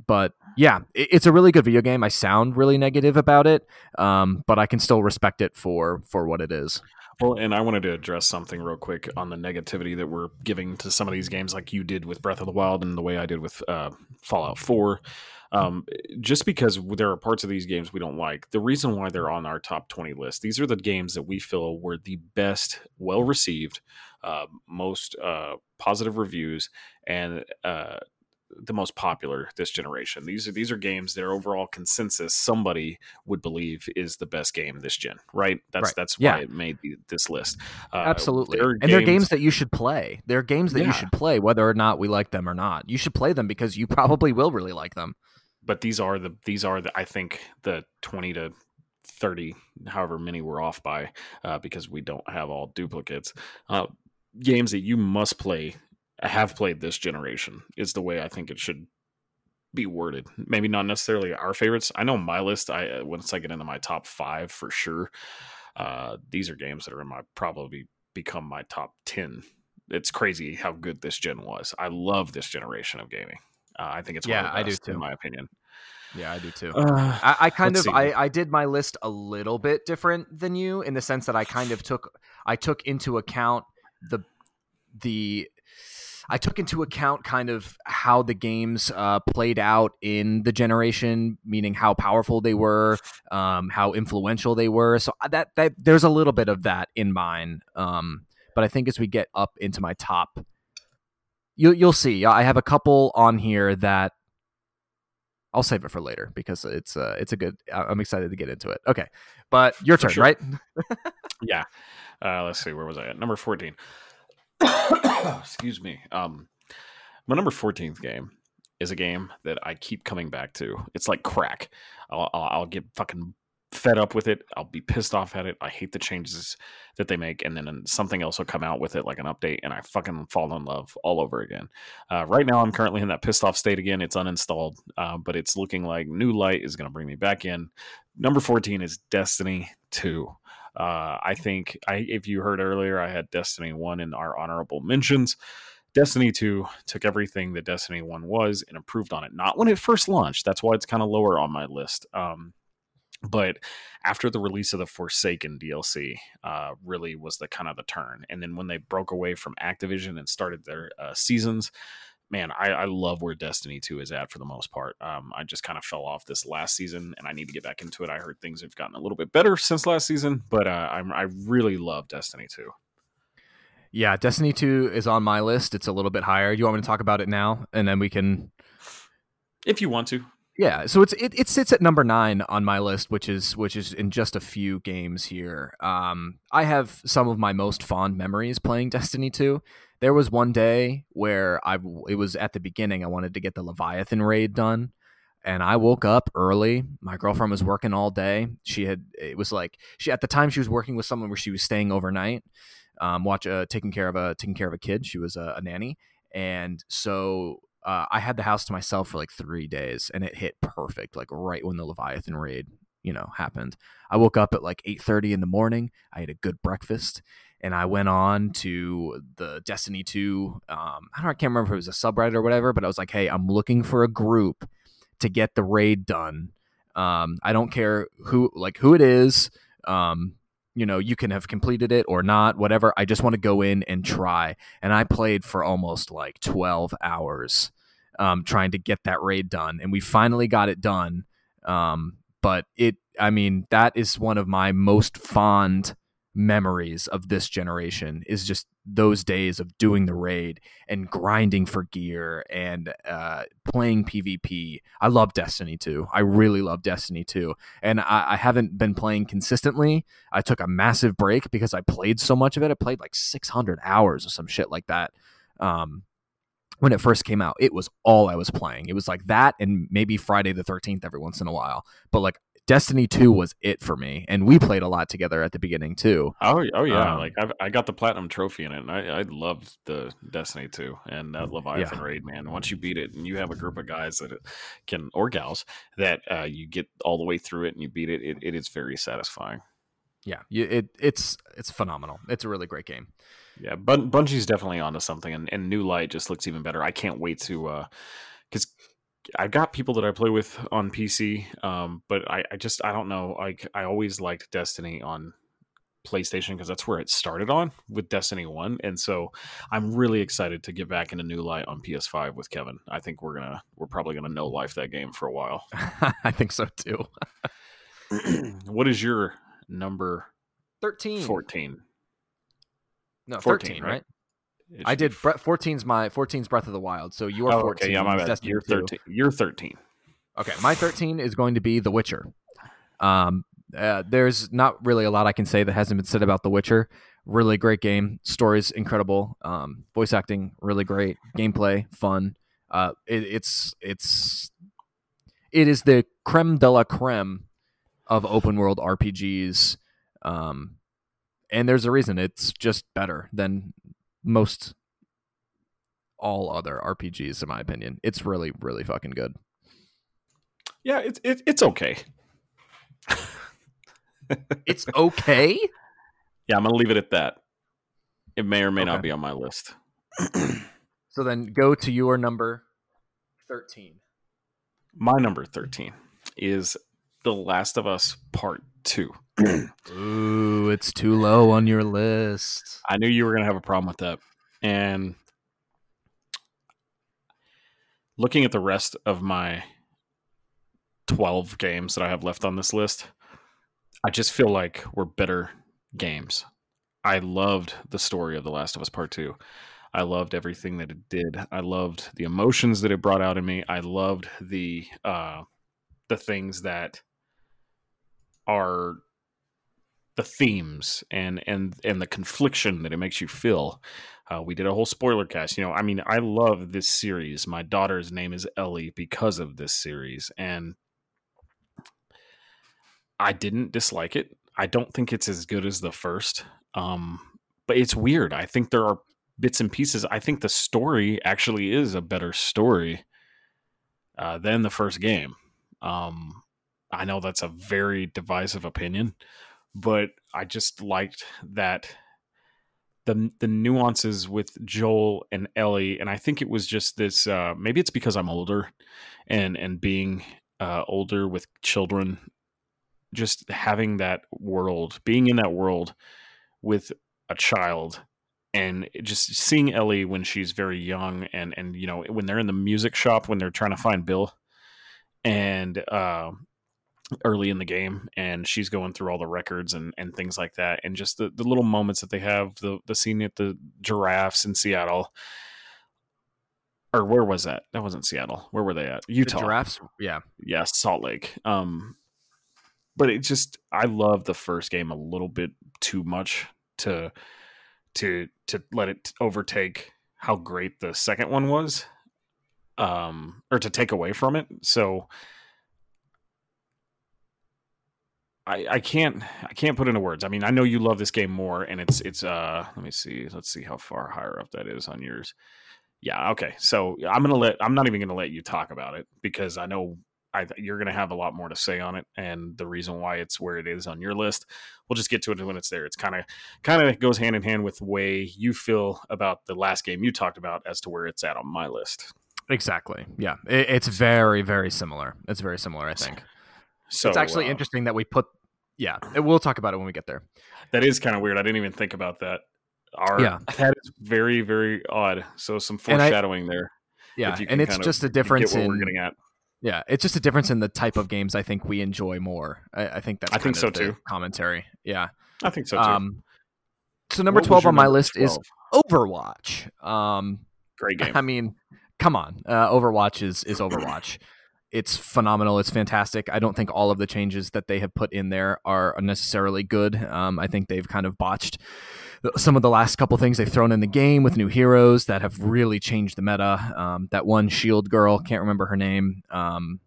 but yeah, it, it's a really good video game. I sound really negative about it, um, but I can still respect it for for what it is. Well, and I wanted to address something real quick on the negativity that we're giving to some of these games, like you did with Breath of the Wild and the way I did with uh, Fallout 4. Um, just because there are parts of these games we don't like, the reason why they're on our top 20 list, these are the games that we feel were the best, well received, uh, most uh, positive reviews, and uh, the most popular this generation. These are these are games their overall consensus somebody would believe is the best game this gen, right? That's right. that's yeah. why it made the, this list. Uh, Absolutely, and games, they're games that you should play. They're games that Yeah. you should play, whether or not we like them or not. You should play them because you probably will really like them. But these are the these are the I think the twenty to thirty, however many we're off by, uh, because we don't have all duplicates. Uh, games that you must play, have played this generation is the way I think it should be worded. Maybe not necessarily our favorites. I know my list. I uh, once I get into my top five for sure. Uh, these are games that are in my probably become my top ten. It's crazy how good this gen was. I love this generation of gaming. Uh, I think it's one Yeah, of the I do too. in my opinion. Yeah, I do too. Uh, I, I kind of see. I, I did my list a little bit different than you in the sense that I kind of took I took into account the the I took into account kind of how the games uh, played out in the generation, meaning how powerful they were, um, how influential they were. So uh, that that there's a little bit of that in mine. Um, but I think as we get up into my top, you you'll see. I have a couple on here that I'll save it for later because it's uh it's a good. I'm excited to get into it. Okay, but your turn, sure. right? *laughs* Yeah. Uh, let's see. Where was I at? Number 14. *coughs* excuse me. Um, my number 14th game is a game that I keep coming back to. It's like crack. I'll, I'll, I'll get fucking fed up with it. I'll be pissed off at it. I hate the changes that they make, and then something else will come out with it, like an update, and I fucking fall in love all over again. Uh, right now, I'm currently in that pissed off state again. It's uninstalled, uh, but it's looking like New Light is going to bring me back in. Number 14 is Destiny 2. Uh, I think I, if you heard earlier, I had Destiny 1 in our honorable mentions. Destiny 2 took everything that Destiny 1 was and improved on it. Not when it first launched. That's why it's kind of lower on my list. Um, but after the release of the Forsaken DLC, uh, really was the kind of the turn. And then when they broke away from Activision and started their uh, seasons, man, I, I, love where Destiny 2 is at for the most part. Um, I just kind of fell off this last season and I need to get back into it. I heard things have gotten a little bit better since last season, but uh, I'm, I really love Destiny 2. Yeah, Destiny 2 is on my list. It's a little bit higher. Do you want me to talk about it now? And then we can. If you want to. Yeah, so it's it, it sits at number nine on my list, which is which is in just a few games here. Um, I have some of my most fond memories playing *laughs* Destiny 2. There was one day where I it was at the beginning. I wanted to get the Leviathan raid done, and I woke up early. My girlfriend was working all day. She had it was like she at the time she was working with someone where she was staying overnight, um, watch uh, taking care of a taking care of a kid. She was a, a nanny, and so uh, I had the house to myself for like three days, and it hit perfect, like right when the Leviathan raid, you know, happened. I woke up at like eight thirty in the morning. I had a good breakfast, and I went on to the Destiny two. Um, I don't, I can't remember if it was a subreddit or whatever, but I was like, hey, I'm looking for a group to get the raid done. Um, I don't care who like who it is. Um, you know, you can have completed it or not, whatever. I just want to go in and try. And I played for almost like 12 hours um, trying to get that raid done. And we finally got it done. Um, but it, I mean, that is one of my most fond memories of this generation is just those days of doing the raid and grinding for gear and uh, playing PvP. I love Destiny 2. I really love Destiny 2. And I, I, haven't been playing consistently. I took a massive break because I played so much of it. I played like 600 hours or some shit like that. Um, when it first came out, it was all I was playing. It was like that and maybe Friday the 13th every once in a while. But like Destiny 2 was it for me. And we played a lot together at the beginning too. Oh, oh yeah. Um, like I've, i got the platinum trophy in it. And I, I loved the Destiny 2 and that Leviathan yeah. raid, man. Once you beat it and you have a group of guys that can, or gals, that uh, you get all the way through it and you beat it, it, it is very satisfying. Yeah, it it's it's phenomenal. It's a really great game. Yeah, Bun- Bungie's definitely onto something, and, and New Light just looks even better. I can't wait to, because uh, I got people that I play with on PC, um, but I, I just I don't know. Like I always liked Destiny on PlayStation because that's where it started on with Destiny One, and so I'm really excited to get back into New Light on PS5 with Kevin. I think we're gonna we're probably gonna know life that game for a while. *laughs* I think so too. *clears throat* what is your number? Thirteen. Fourteen. No, 14, 13, right? right? I did. 14's my 14's Breath of the Wild. So you're oh, 14. Okay, yeah, my bad. You're 13. You're 13. Okay, my 13 is going to be The Witcher. Um, uh, there's not really a lot I can say that hasn't been said about The Witcher. Really great game. Story's incredible. Um, voice acting really great. Gameplay fun. Uh, it, it's it's it is the creme de la creme of open world RPGs. Um, and there's a reason it's just better than most all other RPGs, in my opinion. It's really, really fucking good. Yeah, it's it, it's okay. *laughs* it's okay. Yeah, I'm gonna leave it at that. It may or may okay. not be on my list. *clears throat* so then go to your number thirteen. My number thirteen is The Last of Us Part Two. Ooh, it's too low on your list. I knew you were going to have a problem with that. And looking at the rest of my 12 games that I have left on this list, I just feel like we're better games. I loved the story of The Last of Us Part 2. I loved everything that it did. I loved the emotions that it brought out in me. I loved the uh the things that are the themes and and and the confliction that it makes you feel. Uh, we did a whole spoiler cast. You know, I mean, I love this series. My daughter's name is Ellie because of this series, and I didn't dislike it. I don't think it's as good as the first. Um, but it's weird. I think there are bits and pieces. I think the story actually is a better story uh, than the first game. Um, I know that's a very divisive opinion, but I just liked that the the nuances with Joel and Ellie, and I think it was just this. Uh, maybe it's because I'm older, and and being uh, older with children, just having that world, being in that world with a child and just seeing Ellie when she's very young and and you know when they're in the music shop when they're trying to find Bill and uh, early in the game and she's going through all the records and and things like that and just the, the little moments that they have the the scene at the giraffes in Seattle. Or where was that? That wasn't Seattle. Where were they at? Utah. the giraffes yeah. Yeah Salt Lake. Um but it just I love the first game a little bit too much to to to let it overtake how great the second one was um or to take away from it. So I, I can't I can't put into words. I mean, I know you love this game more, and it's it's uh let me see let's see how far higher up that is on yours. Yeah, okay. So I'm gonna let I'm not even gonna let you talk about it because I know I, you're going to have a lot more to say on it and the reason why it's where it is on your list. We'll just get to it when it's there. It's kind of kind of goes hand in hand with the way you feel about the last game you talked about as to where it's at on my list. Exactly. Yeah, it, it's very very similar. It's very similar. I think. So it's actually uh, interesting that we put. Yeah, we'll talk about it when we get there. That is kind of weird. I didn't even think about that. Our, yeah, that is very very odd. So some foreshadowing I, there. Yeah, and it's just a difference in we're getting at yeah, it's just a difference in the type of games I think we enjoy more. I, I think that's I think so too. Commentary, yeah, I think so too. Um, so number what twelve on my list 12? is Overwatch. Um, Great *laughs* game. I mean, come on, uh, Overwatch is is Overwatch. It's phenomenal. It's fantastic. I don't think all of the changes that they have put in there are necessarily good. Um, I think they've kind of botched some of the last couple things they've thrown in the game with new heroes that have really changed the meta. Um, that one shield girl, can't remember her name. Um,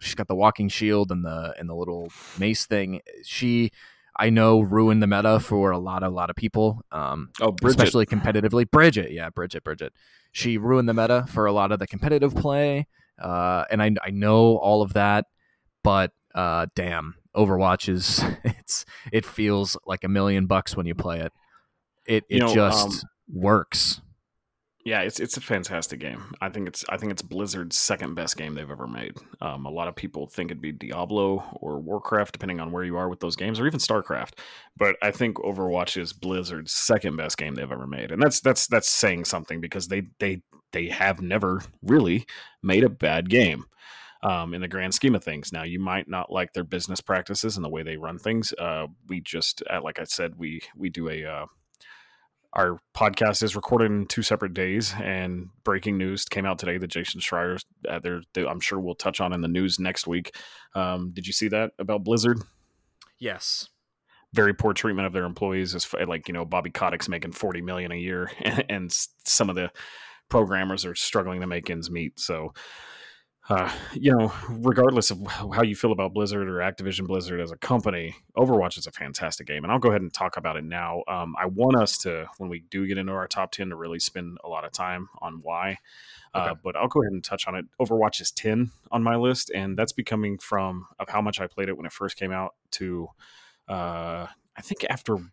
she's got the walking shield and the and the little mace thing. She I know ruined the meta for a lot, a lot of people. Um, oh, Brigitte. especially competitively. Brigitte, yeah, Brigitte, Brigitte. She ruined the meta for a lot of the competitive play, uh, and I, I know all of that. But uh, damn, Overwatch is *laughs* it's it feels like a million bucks when you play it. It it you know, just um, works. Yeah, it's it's a fantastic game. I think it's I think it's Blizzard's second best game they've ever made. Um, a lot of people think it'd be Diablo or Warcraft, depending on where you are with those games, or even Starcraft. But I think Overwatch is Blizzard's second best game they've ever made, and that's that's that's saying something because they they they have never really made a bad game. Um, in the grand scheme of things. Now, you might not like their business practices and the way they run things. Uh, we just, uh, like I said, we we do a uh, our podcast is recorded in two separate days, and breaking news came out today that Jason Schreier, uh, there, I'm sure we'll touch on in the news next week. Um, did you see that about Blizzard? Yes. Very poor treatment of their employees. Is like you know Bobby Kotick's making 40 million a year, *laughs* and, and some of the programmers are struggling to make ends meet. So uh, you know, regardless of how you feel about Blizzard or Activision Blizzard as a company, Overwatch is a fantastic game, and I'll go ahead and talk about it now. Um, I want us to, when we do get into our top ten, to really spend a lot of time on why. Uh, okay. Uh, but I'll go ahead and touch on it. Overwatch is ten on my list, and that's becoming from of how much I played it when it first came out to, uh, I think after um,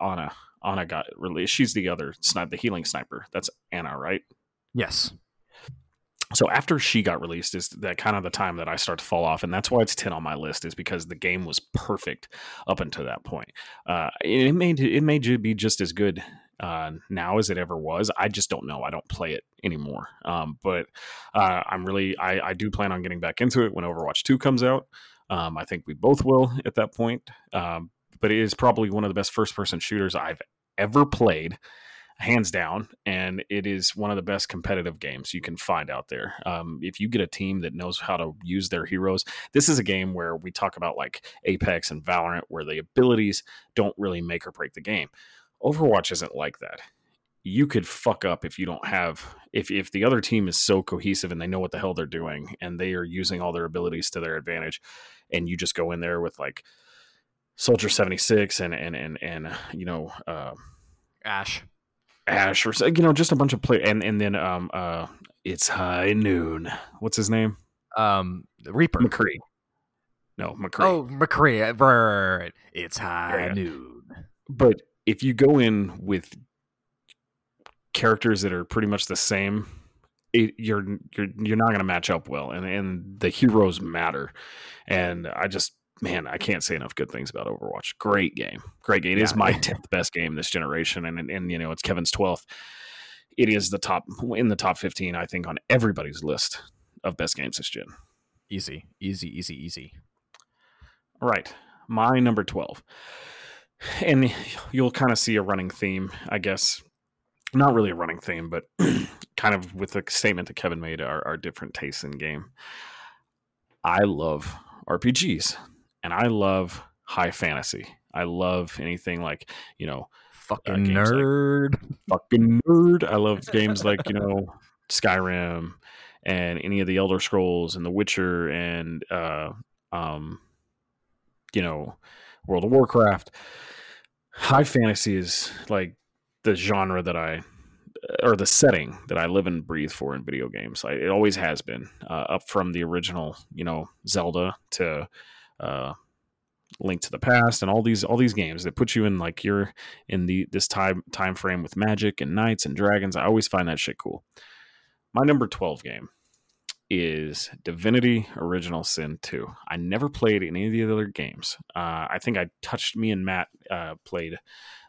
Ana Ana got released. She's the other sniper, the healing sniper. That's Ana, right? Yes so after she got released is that kind of the time that I start to fall off, and that's why it's ten on my list is because the game was perfect up until that point. Uh, it may it may be just as good uh, now as it ever was. I just don't know. I don't play it anymore. Um, but uh, I'm really I, I do plan on getting back into it when Overwatch Two comes out. Um, I think we both will at that point. Um, but it is probably one of the best first person shooters I've ever played. hands down, and it is one of the best competitive games you can find out there. Um, if you get a team that knows how to use their heroes, this is a game where we talk about like Apex and Valorant, where the abilities don't really make or break the game. Overwatch isn't like that. You could fuck up if you don't have if if the other team is so cohesive and they know what the hell they're doing and they are using all their abilities to their advantage, and you just go in there with like Soldier seventy six and and and and you know uh, Ashe Ashe or you know just a bunch of play and and then um uh it's high noon. What's his name? Um, Reaper. McCree. No, McCree. Oh, McCree. uh, Right, right. It's high Yeah. noon. But if you go in with characters that are pretty much the same, it, you're you're you're not going to match up well, and and the heroes matter. And I just man, I can't say enough good things about Overwatch. Great game, great game. It is Yeah. my *laughs* tenth best game this generation, and, and and you know it's Kevin's twelfth. It is the top in the top fifteen, I think, on everybody's list of best games this gen. Easy, easy, easy, easy. All right, my number 12. And you'll kind of see a running theme, I guess. Not really a running theme, but *clears throat* kind of with the statement that Kevin made, our, our different tastes in game. I love RPGs and I love high fantasy. I love anything like, you know, Fucking like- nerd. fucking nerd. I love games like, you know, Skyrim and any of the Elder Scrolls and The Witcher and uh um you know, World of Warcraft. High fantasy is like the genre that I or the setting that I live and breathe for in video games. I, it always has been uh, up from the original, you know, Zelda to uh, Link to the Past and all these all these games that put you in like you're in the this time time frame with magic and knights and dragons. I always find that shit cool. My number 12 game is Divinity Original Sin 2. I never played any of the other games. Uh, I think I touched me and Matt uh, played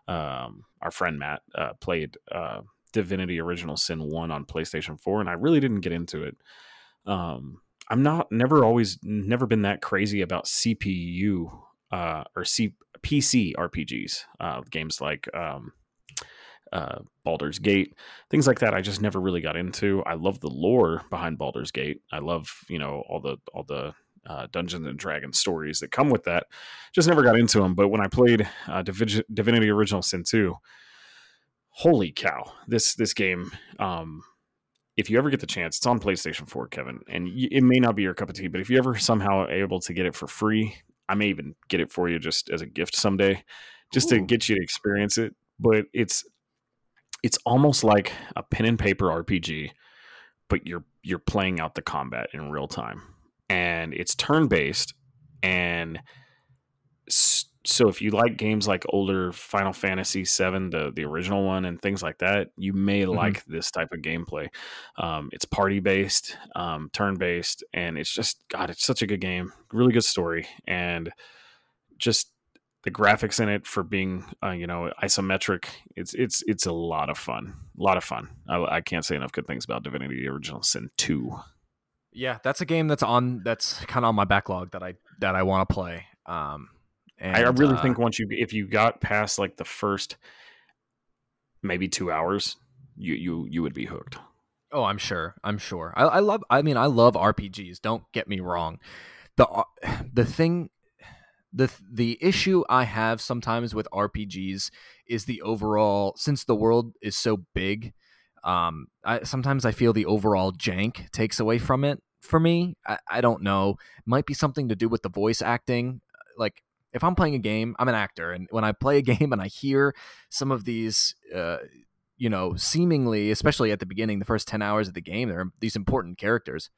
um, our friend Matt uh, played uh, Divinity Original Sin 1 on PlayStation 4 and I really didn't get into it. Um, I'm not never always never been that crazy about CPU uh, or C, PC RPGs, uh, games like um, uh, Baldur's Gate, things like that. I just never really got into. I love the lore behind Baldur's Gate. I love you know all the all the uh, Dungeons and Dragons stories that come with that. Just never got into them. But when I played uh, Divi- Divinity Original Sin two, holy cow! This this game. Um, if you ever get the chance, it's on PlayStation 4, Kevin, and y- it may not be your cup of tea, but if you ever somehow able to get it for free, I may even get it for you just as a gift someday, just to get you to experience it. But it's it's almost like a pen and paper RPG, but you're you're playing out the combat in real time, and it's turn based, and so if you like games like older Final Fantasy VII, the the original one, and things like that, you may Mhm. like this type of gameplay. Um, it's party based, um, turn based, and it's just God, it's such a good game, really good story, and just the graphics in it for being uh, you know isometric. It's it's it's a lot of fun, a lot of fun. I, I can't say enough good things about Divinity: Original Sin two. Yeah, that's a game that's on that's kind of on my backlog that I that I want to play. Um, and, I really uh, think once you if you got past like the first maybe two hours, you you you would be hooked. Oh, I'm sure. I'm sure. I, I love. I mean, I love RPGs. Don't get me wrong. The uh, *sighs* the thing, the the issue I have sometimes with RPGs is the overall. Since the world is so big, um, I sometimes I feel the overall jank takes away from it. For me, I, I don't know. It Might be something to do with the voice acting. Like if I'm playing a game, I'm an actor, and when I play a *laughs* game and I hear some of these. Uh, you know, seemingly, especially at the beginning, the first 10 hours of the game, there are these important characters.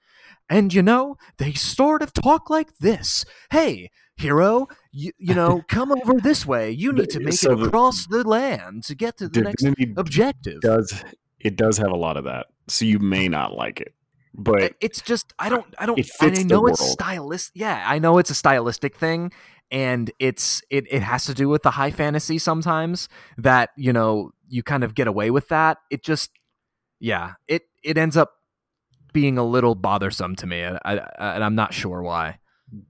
And, you know, they sort of talk like this Hey, hero, you, you know, *laughs* come over this way. You need to make So it across the land to get to the next objective. does it does have a lot of that, so you may not like it, but it's just I don't I don't It I know it's stylistic. Yeah, I know it's a stylistic thing, and it's it it has to do with the high fantasy sometimes that you know you kind of get away with that. It just yeah it it ends up being a little bothersome to me, and I, I and I'm not sure why.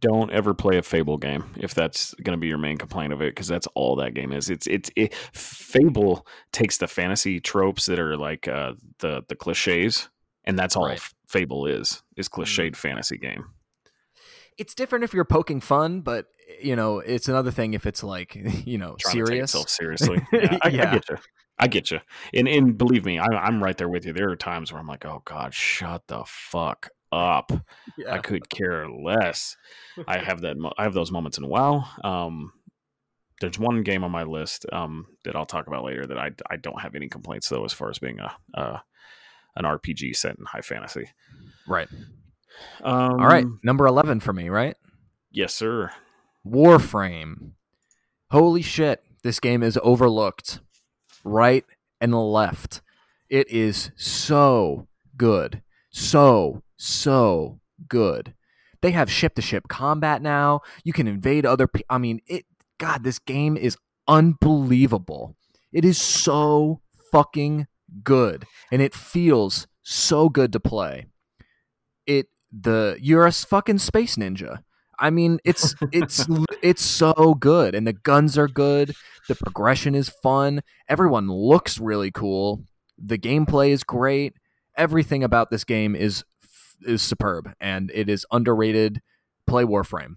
don't ever play a Fable game if that's going to be your main complaint of it, because that's all that game is. It's it's it, Fable takes the fantasy tropes that are like uh, the the cliches, and that's all Right. Fable is is cliched fantasy game. It's different if you're poking fun, but you know, it's another thing if it's like *laughs* you know Trying serious. seriously. *laughs* Yeah, I, I get you. I get you. And and believe me, I, I'm right there with you. There are times where I'm like, oh god, shut the fuck up. Yeah. I could care less. I *laughs* have that. mo- I have those moments in WoW. Um, there's one game on my list um, that I'll talk about later that I I don't have any complaints though as far as being a, a an RPG set in high fantasy. Right. Um, All right. Number eleven for me. Right. Yes, sir. Warframe. Holy shit. This game is overlooked right and left. It is so good. So, so good. They have ship to ship combat now. You can invade other pe- I mean, it god, this game is unbelievable. It is so fucking good and it feels so good to play. It the you're a fucking space ninja. I mean, it's it's *laughs* it's so good, and the guns are good. The progression is fun. Everyone looks really cool. The gameplay is great. Everything about this game is is superb, and it is underrated. Play Warframe.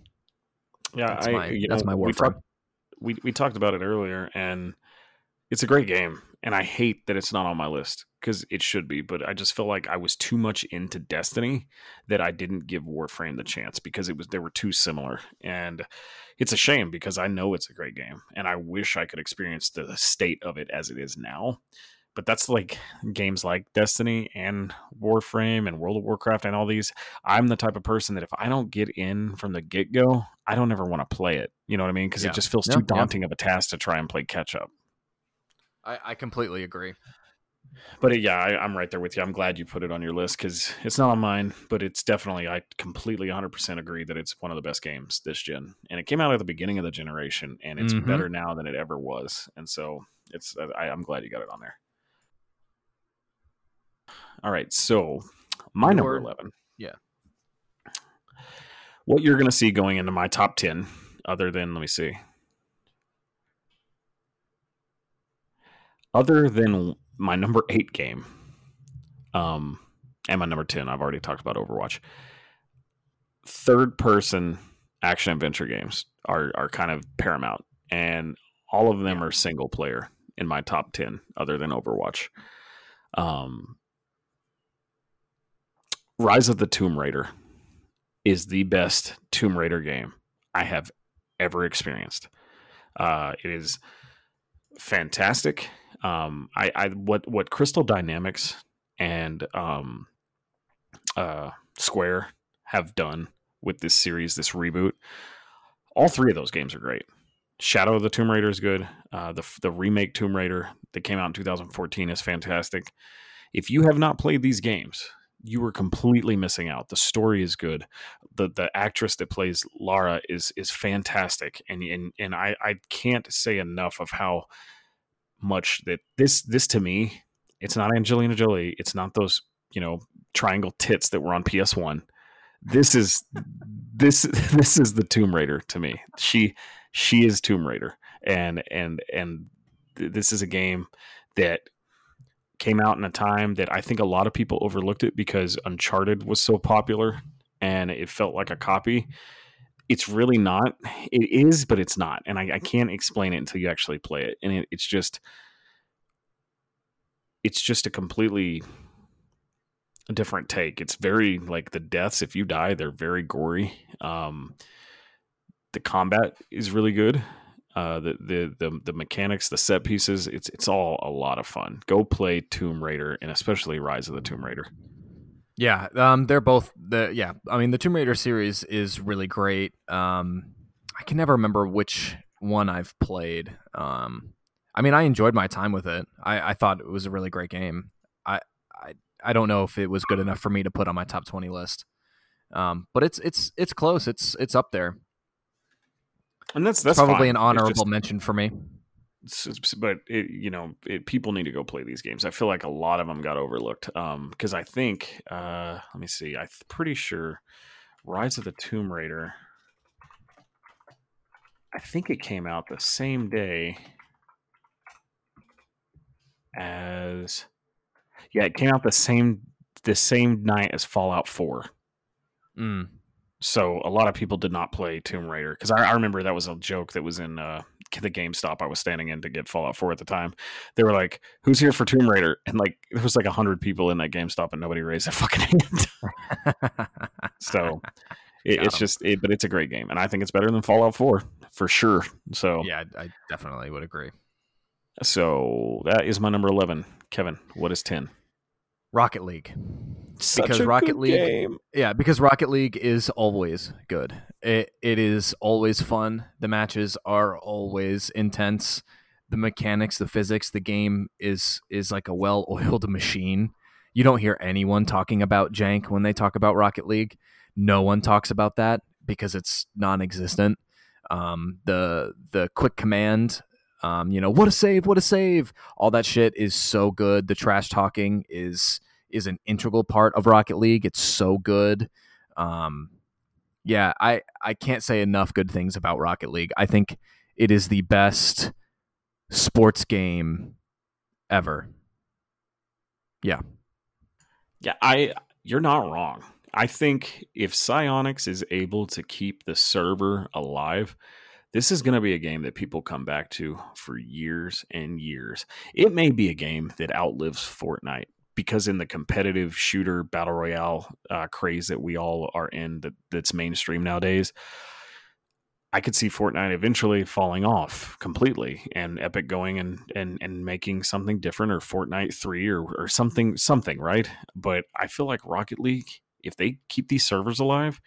Yeah, That's I, my- that's know, my we Warframe. we we talked about it earlier, and it's a great game. And I hate that it's not on my list because it should be. But I just feel like I was too much into Destiny that I didn't give Warframe the chance because it was they were too similar. And it's a shame because I know it's a great game, and I wish I could experience the state of it as it is now. But that's like games like Destiny and Warframe and World of Warcraft and all these. I'm the type of person that if I don't get in from the get go, I don't ever want to play it. You know what I mean? Because Yeah. it just feels Yeah, too yeah. daunting of a task to try and play catch up. I, I completely agree. But uh, yeah, I, I'm right there with you. I'm glad you put it on your list because it's not on mine, but it's definitely, I completely 100% agree that it's one of the best games this gen. And it came out at the beginning of the generation, and it's Mhm. better now than it ever was. And so it's, uh, I, I'm glad you got it on there. All right. So my number 11. yeah. What you're going to see going into my top 10, other than, let me see. Other than my number eight game, um, and my number 10, I've already talked about Overwatch. Third person action adventure games are, are kind of paramount, and all of them are single player in my top 10, other than Overwatch. Um, Rise of the Tomb Raider is the best Tomb Raider game I have ever experienced. Uh, it is fantastic. Um, I, I what what Crystal Dynamics and um, uh, Square have done with this series, this reboot. All three of those games are great. Shadow of the Tomb Raider is good. Uh, the the remake Tomb Raider that came out in 2014 is fantastic. If you have not played these games, you were completely missing out. The story is good. the The actress that plays Lara is is fantastic, and and and I I can't say enough of how much that this this to me, it's not Angelina Jolie. It's not those you know triangle tits that were on PS One. This is this *laughs* this is the Tomb Raider to me. She she is Tomb Raider, and and and th- this is a game that came out in a time that I think a lot of people overlooked it because Uncharted was so popular and it felt like a copy. It's really not. It is, but it's not. And I, I can't explain it until you actually play it. And it, it's just, it's just a completely different take. It's very like the deaths. If you die, they're very gory. Um, the combat is really good. Uh, the, the the the mechanics, the set pieces, it's it's all a lot of fun. Go play Tomb Raider and especially Rise of the Tomb Raider. Yeah, um, they're both the yeah. I mean, the Tomb Raider series is really great. Um, I can never remember which one I've played. Um, I mean, I enjoyed my time with it. I, I thought it was a really great game. I, I I don't know if it was good enough for me to put on my top twenty list. Um, but it's it's it's close. It's it's up there. And that's that's Probably fine. an honorable just- mention for me. But it, you know, it, people need to go play these games. I feel like a lot of them got overlooked. Um, because I think, uh, let me see, I'm pretty sure Rise of the Tomb Raider. I think it came out the same day as yeah, it came out the same the same night as Fallout 4. Mm. So a lot of people did not play Tomb Raider because I, I, remember that was a joke that was in uh, the GameStop I was standing in to get Fallout 4 at the time. They were like, "Who's here for Tomb Raider?" And like there was like a hundred people in that GameStop and nobody raised a fucking hand. *laughs* so it, it's just, it, but it's a great game, and I think it's better than Fallout 4 for sure. So yeah, I definitely would agree. So that is my number 11. Kevin, what is 10? Rocket League. Such because Rocket League game. Yeah, because Rocket League is always good. It it is always fun. The matches are always intense. The mechanics, the physics, the game is is like a well-oiled *laughs* machine. You don't hear anyone talking about jank when they talk about Rocket League. No one talks about that because it's non-existent. Um, the the quick command um, you know, what a save, what a save. All that shit is so good. The trash talking is is an integral part of Rocket League. It's so good. Um, yeah, I I can't say enough good things about Rocket League. I think it is the best sports game ever. Yeah. Yeah, I you're not wrong. I think if Psyonix is able to keep the server alive, this is going to be a game that people come back to for years and years. It may be a game that outlives Fortnite because in the competitive shooter battle royale uh, craze that we all are in that, that's mainstream nowadays i could see fortnite eventually falling off completely and epic going and and and making something different or fortnite 3 or or something something right? But i feel like rocket league if they keep these servers alive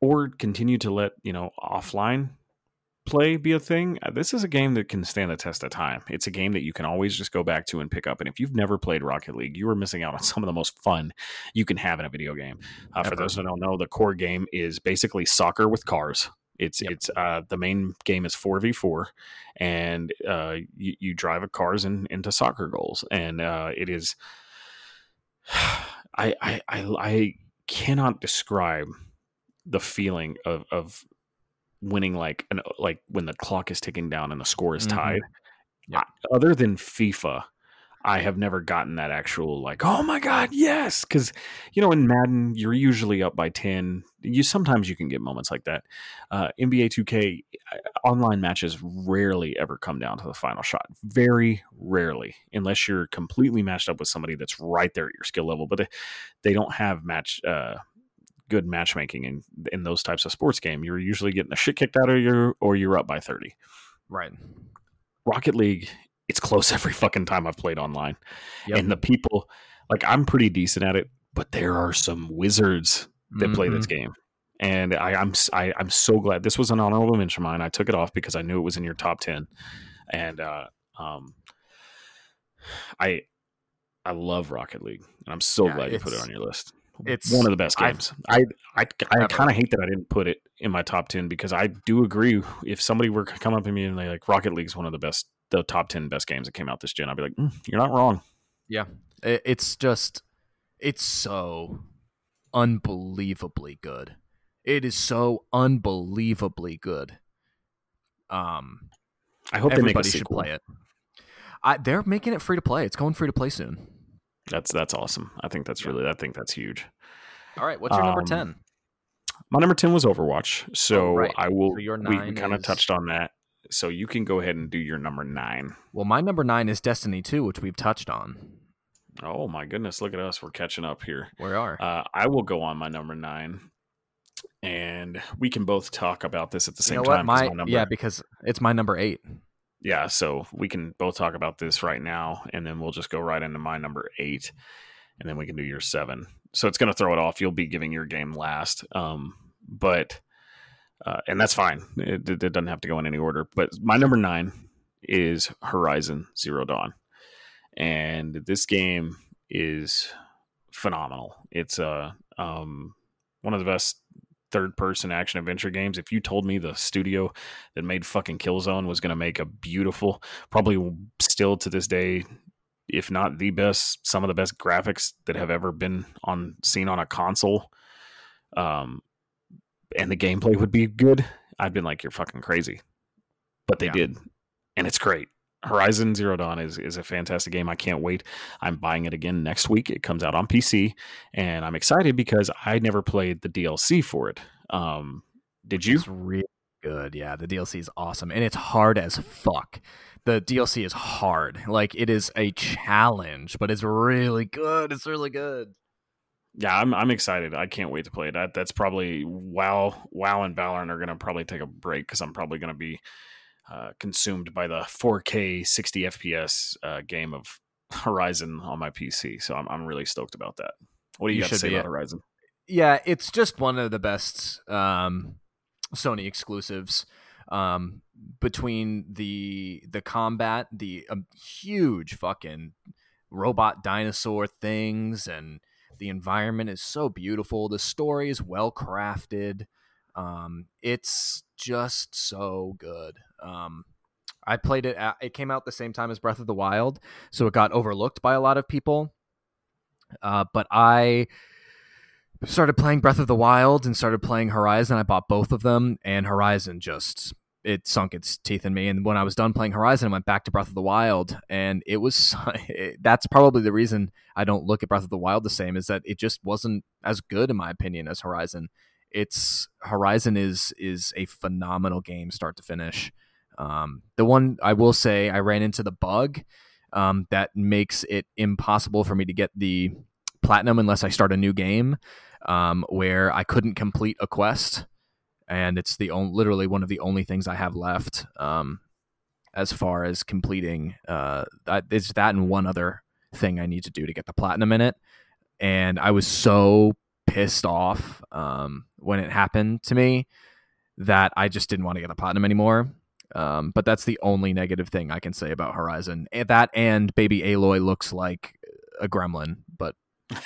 or continue to let you know offline play be a thing, uh, this is a game that can stand the test of time. It's a game that you can always just go back to and pick up. And if you've never played Rocket League, you are missing out on *laughs* some of the most fun you can have in a video game. Uh, for those who don't know, the core game is basically soccer with cars. It's yep. it's uh, the main game is four v four, and uh, you, you drive a cars in, into soccer goals, and uh, it is. *sighs* I, I I I cannot describe the feeling of of winning like an like when the clock is ticking down and the score is tied. Mm-hmm. Yeah. Other than FIFA, I have never gotten that actual like, oh my god, yes, because you know in Madden you're usually up by ten. You sometimes you can get moments like that. Uh, NBA 2K uh, online matches rarely ever come down to the final shot. Very rarely, unless you're completely matched up with somebody that's right there at your skill level. But they, they don't have match uh, good matchmaking in in those types of sports game. You're usually getting the shit kicked out of you, or you're up by thirty. Right. Rocket League, it's close *laughs* every fucking time I've played online, yep. and the people like I'm pretty decent at it, but there are some wizards that mm-hmm. play this mm-hmm. game. And I, I'm I, am i am so glad this was an honorable mention of mine. I took it off because I knew it was in your top ten, and uh, um, I I love Rocket League, and I'm so yeah, glad you put it on your list it's one of the best games. I've, I I, I kind of hate that I didn't put it in my top ten because I do agree. If somebody were to come up to me and they like Rocket League's one of the best, the top ten best games that came out this gen, I'd be like, mm, you're not wrong. Yeah, it's just it's so unbelievably good. It is so unbelievably good. Um, I hope everybody should play it. I, they're making it free to play. It's going free to play soon. That's that's awesome. I think that's really I think that's huge. All right, what's your um, number ten? My number ten was Overwatch, so oh, right. I will. So your nine we kind of is... touched on that, so you can go ahead and do your number nine. Well, my number nine is Destiny Two, which we've touched on. Oh my goodness! Look at us, we're catching up here. We are. Uh, I will go on my number nine, and we can both talk about this at the same you know time. My, my number... yeah, because it's my number eight yeah, so we can both talk about this right now, and then we'll just go right into my number eight, and then we can do your seven. So it's going to throw it off. You'll be giving your game last, um, but uh, and that's fine. It, it, doesn't have to go in any order. But my number nine is Horizon Zero Dawn, and this game is phenomenal. It's a uh, um, one of the best third person action adventure games. If you told me the studio that made fucking Killzone was going to make a beautiful, probably still to this day, if not the best, some of the best graphics that have ever been on seen on a console, um, and the gameplay would be good, I've been like, you're fucking crazy. But they Yeah. did. And it's great. Horizon Zero Dawn is, is a fantastic game. I can't wait. I'm buying it again next week. It comes out on PC. And I'm excited because I never played the DLC for it. Um, did you? It's really good. Yeah, the DLC is awesome, and it's hard as fuck. The DLC is hard. Like it is a challenge, but it's really good. It's really good. Yeah, I'm I'm excited. I can't wait to play it. That that's probably WoW, WoW and Valorant are gonna probably take a break because I'm probably gonna be uh, consumed by the 4K 60 FPS uh, game of *laughs* Horizon on my PC. So I'm I'm really stoked about that. What do you, You got to say about Horizon? Yeah, it's just one of the best um, Sony exclusives. Um, between the the combat, the um, huge fucking robot dinosaur things, and the environment is so beautiful. The story is well crafted. Um, it's just so good. Um, I played it. At, it came out the same time as Breath of the Wild, so it got overlooked by a lot of people. Uh, but I started playing Breath of the Wild and started playing Horizon. I bought both of them, and Horizon just it sunk its teeth in me. And when I was done playing Horizon, I went back to Breath of the Wild, and it was *laughs* that's probably the reason I don't look at Breath of the Wild the same is that it just wasn't as good in my opinion as Horizon. It's Horizon is is a phenomenal game start to finish. Um, the one I will say I ran into the bug um, that makes it impossible for me to get the platinum unless I start a new game, um, where I couldn't complete a quest, and it's the only, literally one of the only things I have left um, as far as completing. Uh, that, it's that and one other thing I need to do to get the platinum in it, and I was so pissed off um, when it happened to me that I just didn't want to get the platinum anymore. Um, but that's the only negative thing I can say about Horizon. That and Baby Aloy looks like a gremlin, but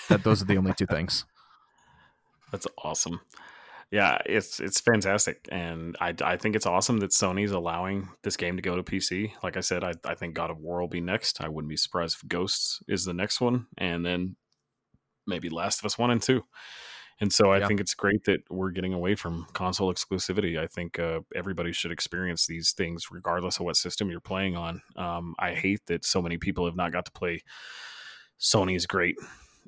that those are the only two things. *laughs* That's awesome. Yeah, it's it's fantastic, and I, I think it's awesome that Sony's allowing this game to go to PC. Like I said, I, I think God of War will be next. I wouldn't be surprised if Ghosts is the next one, and then maybe Last of Us one and two. And so I Yeah. think it's great that we're getting away from console exclusivity. I think uh, everybody should experience these things regardless of what system you're playing on. Um, I hate that so many people have not got to play Sony's great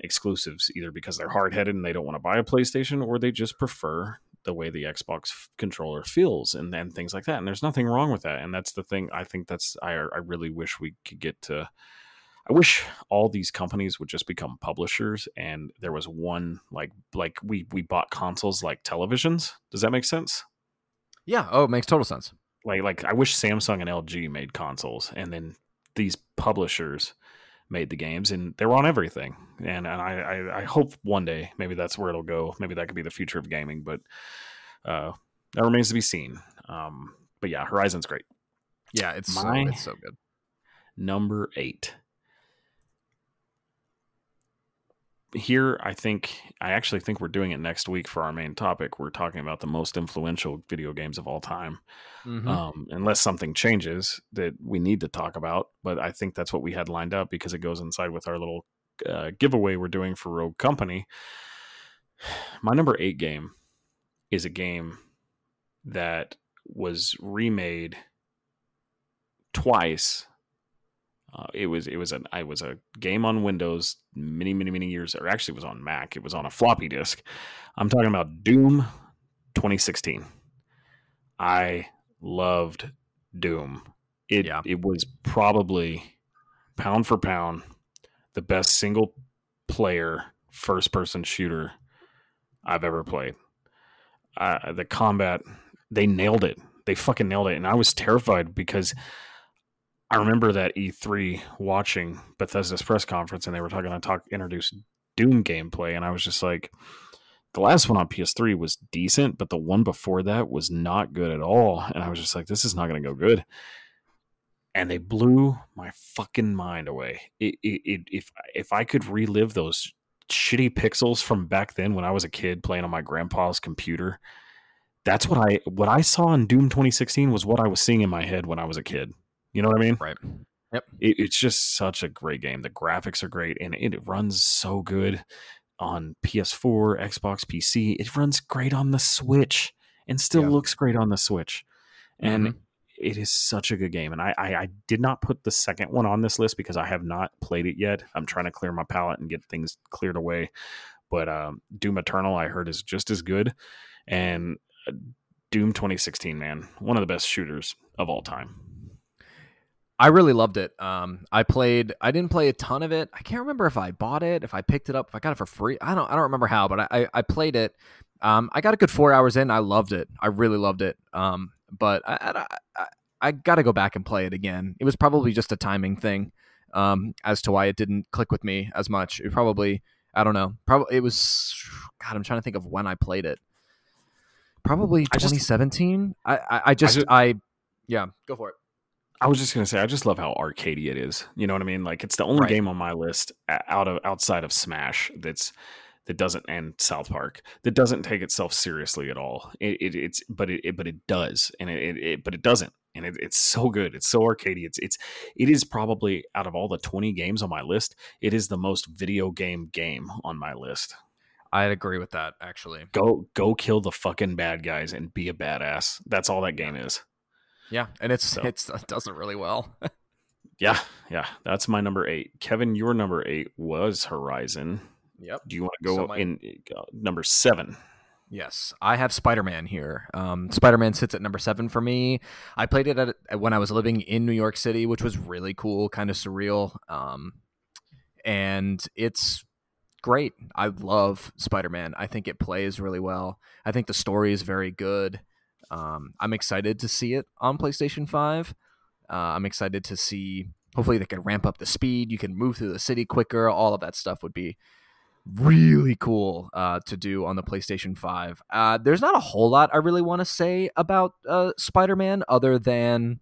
exclusives either because they're hard headed and they don't want to buy a PlayStation or they just prefer the way the Xbox controller feels and then things like that. And there's nothing wrong with that. And that's the thing. I think that's I I really wish we could get to. I wish all these companies would just become publishers and there was one like like we we bought consoles like televisions. Does that make sense? Yeah. Oh, it makes total sense. Like like I wish Samsung and LG made consoles and then these publishers made the games and they were on everything. And and I, I, I hope one day maybe that's where it'll go. Maybe that could be the future of gaming, but uh that remains to be seen. Um but yeah, Horizon's great. Yeah, it's so, it's so good. Number eight. Here, I think I actually think we're doing it next week for our main topic. We're talking about the most influential video games of all time. Mhm. um, unless something changes that we need to talk about. But I think that's what we had lined up because it goes inside with our little uh, giveaway we're doing for Rogue Company. *sighs* My number eight game is a game that was remade twice. Uh, it was it was an I was a game on Windows many many many years or actually it was on Mac. It was on a floppy disk. I'm talking about Doom 2016. I loved Doom. It Yeah. it was probably pound for pound the best single player first person shooter I've ever played. Uh, the combat they nailed it. They fucking nailed it, and I was terrified because I remember that E3 watching Bethesda's press conference, and they were talking to talk introduce Doom gameplay, and I was just like, the last one on PS3 was decent, but the one before that was not good at all. And I was just like, this is not going to go good. And they blew my fucking mind away. It, it, it, if if I could relive those shitty pixels from back then when I was a kid playing on my grandpa's computer, that's what I what I saw in Doom 2016 was what I was seeing in my head when I was a kid. You know what I mean? Right. it, it's just such a great game. The graphics are great and it runs so good on PS4, Xbox, PC. It runs great on the Switch. and still Yeah. looks great on the Switch. And Mhm. it is such a good game. And I, I, I did not put the second one on this list because I have not played it yet. I'm trying to clear my palate and get things cleared away. But um, Doom Eternal, I heard, is just as good. And uh, Doom 2016, man, one of the best shooters of all time. I really loved it. Um, I played. I didn't play a ton of it. I can't remember if I bought it, if I picked it up, if I got it for free. I don't. I don't remember how, but I I, I played it. Um, I got a good four hours in. I loved it. I really loved it. Um, but I I, I, I got to go back and play it again. It was probably just a timing thing. Um, as to why it didn't click with me as much. It probably. I don't know. Probably it was. God, I'm trying to think of when I played it. Probably I just- 2017. I I, I just just- I yeah. Go for it. I was just gonna say, I just love how arcadey it is. You know what I mean? Like it's the only Right. game on my list out of outside of Smash that's that doesn't and South Park that doesn't take itself seriously at all. It, it it's but it, it but it does, and it, it, but it doesn't, and it, it's so good. It's so arcadey. It's it's it is probably out of all the twenty games on my list, it is the most video game game on my list. I'd agree with that actually. Go go kill the fucking bad guys and be a badass. That's all that game is. Yeah, and it's So- it's it does it really well. *laughs* Yeah, yeah. That's my number eight. Kevin, your number eight was Horizon. yep. Do you want to go So my- in uh, number seven? Yes, I have Spider Man here. Um, Spider Man sits at number seven for me. I played it at, when I was living in New York City, which was really cool, kind of surreal. Um, and it's great. I love Spider Man. I think it plays really well. I think the story is very good. Um, I'm excited to see it on PlayStation Five. Uh, I'm excited to see. Hopefully, they can ramp up the speed. You can move through the city quicker. All of that stuff would be really cool uh, to do on the PlayStation 5. Uh, there's not a whole lot I really want to say about uh, Spider Man other than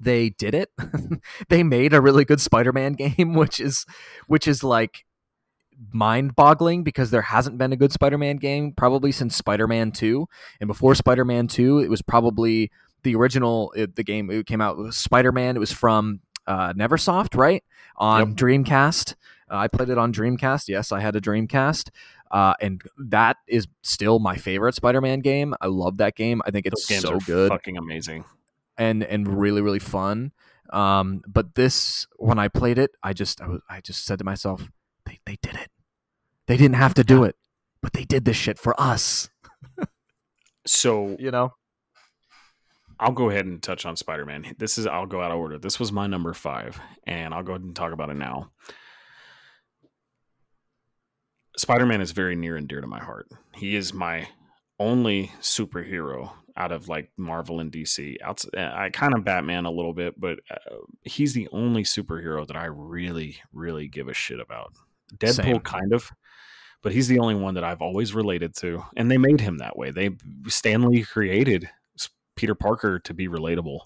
they did it. *laughs* they made a really good Spider Man *laughs* game, which is which is like mind boggling because there hasn't been a good Spider Man game probably since Spider Man 2. And before Spider Man 2, it was probably the original, it, the game it came out, with Spider Man. It was from uh, Neversoft, right? On Yep. Dreamcast. Uh, I played it on Dreamcast. Yes, I had a Dreamcast. Uh, and that is still my favorite Spider-Man game. I love that game. I think it's so good fucking amazing. and and really really fun. Um, but this when I played it, I just I, was, I just said to myself, they they did it. They didn't have to do it, but they did this shit for us. *laughs* So You know. I'll go ahead and touch on Spider Man. This is I'll go out of order. This was my number five, and I'll go ahead and talk about it now. Spider Man is very near and dear to my heart. He is my only superhero out of like Marvel and DC. Outs- I kind of Batman a little bit, but uh, he's the only superhero that I really, really give a shit about. Deadpool, Same. kind of, but he's the only one that I've always related to, and they made him that way. They Stan Lee created Peter Parker to be relatable.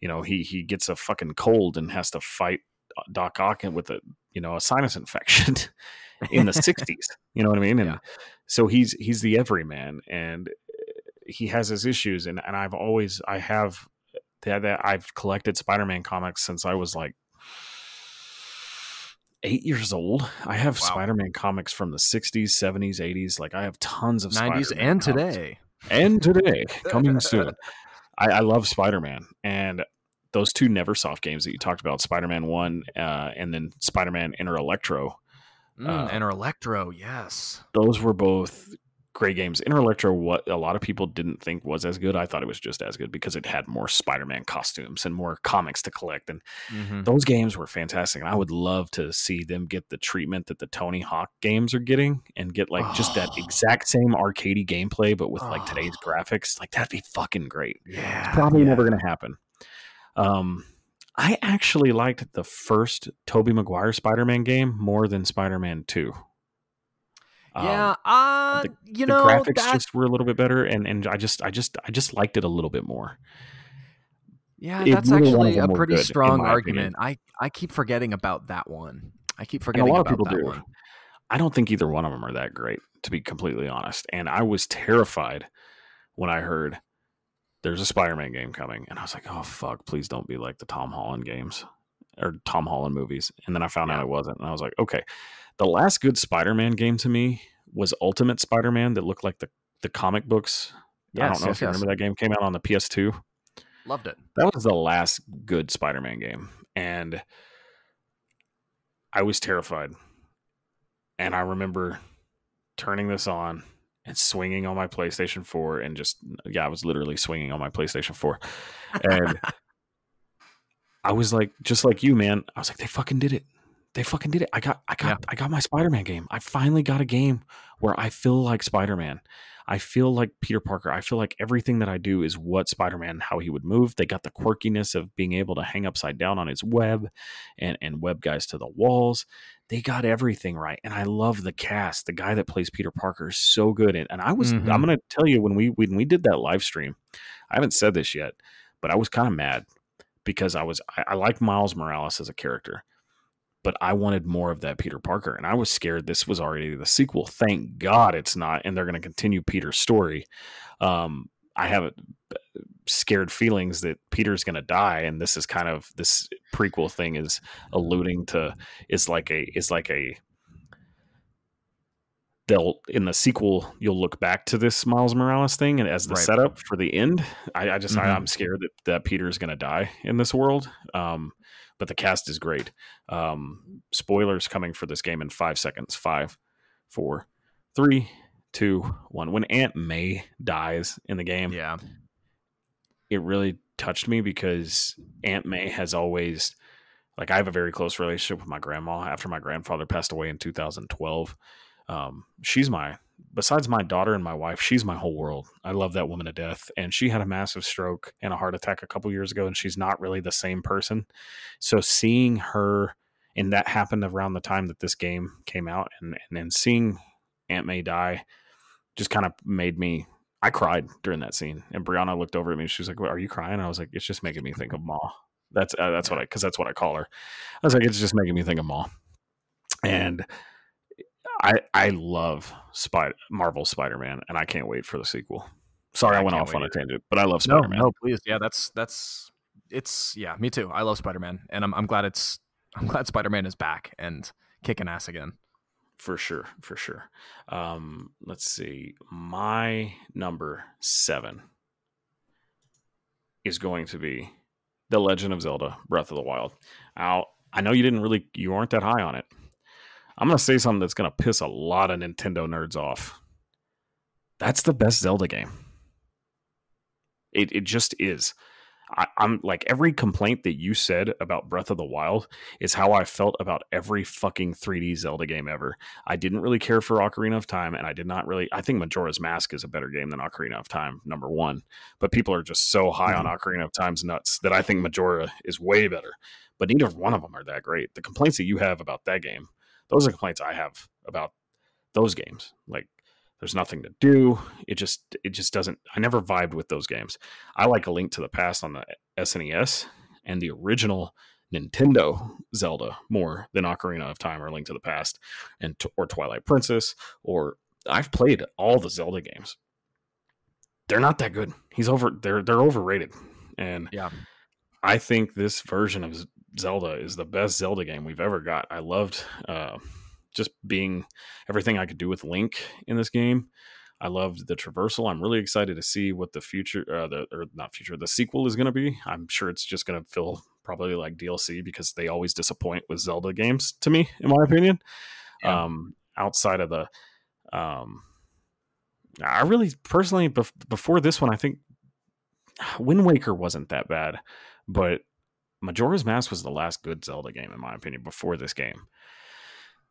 You know, he he gets a fucking cold and has to fight uh, Doc Ock with a you know a sinus *laughs* infection in the 60s *laughs* you know what i mean and Yeah. so he's he's the everyman and uh, he has his issues and, and i've always i have that, that i've collected spider-man comics since i was like eight years old i have Wow. spider-man comics from the 60s 70s 80s like i have tons of 90s Spider-Man and comics today. and today coming soon. *laughs* I, I love Spider Man and those two NeverSoft games that you talked about, Spider Man One uh, and then Spider Man Enter Electro. Mm, Uh, and Electro, yes. Those were both great games. Enter Electro, what a lot of people didn't think was as good, I thought it was just as good because it had more Spider Man costumes and more comics to collect. And Mhm. those games were fantastic. And I would love to see them get the treatment that the Tony Hawk games are getting and get like just that Oh. exact same arcadey gameplay, but with like Oh. today's graphics. Like that'd be fucking great. Yeah. It's probably yeah. never going to happen. Um, I actually liked the first Tobey Maguire Spider-Man game more than Spider-Man Two. Um, Yeah, uh, the- you the know, graphics that, just were a little bit better, and and I just I just I just liked it a little bit more. yeah, it- that's of actually a pretty good, strong argument. I I keep forgetting about that one. I keep And a forgetting lot of about people that do. one. I don't think either one of them are that great, to be completely honest. And I was terrified when I heard there's a Spider-Man game coming, and I was like, "Oh fuck! Please don't be like the Tom Holland games or Tom Holland movies." And then I found out it wasn't, and I was like, "Okay." The last good Spider-Man game to me was Ultimate Spider-Man that looked like the the comic books I don't know yes, if you yes. remember that game came out on the PS2. Loved it. That was the last good Spider-Man game, and I was terrified. And I remember turning this on and swinging on my PlayStation 4 and just yeah, I was literally swinging on my PlayStation 4. And *laughs* I was like just like you, man. I was like they fucking did it. They fucking did it. I got I got Yeah. I got my Spider-Man game. I finally got a game where I feel like Spider-Man. I feel like Peter Parker. I feel like everything that I do is what Spider-Man how he would move. They got the quirkiness of being able to hang upside down on his web and and web guys to the walls they got everything right and i love the cast the guy that plays peter parker is so good and, and i was Mhm. i'm gonna tell you when we when we did that live stream i haven't said this yet but i was kind of mad because i was I, I like miles morales as a character but i wanted more of that peter parker and i was scared this was already the sequel thank god it's not and they're going to continue peter's story um i have scared feelings that peter's going to die and this is kind of this prequel thing is alluding to is like a is like a they'll in the sequel you'll look back to this Miles Morales thing and as the Right. setup for the end. I, I just I, Mhm. I'm scared that that Peter is going to die in this world. Um, but the cast is great. Um, spoilers coming for this game in five seconds. Five, four, three, two, one. When Aunt May dies in the game, Yeah. it really touched me because Aunt May has always like I have a very close relationship with my grandma after my grandfather passed away in 2012. Um, she's my besides my daughter and my wife, she's my whole world. I love that woman to death. And she had a massive stroke and a heart attack a couple years ago, and she's not really the same person. So seeing her and that happened around the time that this game came out and and then seeing Aunt May die just kind of made me I cried during that scene, and Brianna looked over at me. She was like, "Are you crying?" I was like, "It's just making me think of Ma." That's uh, that's what I because that's what I call her. I was like, "It's just making me think of Ma," and I I love Spider Marvel Spider Man, and I can't wait for the sequel. Sorry, I, I went off on a tangent, but I love Spider Man. no, please. Yeah, that's that's it's yeah, me too. I love Spider Man, and I'm I'm glad it's *laughs* I'm glad Spider Man is back and kicking ass again. for sure, for sure. Um, let's see, my number seven is going to be The Legend of Zelda: Breath of the Wild. Now, I know you didn't really, you aren't that high on it. I'm going to say something that's going to piss a lot of Nintendo nerds off. That's the best Zelda game. It it just is. I, I'm like every complaint that you said about Breath of the Wild is how I felt about every fucking 3D Zelda game ever. I didn't really care for Ocarina of Time, and I did not really. I think Majora's Mask is a better game than Ocarina of Time, number one. But people are just so high on mm-hmm. Ocarina of Time's nuts that I think Majora is way better. But neither one of them are that great. The complaints that you have about that game, those are complaints I have about those games. Like there's nothing to do. It just it just doesn't. I never vibed with those games. I like A Link to the Past on the SNES and the original Nintendo Zelda more than Ocarina of Time or Link to the Past and or Twilight Princess or I've played all the Zelda games. They're not that good. He's over. They're they're overrated, and Yeah. I think this version of Zelda is the best Zelda game we've ever got. I loved uh, just being everything I could do with Link in this game. I loved the traversal. I'm really excited to see what the future, uh, the or not future, the sequel is going to be. I'm sure it's just going to feel probably like DLC because they always disappoint with Zelda games to me, in my opinion. Yeah. Um, outside of the, um, I really personally bef- before this one, I think *sighs* Wind Waker wasn't that bad, but Majora's Mask was the last good Zelda game in my opinion before this game.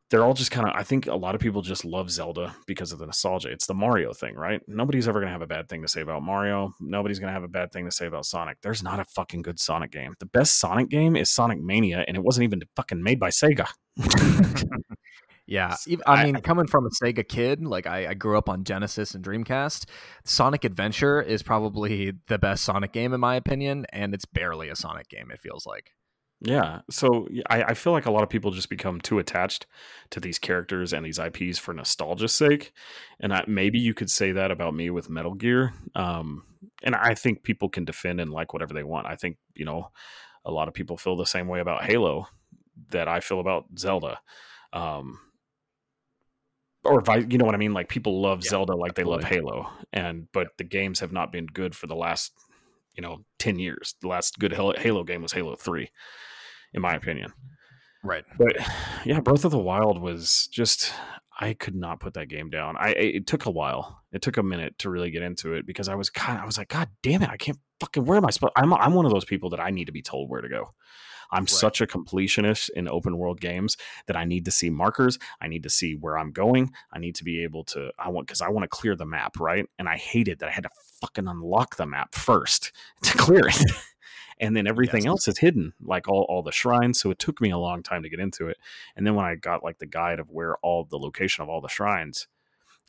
They're all just kind of I think a lot of people just love Zelda because of the nostalgia. It's the Mario thing, right? Nobody's ever going to have a bad thing to say about Mario. Nobody's going to have a bad thing to say about Sonic. There's not a fucking good Sonic game. The best Sonic game is Sonic Mania and it wasn't even fucking made by Sega. *laughs* *laughs* Yeah, I I- mean, coming from a Sega kid, like I, I grew up on Genesis and Dreamcast. Sonic Adventure is probably the best Sonic game in my opinion, and it's barely a Sonic game. It feels like. Yeah. So I feel like a lot of people just become too attached to these characters and these IPs for nostalgia's sake. And I, maybe you could say that about me with Metal Gear. Um, and I think people can defend and like whatever they want. I think, you know, a lot of people feel the same way about Halo that I feel about Zelda. Um, or if I, you know what I mean? Like people love Yeah, Zelda like they love. Halo, and but the games have not been good for the last you know ten years. The last good Halo Halo game was Halo Three, in my opinion. Right. But yeah, Breath of the Wild was just I could not put that game down. I it took a while. It took a minute to really get into it because I was kind I was like, God damn it, I can't fucking where am I supposed? I'm I'm one of those people that I need to be told where to go. I'm Right. such a completionist in open world games that I need to see markers. I need to see where I'm going. I need to be able to. I want because I want to clear the map, right? And I hated that I had to fucking unlock the map first *laughs* to clear it. *laughs* and then everything Yes. else is hidden, like all, all the shrines. So it took me a long time to get into it. And then when I got like the guide of where all the location of all the shrines,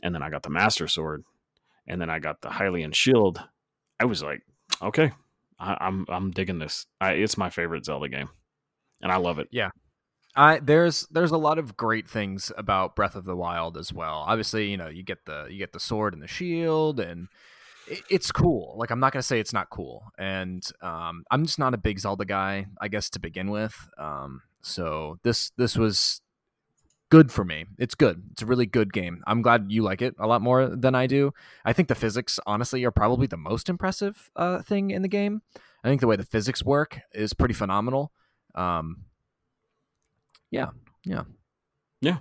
and then I got the Master Sword, and then I got the Hylian Shield, I was like, okay, I, I'm I'm digging this. I, it's my favorite Zelda game, and I love it. Yeah, I there's there's a lot of great things about Breath of the Wild as well. Obviously, you know, you get the you get the sword and the shield and it, it's cool. Like I'm not to say it's not cool. And um I'm just not a big Zelda guy, I guess to begin with. Um so this this was good for me. It's good. It's a really good game. I'm glad you like it a lot more than I do. I think the physics honestly are probably the most impressive uh thing in the game. I think the way the physics work is pretty phenomenal. Um yeah, yeah. Yeah,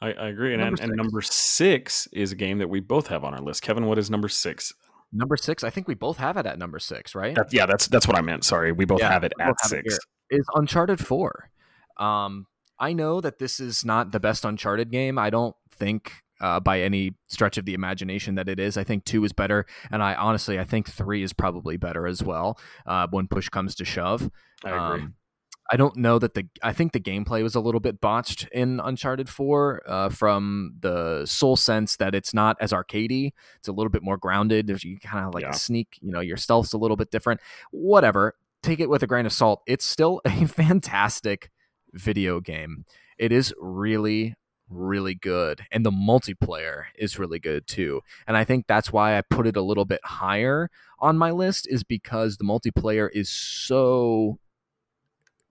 I, I agree. And Number and, and six. number six is a game that we both have on our list. Kevin, what is number six? Number six, I think we both have it at number six, right? That, yeah, that's that's what I meant. Sorry, we both Yeah, have it at six. here. Is Uncharted Four. Um, I know that this is not the best Uncharted game. I don't think uh, by any stretch of the imagination that it is. I think two is better, and I honestly I think three is probably better as well. Uh, when push comes to shove, I agree. Um, I don't know that the I think the gameplay was a little bit botched in Uncharted 4 uh, from the sole sense that it's not as arcadey. It's a little bit more grounded. There's you kind of like Yeah. sneak, you know, your stealth's a little bit different. Whatever. Take it with a grain of salt. It's still *laughs* a fantastic video game. It is really really good and the multiplayer is really good too. And I think that's why I put it a little bit higher on my list is because the multiplayer is so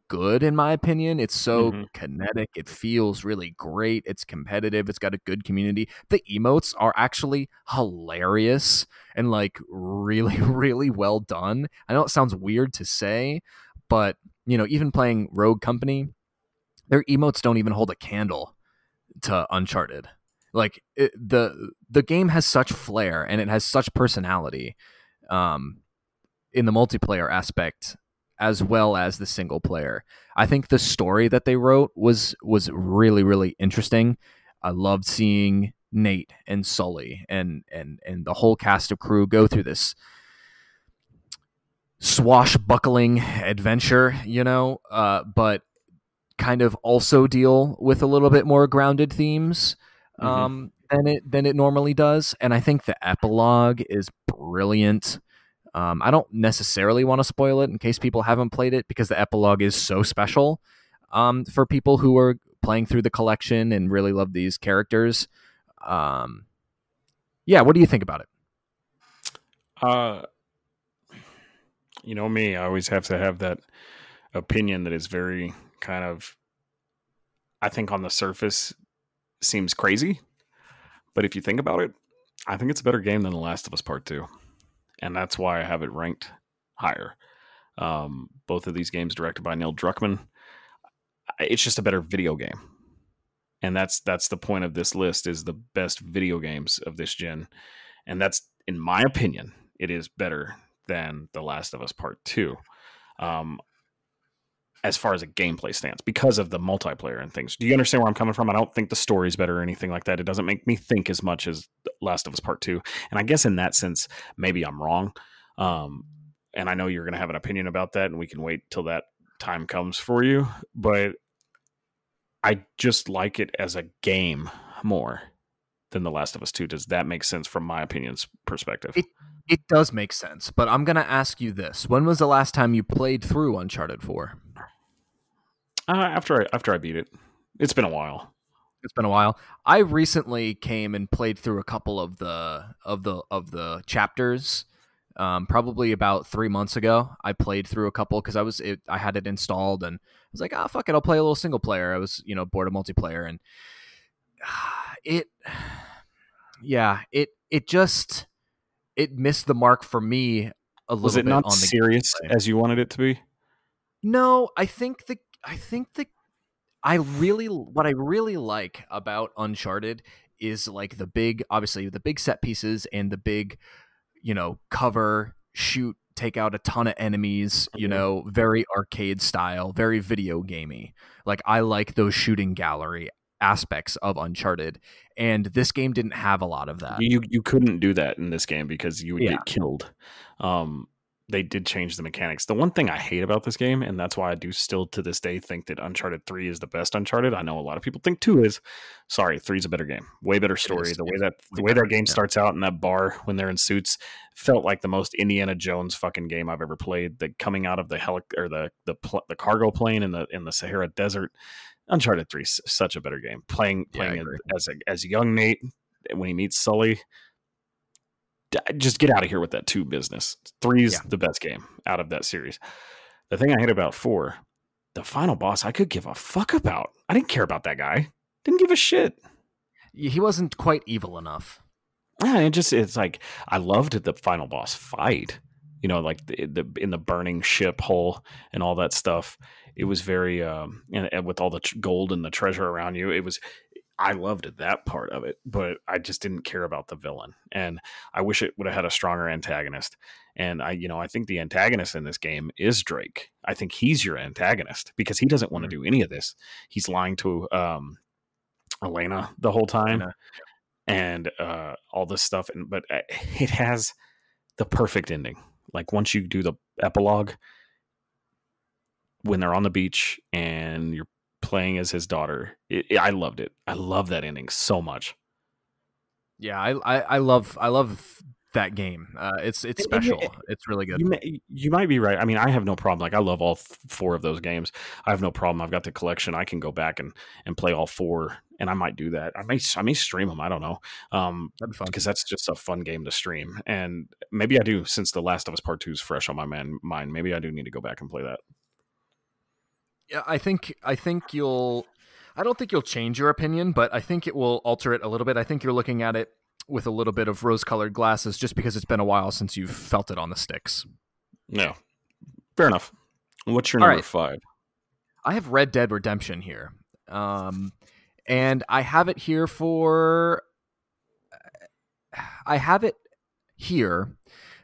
good in my opinion. It's so Mhm. kinetic. It feels really great. It's competitive. It's got a good community. The emotes are actually hilarious and like really *laughs* really well done. I know it sounds weird to say, but you know, even playing Rogue Company, their emotes don't even hold a candle to Uncharted. Like it, the the game has such flair and it has such personality um, in the multiplayer aspect as well as the single player. I think the story that they wrote was was really really interesting. I loved seeing Nate and Sully and and and the whole cast of crew go through this swashbuckling adventure, you know, uh, but kind of also deal with a little bit more grounded themes Mhm. um, than it than it normally does. And I think the epilogue is brilliant. Um, I don't necessarily want to spoil it in case people haven't played it because the epilogue is so special um, for people who are playing through the collection and really love these characters. Um, yeah, what do you think about it? Uh, you know me, I always have to have that opinion that is very kind of, I think on the surface seems crazy, but if you think about it, I think it's a better game than The Last of Us Part Two, and that's why I have it ranked higher. Um, both of these games directed by Neil Druckmann. It's just a better video game, and that's that's the point of this list is the best video games of this gen, and that's in my opinion, it is better than The Last of Us Part Two. Um, as far as a gameplay stance, because of the multiplayer and things. Do you understand where I'm coming from? I don't think the story's better or anything like that. It doesn't make me think as much as Last of Us Part Two. And I guess in that sense, maybe I'm wrong. Um, and I know you're going to have an opinion about that, and we can wait till that time comes for you. But I just like it as a game more than The Last of Us Two. Does that make sense from my opinion's perspective? It- It does make sense, but I'm gonna ask you this: When was the last time you played through Uncharted Four? Uh, after I after I beat it, it's been a while. It's been a while. I recently came and played through a couple of the of the of the chapters. Um, probably about three months ago, I played through a couple because I was it, I had it installed and I was like, ah, fuck it, I'll play a little single player. I was you know bored of multiplayer and *sighs* it *sighs* yeah, it it just it missed the mark for me a little Was it bit not on the serious as you wanted it to be? No, I think the I think the I really what I really like about Uncharted is like the big obviously the big set pieces and the big you know cover shoot take out a ton of enemies you Mhm. know very arcade style very video gamey like I like those shooting gallery aspects of Uncharted and this game didn't have a lot of that You you couldn't do that in this game because you would Yeah. get killed. Um, they did change the mechanics. The one thing I hate about this game, and that's why I do still to this day think that Uncharted Three is the best Uncharted. I know a lot of people think Two is. Sorry, Three is a better game. Way better story. The way that the way that game yeah. starts out in that bar when they're in suits felt like the most Indiana Jones fucking game I've ever played. The coming out of the heli- or the the pl- the cargo plane in the in the Sahara Desert. Uncharted Three is such a better game. Playing Yeah, playing agree. as a, as young Nate when he meets Sully. Just get out of here with that two business. Three is Yeah. the best game out of that series. The thing I hate about four, the final boss, I could give a fuck about. I didn't care about that guy. Didn't give a shit. he wasn't quite evil enough Yeah, it just it's like I loved the final boss fight. You know, like the, the in the burning ship hole and all that stuff. It was very um and, and with all the tr- gold and the treasure around you. It was I loved that part of it, but I just didn't care about the villain. And I wish it would have had a stronger antagonist. And I, you know, I think the antagonist in this game is Drake. I think he's your antagonist because he doesn't want to do any of this. He's lying to um Elena the whole time and uh all this stuff and but uh, it has the perfect ending like once you do the epilogue when they're on the beach and you're playing as his daughter it, it- i loved it i love that ending so much Yeah, I, I, I love I love that game. Uh, it's it's And- and you- special. It's really good. you, may, you might be right i mean i have no problem like i love all th- four of those games i have no problem i've got the collection i can go back and and play all four and i might do that i may i may stream them i don't know um That'd be fun. because that's just a fun game to stream. And maybe I do since The Last of Us Part Two is fresh on my man mind. Maybe I do need to go back and play that. I think I think you'll. I don't think you'll change your opinion, but I think it will alter it a little bit. I think you're looking at it with a little bit of rose-colored glasses, just because it's been a while since you've felt it on the sticks. Yeah, fair enough. What's your All number right. five? I have Red Dead Redemption here, um, and I have it here for. I have it here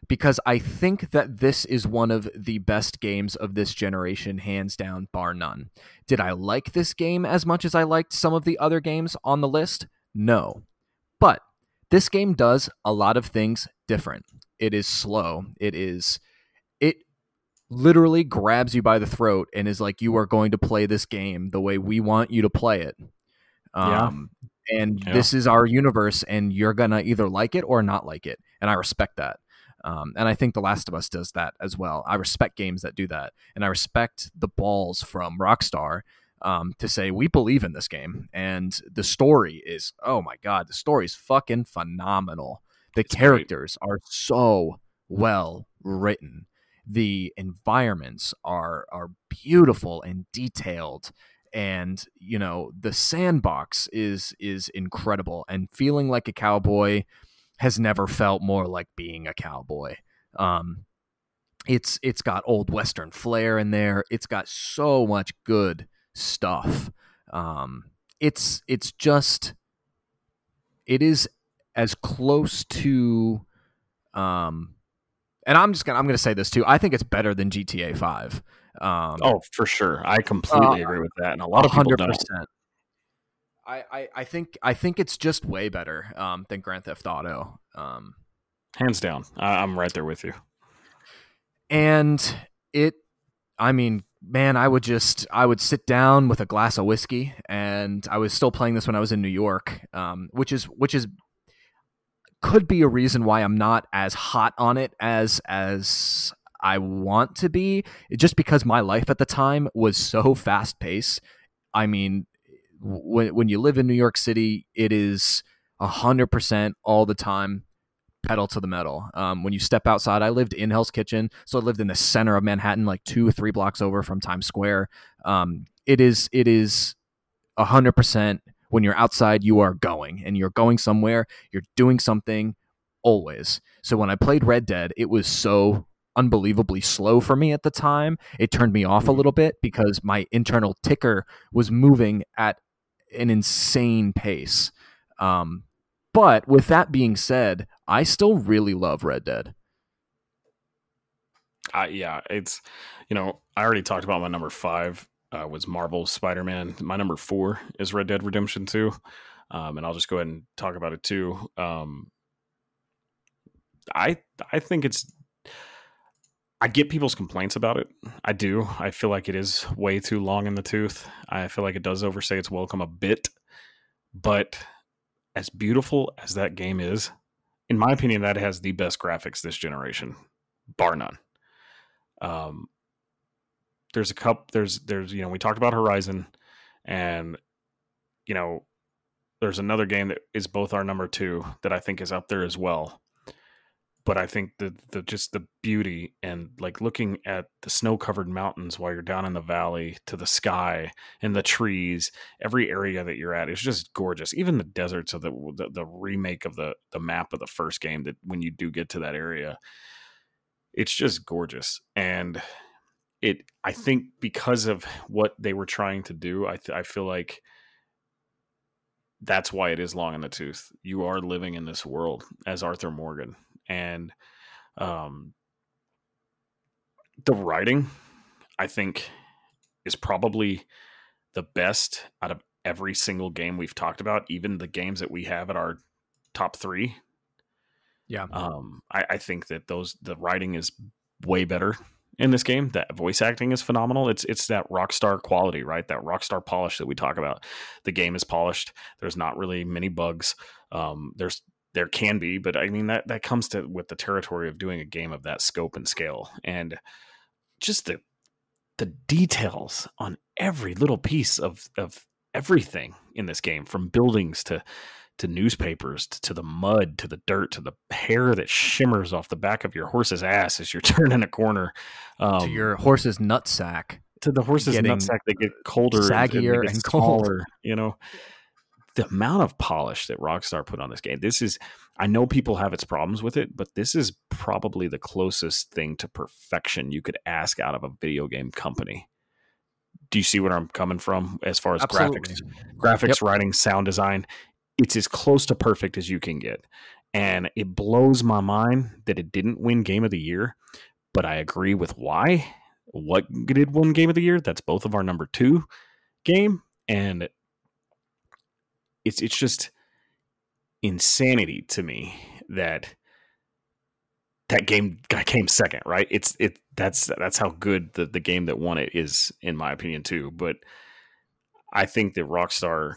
because I think that this is one of the best games of this generation, hands down, bar none. Did I like this game as much as I liked some of the other games on the list? No. But this game does a lot of things different. It is slow. It is. It literally grabs you by the throat and is like, you are going to play this game the way we want you to play it. Yeah. Um, And Yeah. this is our universe, and you're going to either like it or not like it. And I respect that. Um, and I think The Last of Us does that as well. I respect games that do that. And I respect the balls from Rockstar um, to say, we believe in this game. And the story is, oh my God, the story is fucking phenomenal. The It's great. characters are so well written. The environments are are beautiful and detailed and you know the sandbox is is incredible and feeling like a cowboy has never felt more like being a cowboy um it's it's got old western flair in there it's got so much good stuff um it's it's just it is as close to um and I'm just gonna I'm gonna say this too. I think it's better than GTA Five. Um, Oh, for sure. I completely Uh, agree with that, and a lot of people hundred don't. I, I I think I think it's just way better um, than Grand Theft Auto. Um, Hands down, I, I'm right there with you. and it i mean man i would just i would sit down with a glass of whiskey and i was still playing this when i was in new york um, which is which is could be a reason why i'm not as hot on it as as i want to be just because my life at the time was so fast paced i mean when, when you live in new york city it is 100% all the time pedal to the metal. Um, when you step outside, I lived in Hell's Kitchen, so I lived in the center of Manhattan, like two or three blocks over from Times Square. Um, it is it is hundred percent When you're outside, you are going and you're going somewhere, you're doing something always. So when I played Red Dead, it was so unbelievably slow for me at the time. It turned me off a Mm-hmm. little bit because my internal ticker was moving at an insane pace. Um, but with that being said, I still really love Red Dead. I yeah, it's you know I already talked about my number five uh, was Marvel Spider Man. My number four is Red Dead Redemption Two, um, and I'll just go ahead and talk about it too. Um, I I think it's I get people's complaints about it. I do. I feel like it is way too long in the tooth. I feel like it does overstay its welcome a bit. But as beautiful as that game is, in my opinion, that has the best graphics this generation, bar none. Um, there's a cup. There's there's you know we talked about Horizon, and you know there's another game that is both our number two that I think is up there as well. But I think the the just the beauty and like looking at the snow covered mountains while you're down in the valley to the sky and the trees, every area that you're at is just gorgeous. Even the deserts of the the, the remake of the the map of the first game that when you do get to that area, it's just gorgeous. And it i think because of what they were trying to do i, th- I feel like that's why it is long in the tooth. You are living in this world as arthur morgan and um the writing i think is probably the best out of every single game we've talked about even the games that we have at our top three Yeah. um, I, I think that those the writing is way better in this game. That voice acting is phenomenal. It's it's that Rockstar quality, right? That Rockstar polish that we talk about. The game is polished. There's not really many bugs. Um, there's there can be, but I mean that that comes to with the territory of doing a game of that scope and scale, and just the the details on every little piece of of everything in this game, from buildings to to newspapers to, to the mud to the dirt to the hair that shimmers off the back of your horse's ass as you're *laughs* turning a corner um, to your horse's nutsack. to the horse's nutsack they get colder and- and, saggier and cold. smaller, you know *laughs* the amount of polish that rockstar put on this game this is i know people have its problems with it but this is probably the closest thing to perfection you could ask out of a video game company do you see where i'm coming from as far as graphics graphics, writing, sound design. It's as close to perfect as you can get. And it blows my mind that it didn't win game of the year, but I agree with why. What did win game of the year? That's both of our number two game. And it's it's just insanity to me that that game came second, right? It's it that's that's how good the, the game that won it is, in my opinion, too. But I think that Rockstar,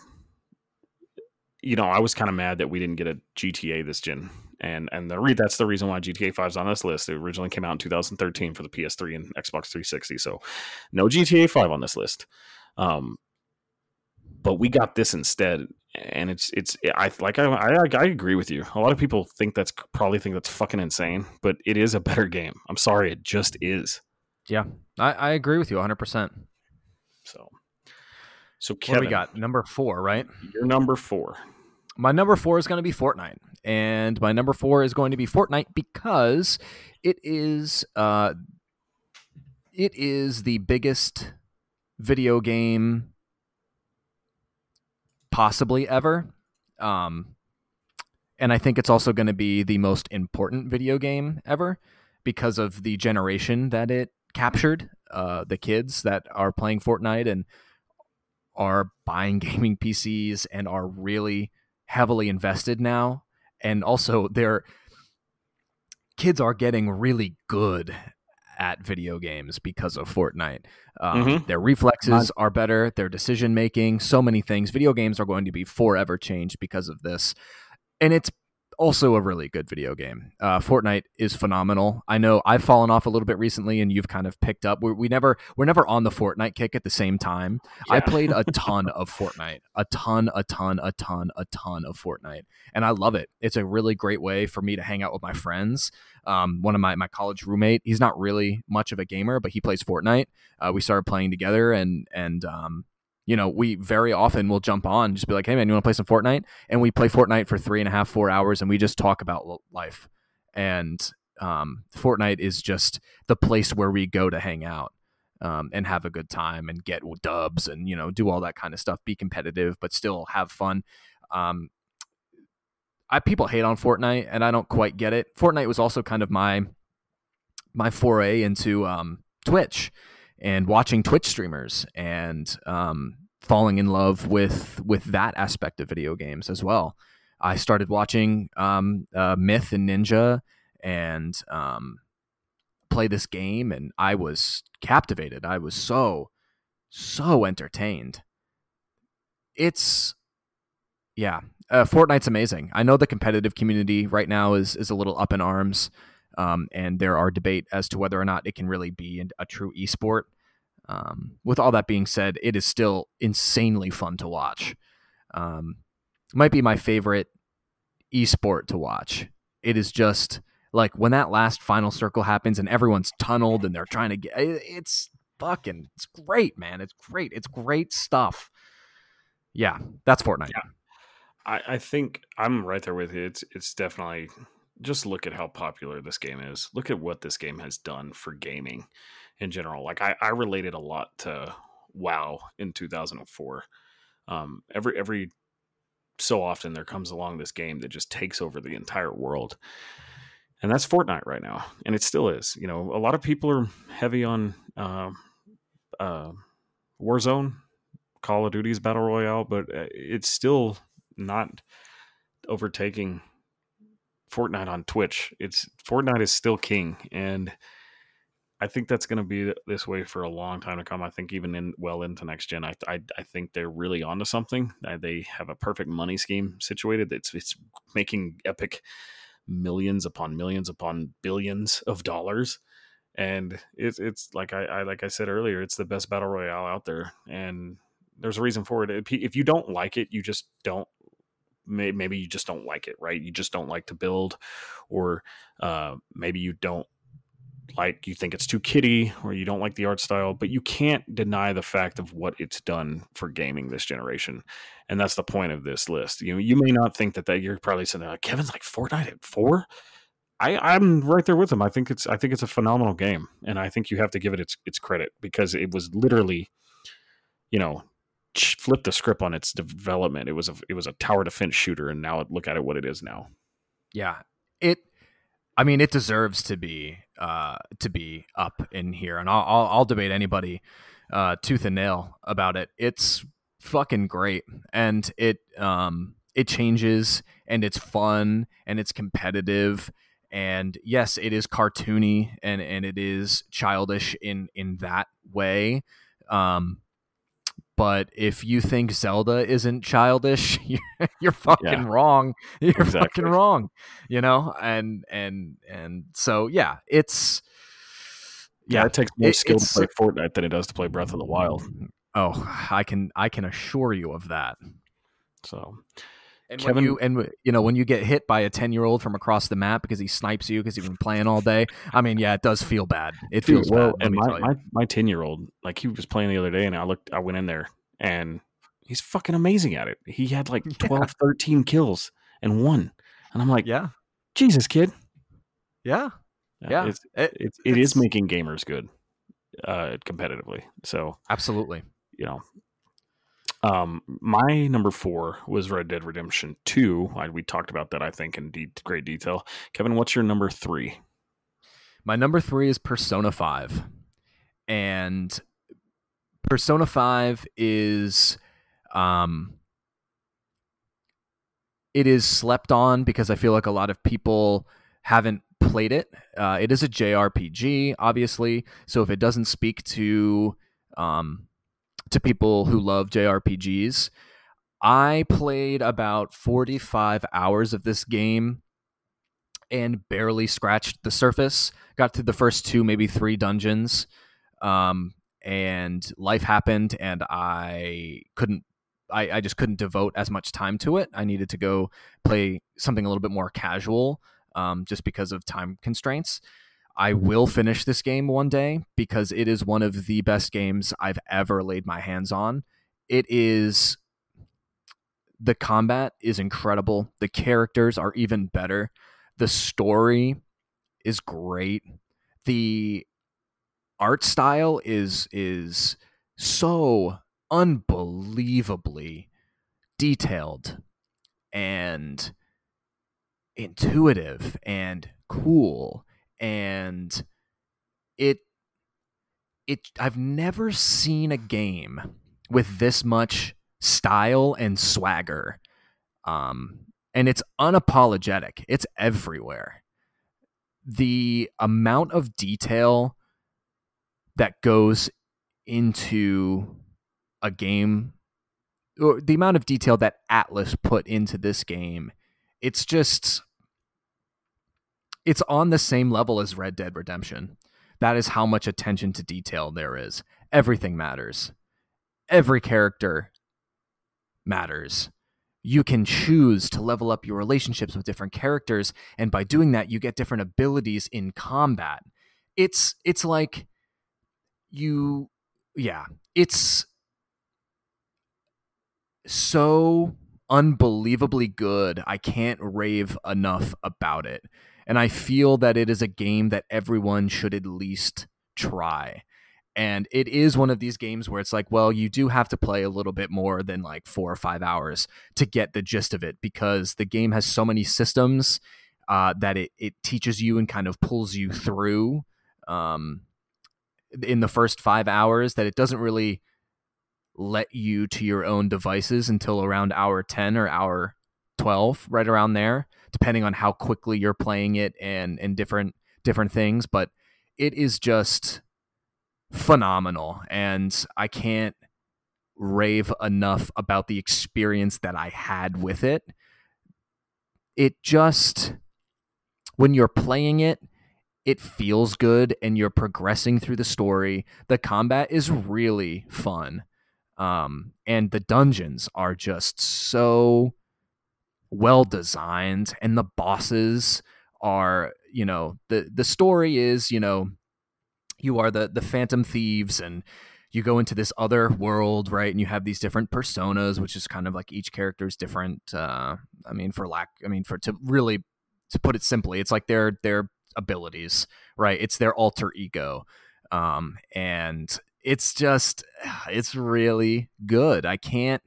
you know, I was kind of mad that we didn't get a GTA this gen, and and the re- that's the reason why GTA 5 is on this list. It originally came out in 2013 for the PS3 and Xbox 360, so no GTA 5 on this list. Um, but we got this instead, and it's it's I like I, I I agree with you. A lot of people think that's probably think that's fucking insane, but it is a better game. I'm sorry, it just is. Yeah, I, I agree with you 100%. So, so What Kevin, do we got? Number four, right? You're number four. My number four is going to be Fortnite, and my number four is going to be Fortnite because it is uh, it is the biggest video game possibly ever, um, and I think it's also going to be the most important video game ever because of the generation that it captured. Uh, the kids that are playing Fortnite and are buying *laughs* gaming PCs and are really heavily invested now and also their kids are getting really good at video games because of Fortnite. Um, Mhm. Their reflexes are better, their decision making, so many things. Video games are going to be forever changed because of this. And it's also a really good video game. Uh, Fortnite is phenomenal. I know I've fallen off a little bit recently, and you've kind of picked up. We, we never we're never on the Fortnite kick at the same time. I played a *laughs* ton of Fortnite, a ton, a ton, a ton, a ton of Fortnite, and I love it. It's a really great way for me to hang out with my friends. Um, one of my my college roommate, he's not really much of a gamer, but he plays Fortnite. Uh, we started playing together, and and um, you know, we very often will jump on, just be like, "Hey, man, you want to play some Fortnite?" And we play Fortnite for three and a half, four hours, and we just talk about life. And um, Fortnite is just the place where we go to hang out um, and have a good time and get dubs and you know do all that kind of stuff. Be competitive, but still have fun. Um, I people hate on Fortnite, and I don't quite get it. Fortnite was also kind of my my foray into um, Twitch and watching Twitch streamers and um, falling in love with with that aspect of video games as well. I started watching um, uh, Myth and Ninja and um, play this game, and I was captivated. I was so so entertained. It's yeah, uh, Fortnite's amazing. I know the competitive community right now is is a little up in arms, um, and there are debate as to whether or not it can really be a true esport. Um, with all that being said, it is still insanely fun to watch. Um, might be my favorite esport to watch. It is just like when that last final circle happens and everyone's tunneled and they're trying to get it's fucking it's great, man. It's great. It's great stuff. Yeah, that's Fortnite. Yeah. I, I think I'm right there with you. It's it's definitely just look at how popular this game is. Look at what this game has done for gaming in general. Like I, I related a lot to WoW in 2004. Um, every every so often there comes along this game that just takes over the entire world, and that's Fortnite right now, and it still is. You know, a lot of people are heavy on uh, uh, Warzone, Call of Duty's battle royale, but uh, it's still not overtaking Fortnite on Twitch. It's Fortnite is still king, and I think that's going to be this way for a long time to come. I think even in well into next gen, I I, I think they're really onto something. Uh, they have a perfect money scheme situated. It's it's making Epic millions upon millions upon billions of dollars, and it's it's like I, I like I said earlier, it's the best battle royale out there, and there's a reason for it. If you don't like it, you just don't maybe you just don't like it right you just don't like to build or uh, maybe you don't like you think it's too kiddie or you don't like the art style, but you can't deny the fact of what it's done for gaming this generation. And that's the point of this list. You know, you may not think that that you're probably saying uh, Kevin's like Fortnite at four. I, I'm right there with him. I think it's I think it's a phenomenal game, and I think you have to give it its its credit because it was literally, you know, flip the script on its development. It was a it was a tower defense shooter, and now look at it what it is now. Yeah, it I mean, it deserves to be uh, to be up in here, and I'll I'll, I'll debate anybody uh, tooth and nail about it. It's fucking great, and it um it changes, and it's fun, and it's competitive, and yes, it is cartoony, and and it is childish in in that way. Um, but if you think Zelda isn't childish, *laughs* you're, you're fucking yeah. wrong. *laughs* You're exactly. fucking wrong. You know, and and and so yeah, it's yeah, it takes more it, skill to play Fortnite than it does to play Breath of the Wild. Oh, I can I can assure you of that. So, and Kevin, when you and you know when you get hit by a ten year old from across the map because he snipes you because he's been playing all day. I mean, yeah, it does feel bad. It feels Dude, well. Bad, and my, my my ten year old, like he was playing the other day, and I looked, I went in there, and he's fucking amazing at it. He had like *laughs* 12, yeah. 13 kills and one, and I'm like, yeah, Jesus, kid. Yeah, yeah, it's, it, it's, it is making gamers good, uh, competitively. So absolutely, you know, um, my number four was Red Dead Redemption 2. I, we talked about that, I think, in de- great detail. Kevin, what's your number three? My number three is Persona 5. And Persona 5 is. Um, it is slept on because I feel like a lot of people haven't played it. Uh, it is a JRPG, obviously. So if it doesn't speak to um, to people who love JRPGs. I played about 45 hours of this game and barely scratched the surface. Got through the first two, maybe three dungeons. Um, and life happened, and I couldn't. I, I just couldn't devote as much time to it. I needed to go play something a little bit more casual, um, just because of time constraints. I will finish this game one day because it is one of the best games I've ever laid my hands on. it is the combat is incredible. The characters are even better. The story is great. The art style is is so unbelievably detailed and intuitive and cool and it it I've never seen a game with this much style and swagger um and it's unapologetic. It's everywhere. The amount of detail that goes into a game or the amount of detail that Atlus put into this game it's just it's on the same level as Red Dead Redemption. That is how much attention to detail there is. Everything matters. Every character matters. You can choose to level up your relationships with different characters and by doing that you get different abilities in combat. It's it's like you yeah it's so unbelievably good i can't rave enough about it and i feel that it is a game that everyone should at least try. And it is one of these games where it's like well you do have to play a little bit more than like four or five hours to get the gist of it because the game has so many systems uh, that it, it teaches you and kind of pulls you through um, in the first five hours that it doesn't really let you to your own devices until around hour 10 or hour 12 right around there depending on how quickly you're playing it and and different different things but it is just phenomenal and I can't rave enough about the experience that I had with it. It just when you're playing it, it feels good and you're progressing through the story. The combat is really fun. Um, and the dungeons are just so well designed and the bosses are, you know, the the story is, you know, you are the the phantom thieves and you go into this other world right and you have these different personas which is kind of like each character is different uh i mean for lack i mean for to really to put it simply it's like their their abilities right it's their alter ego um and it's just *sighs* it's really good. I can't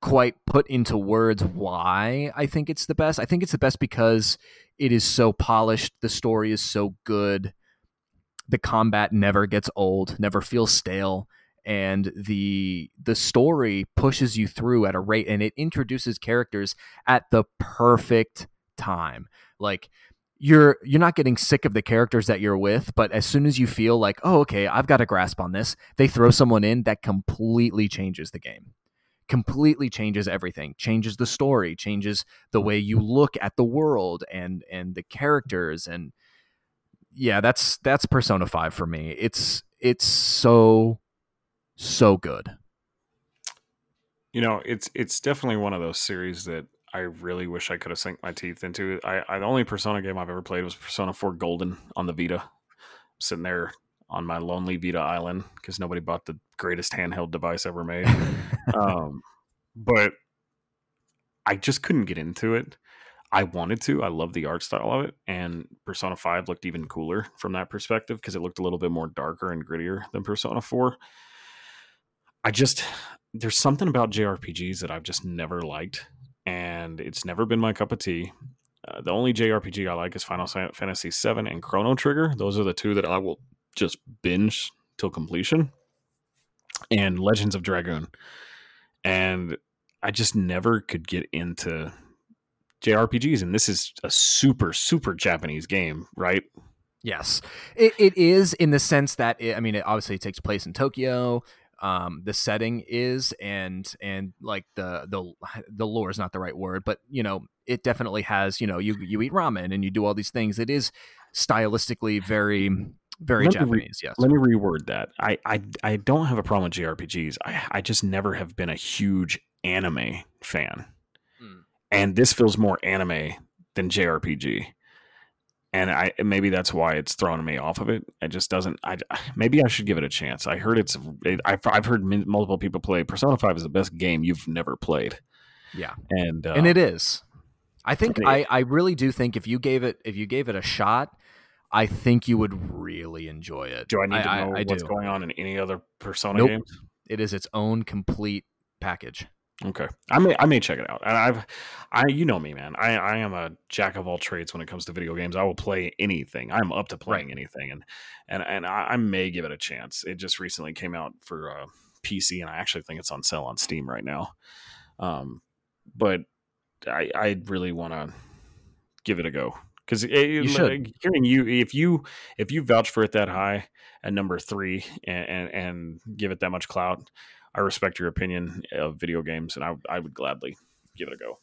quite put into words why i think it's the best i think it's the best because it is so polished the story is so good the combat never gets old, never feels stale, and the the story pushes you through at a rate and it introduces characters at the perfect time. Like you're you're not getting sick of the characters that you're with, but as soon as you feel like, "Oh, okay, I've got a grasp on this," they throw someone in that completely changes the game completely changes everything changes the story changes the way you mm-hmm. look at the world and and the characters and yeah, that's that's Persona 5 for me. It's it's so so good. You know, it's it's definitely one of those series that I really wish I could have sunk my teeth into. I, I the only Persona game I've ever played was Persona 4 Golden on the Vita. sitting there on my lonely Vita island because nobody bought the greatest handheld device ever made. *laughs* um, but I just couldn't get into it. I wanted to. I love the art style of it, and Persona Five looked even cooler from that perspective because it looked a little bit more darker and grittier than Persona Four. I just there's something about JRPGs that I've just never liked, and it's never been my cup of tea. Uh, the only JRPG I like is Final Fantasy VII and Chrono Trigger. Those are the two that I will just binge till completion. And Legends of Dragoon, and I just never could get into JRPGs, and this is a super super Japanese game, right? Yes, it, it is in the sense that it, I mean, it obviously takes place in Tokyo. Um, the setting is and and like the the the lore is not the right word, but you know, it definitely has. You know, you you eat ramen and you do all these things. It is stylistically very very let Japanese. Re- yes. Let me reword that. I, I I don't have a problem with JRPGs. I I just never have been a huge anime fan and this feels more anime than JRPG. and I maybe that's why it's throwing me off of it. It just doesn't. I maybe I should give it a chance. I heard it's. I've I've heard multiple people play Persona Five is the best game you've never played. Yeah, and uh, and it is. I think I I really do think if you gave it if you gave it a shot, I think you would really enjoy it. Do I need to know I, I what's do. going on in any other Persona Nope. games? It is its own complete package. Okay, I may I may check it out. And I've, I you know me, man. I I am a jack of all trades when it comes to video games. I will play anything. I'm up to playing anything, and and and I, I may give it a chance. It just recently came out for uh, PC, and I actually think it's on sale on Steam right now. Um, but I I really want to give it a go because uh, should. hearing you if you if you vouch for it that high at number three and and, and give it that much clout. I respect your opinion of video games, and I, I would gladly give it a go.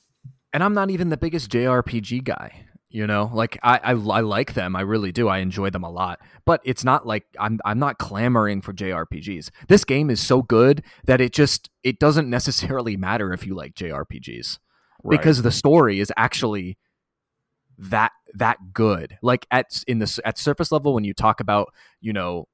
And I'm not even the biggest JRPG guy. You know, like I, I, I like them, I really do. I enjoy them a lot, but it's not like I'm, I'm not clamoring for JRPGs. This game is so good that it just, it doesn't necessarily matter if you like JRPGs Right. because the story is actually that that good. Like at in the at surface level, when you talk about, you know,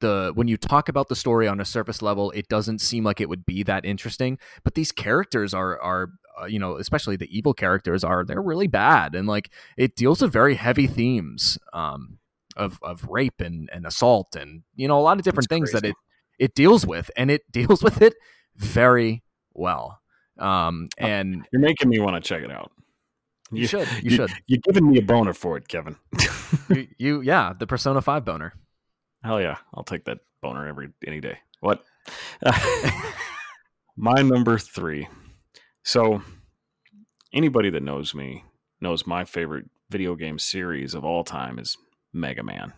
the when you talk about the story on a surface level, it doesn't seem like it would be that interesting. But these characters are are uh, you know, especially the evil characters are they're really bad, and like it deals with very heavy themes um, of of rape and and assault, and you know a lot of different things that it it deals with, and it *laughs* deals with it very well. Um, and You're making me want to check it out. *laughs* you should you should You're giving me a boner for it, Kevin. *laughs* you, you yeah the Persona Five boner. Hell yeah, I'll take that boner every any day. What? *laughs* my number three. So, anybody that knows me knows my favorite video game series of all time is Mega Man.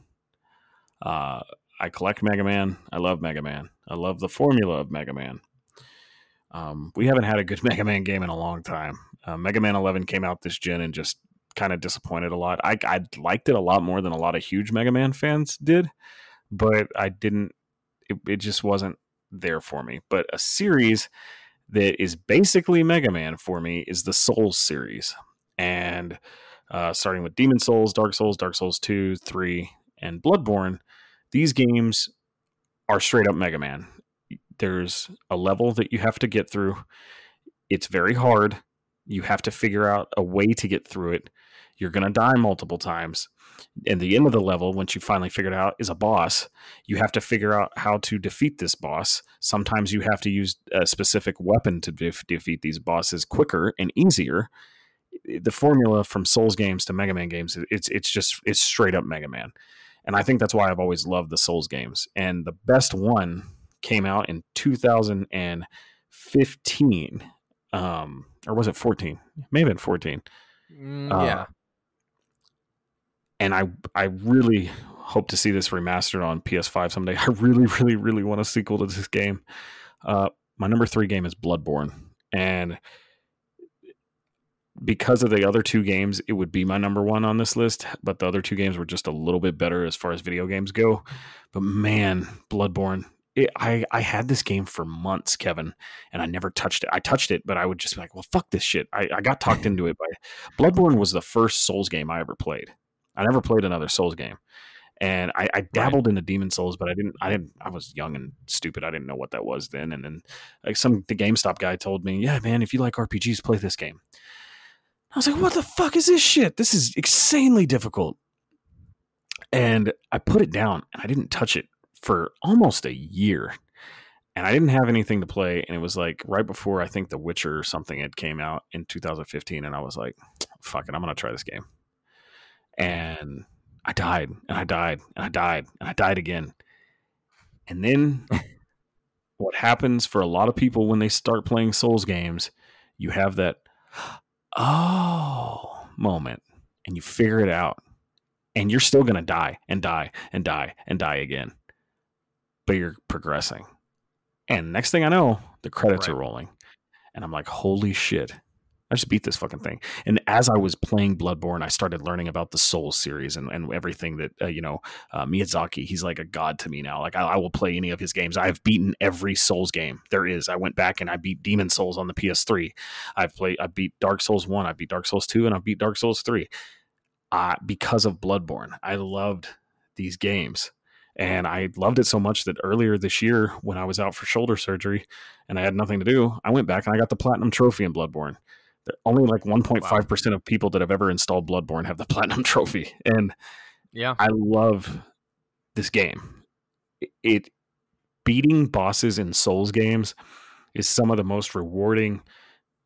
Uh, I collect Mega Man. I love Mega Man. I love the formula of Mega Man. Um, we haven't had a good Mega Man game in a long time. Uh, Mega Man 11 came out this gen and just kind of disappointed a lot. I, I liked it a lot more than a lot of huge Mega Man fans did, but I didn't. It, it just wasn't there for me. But a series that is basically Mega Man for me is the Souls series, and uh, starting with Demon Souls, Dark Souls, Dark Souls 2, 3, and Bloodborne, these games are straight up Mega Man. There's a level that you have to get through. It's very hard. You have to figure out a way to get through it. You're going to die multiple times. And the end of the level, once you finally figure it out, is a boss. You have to figure out how to defeat this boss. Sometimes you have to use a specific weapon to def- defeat these bosses quicker and easier. The formula from Souls games to Mega Man games, it's it's just it's straight up Mega Man. And I think that's why I've always loved the Souls games. And the best one came out in 2015. Um, or was it 14? May have been 14 Mm, Uh, yeah, and I I really hope to see this remastered on PS5 someday. *laughs* I really, really, really want a sequel to this game. Uh, my number three game is Bloodborne, and because of the other two games, it would be my number one on this list. But the other two games were just a little bit better as far as video games go. But man, Bloodborne. It, I I had this game for months, Kevin, and I never touched it. I touched it, but I would just be like, "Well, fuck this shit." I, I got talked into it by *laughs* Bloodborne was the first Souls game I ever played. I never played another Souls game, and I, I dabbled into Demon Souls, but I didn't. I didn't. I was young and stupid. I didn't know what that was then. And then, like some the GameStop guy told me, "Yeah, man, if you like RPGs, play this game." I was like, "What the fuck is this shit? This is insanely difficult." And I put it down, and I didn't touch it for almost a year. And I didn't have anything to play, and it was like right before I think The Witcher or something had came out in 2015, and I was like, "Fuck it, I'm gonna try this game." and I died and I died and I died and I died again. And then *laughs* what happens for a lot of people when they start playing Souls games, you have that *gasps* oh moment and you figure it out. And you're still to die and die and die and die again. But you're progressing. And next thing I know, the credits Right. are rolling. And I'm like, holy shit. I just beat this fucking thing. And as I was playing Bloodborne, I started learning about the Souls series and, and everything that, uh, you know, uh, Miyazaki, he's like a god to me now. Like, I, I will play any of his games. I've beaten every Souls game there is. I went back and I beat Demon Souls on the PS3. I've played, I beat Dark Souls 1, I beat Dark Souls 2, and I beat Dark Souls 3. uh, because of Bloodborne. I loved these games. And I loved it so much that earlier this year, when I was out for shoulder surgery and I had nothing to do, I went back and I got the platinum trophy in Bloodborne. Only like 1.5% wow. of people that have ever installed Bloodborne have the *laughs* platinum trophy. And yeah, I love this game. It, it beating bosses in Souls games is some of the most rewarding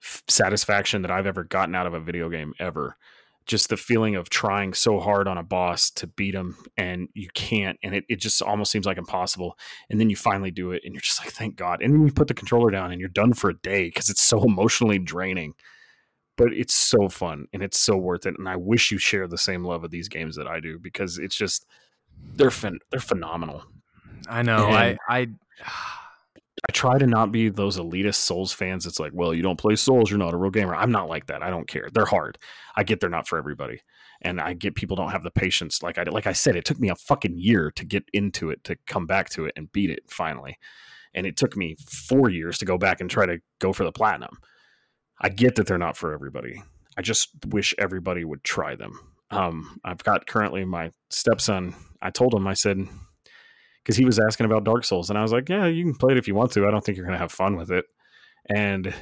f- satisfaction that I've ever gotten out of a video game ever just the feeling of trying so hard on a boss to beat him and you can't and it, it just almost seems like impossible and then you finally do it and you're just like thank god and then you put the controller down and you're done for a day because it's so emotionally draining. But it's so fun and it's so worth it and i wish you share the same love of these games that i do because it's just they're they're phenomenal. I know and i i *sighs* I try to not be those elitist Souls fans. It's like, well, you don't play Souls, you're not a real gamer. I'm not like that. I don't care. They're hard. I get they're not for everybody, and I get people don't have the patience. Like I like I said, it took me a fucking year to get into it, to come back to it and beat it finally, and it took me four years to go back and try to go for the platinum. I get that they're not for everybody. I just wish everybody would try them. Um, I've got currently my stepson. I told him, I said, because he was asking about Dark Souls, and I was like, "Yeah, you can play it if you want to. I don't think you're gonna have fun with it." And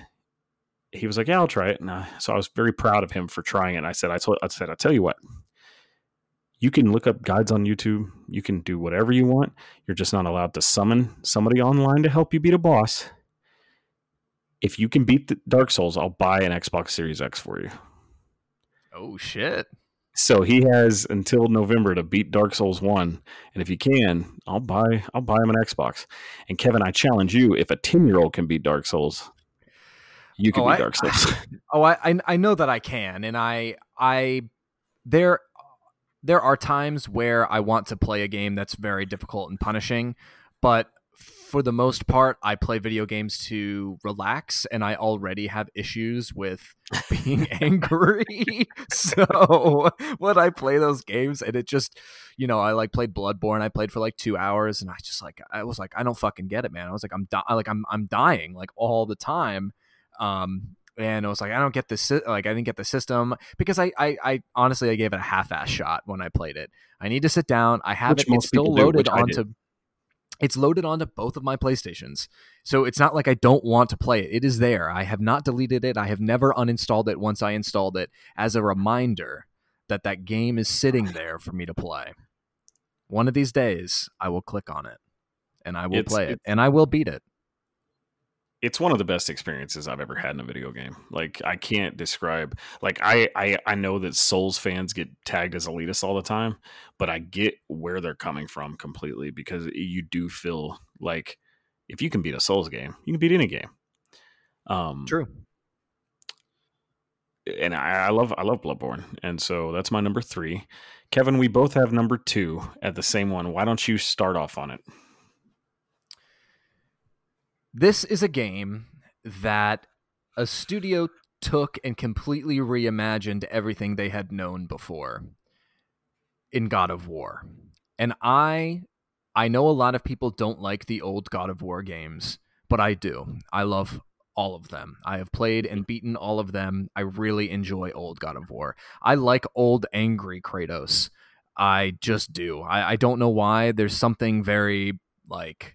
he was like, "Yeah, I'll try it." And I, so I was very proud of him for trying it. And I said, "I told, I said, I tell you what, you can look up guides on YouTube. You can do whatever you want. You're just not allowed to summon somebody online to help you beat a boss. If you can beat the Dark Souls, I'll buy an Xbox Series X for you." Oh shit! So he has until November to beat Dark Souls one, and if he can, I'll buy I'll buy him an Xbox. And Kevin, I challenge you: if a ten year old can beat Dark Souls, you can oh, beat I, Dark Souls. *laughs* *laughs* Oh, I, oh, I I know that I can, and I I there there are times where I want to play a game that's very difficult and punishing, but for the most part, I play video games to relax, and I already have issues with *laughs* being angry. *laughs* so when I play those games, and it just, you know, I like played Bloodborne. I played for like two hours, and I just like, I was like, I don't fucking get it, man. I was like, I'm di- like, I'm I'm dying like all the time. Um, and I was like, I don't get this. Like, I didn't get the system because I, I, I honestly, I gave it a half-ass shot when I played it. I need to sit down. I have which it. It's still loaded do, onto it's loaded onto both of my PlayStations. So it's not like I don't want to play it. It is there. I have not deleted it. I have never uninstalled it once I installed it as a reminder that that game is sitting there for me to play. One of these days, I will click on it and I will it's, play it and I will beat it it's one of the best experiences I've ever had in a video game. Like I can't describe. Like I, I I know that Souls fans get tagged as elitist all the time, but I get where they're coming from completely because you do feel like if you can beat a Souls game, you can beat any game. Um, True. And I, I love I love Bloodborne, and so that's my number three. Kevin, we both have number two at the same one. Why don't you start off on it? This is a game that a studio took and completely reimagined everything they had known before in God of War. And I I know a lot of people don't like the old God of War games, but I do. I love all of them. I have played and beaten all of them. I really enjoy old God of War. I like old angry Kratos. I just do. I, I don't know why. There's something very like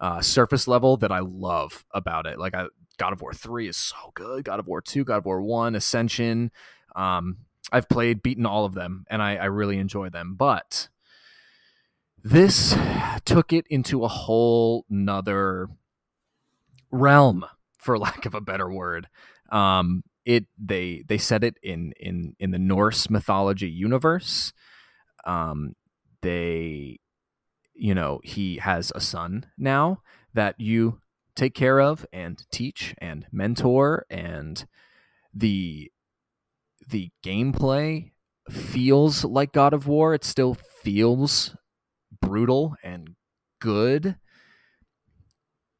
uh, surface level that I love about it. Like I, God of War three is so good. God of War two, God of War one, Ascension. Um, I've played, beaten all of them, and I, I really enjoy them. But this took it into a whole nother realm, for *laughs* lack of a better word. Um, it they they set it in in in the Norse mythology universe. Um, they you know, he has a son now that you take care of and teach and mentor and the the gameplay feels like God of War. It still feels brutal and good.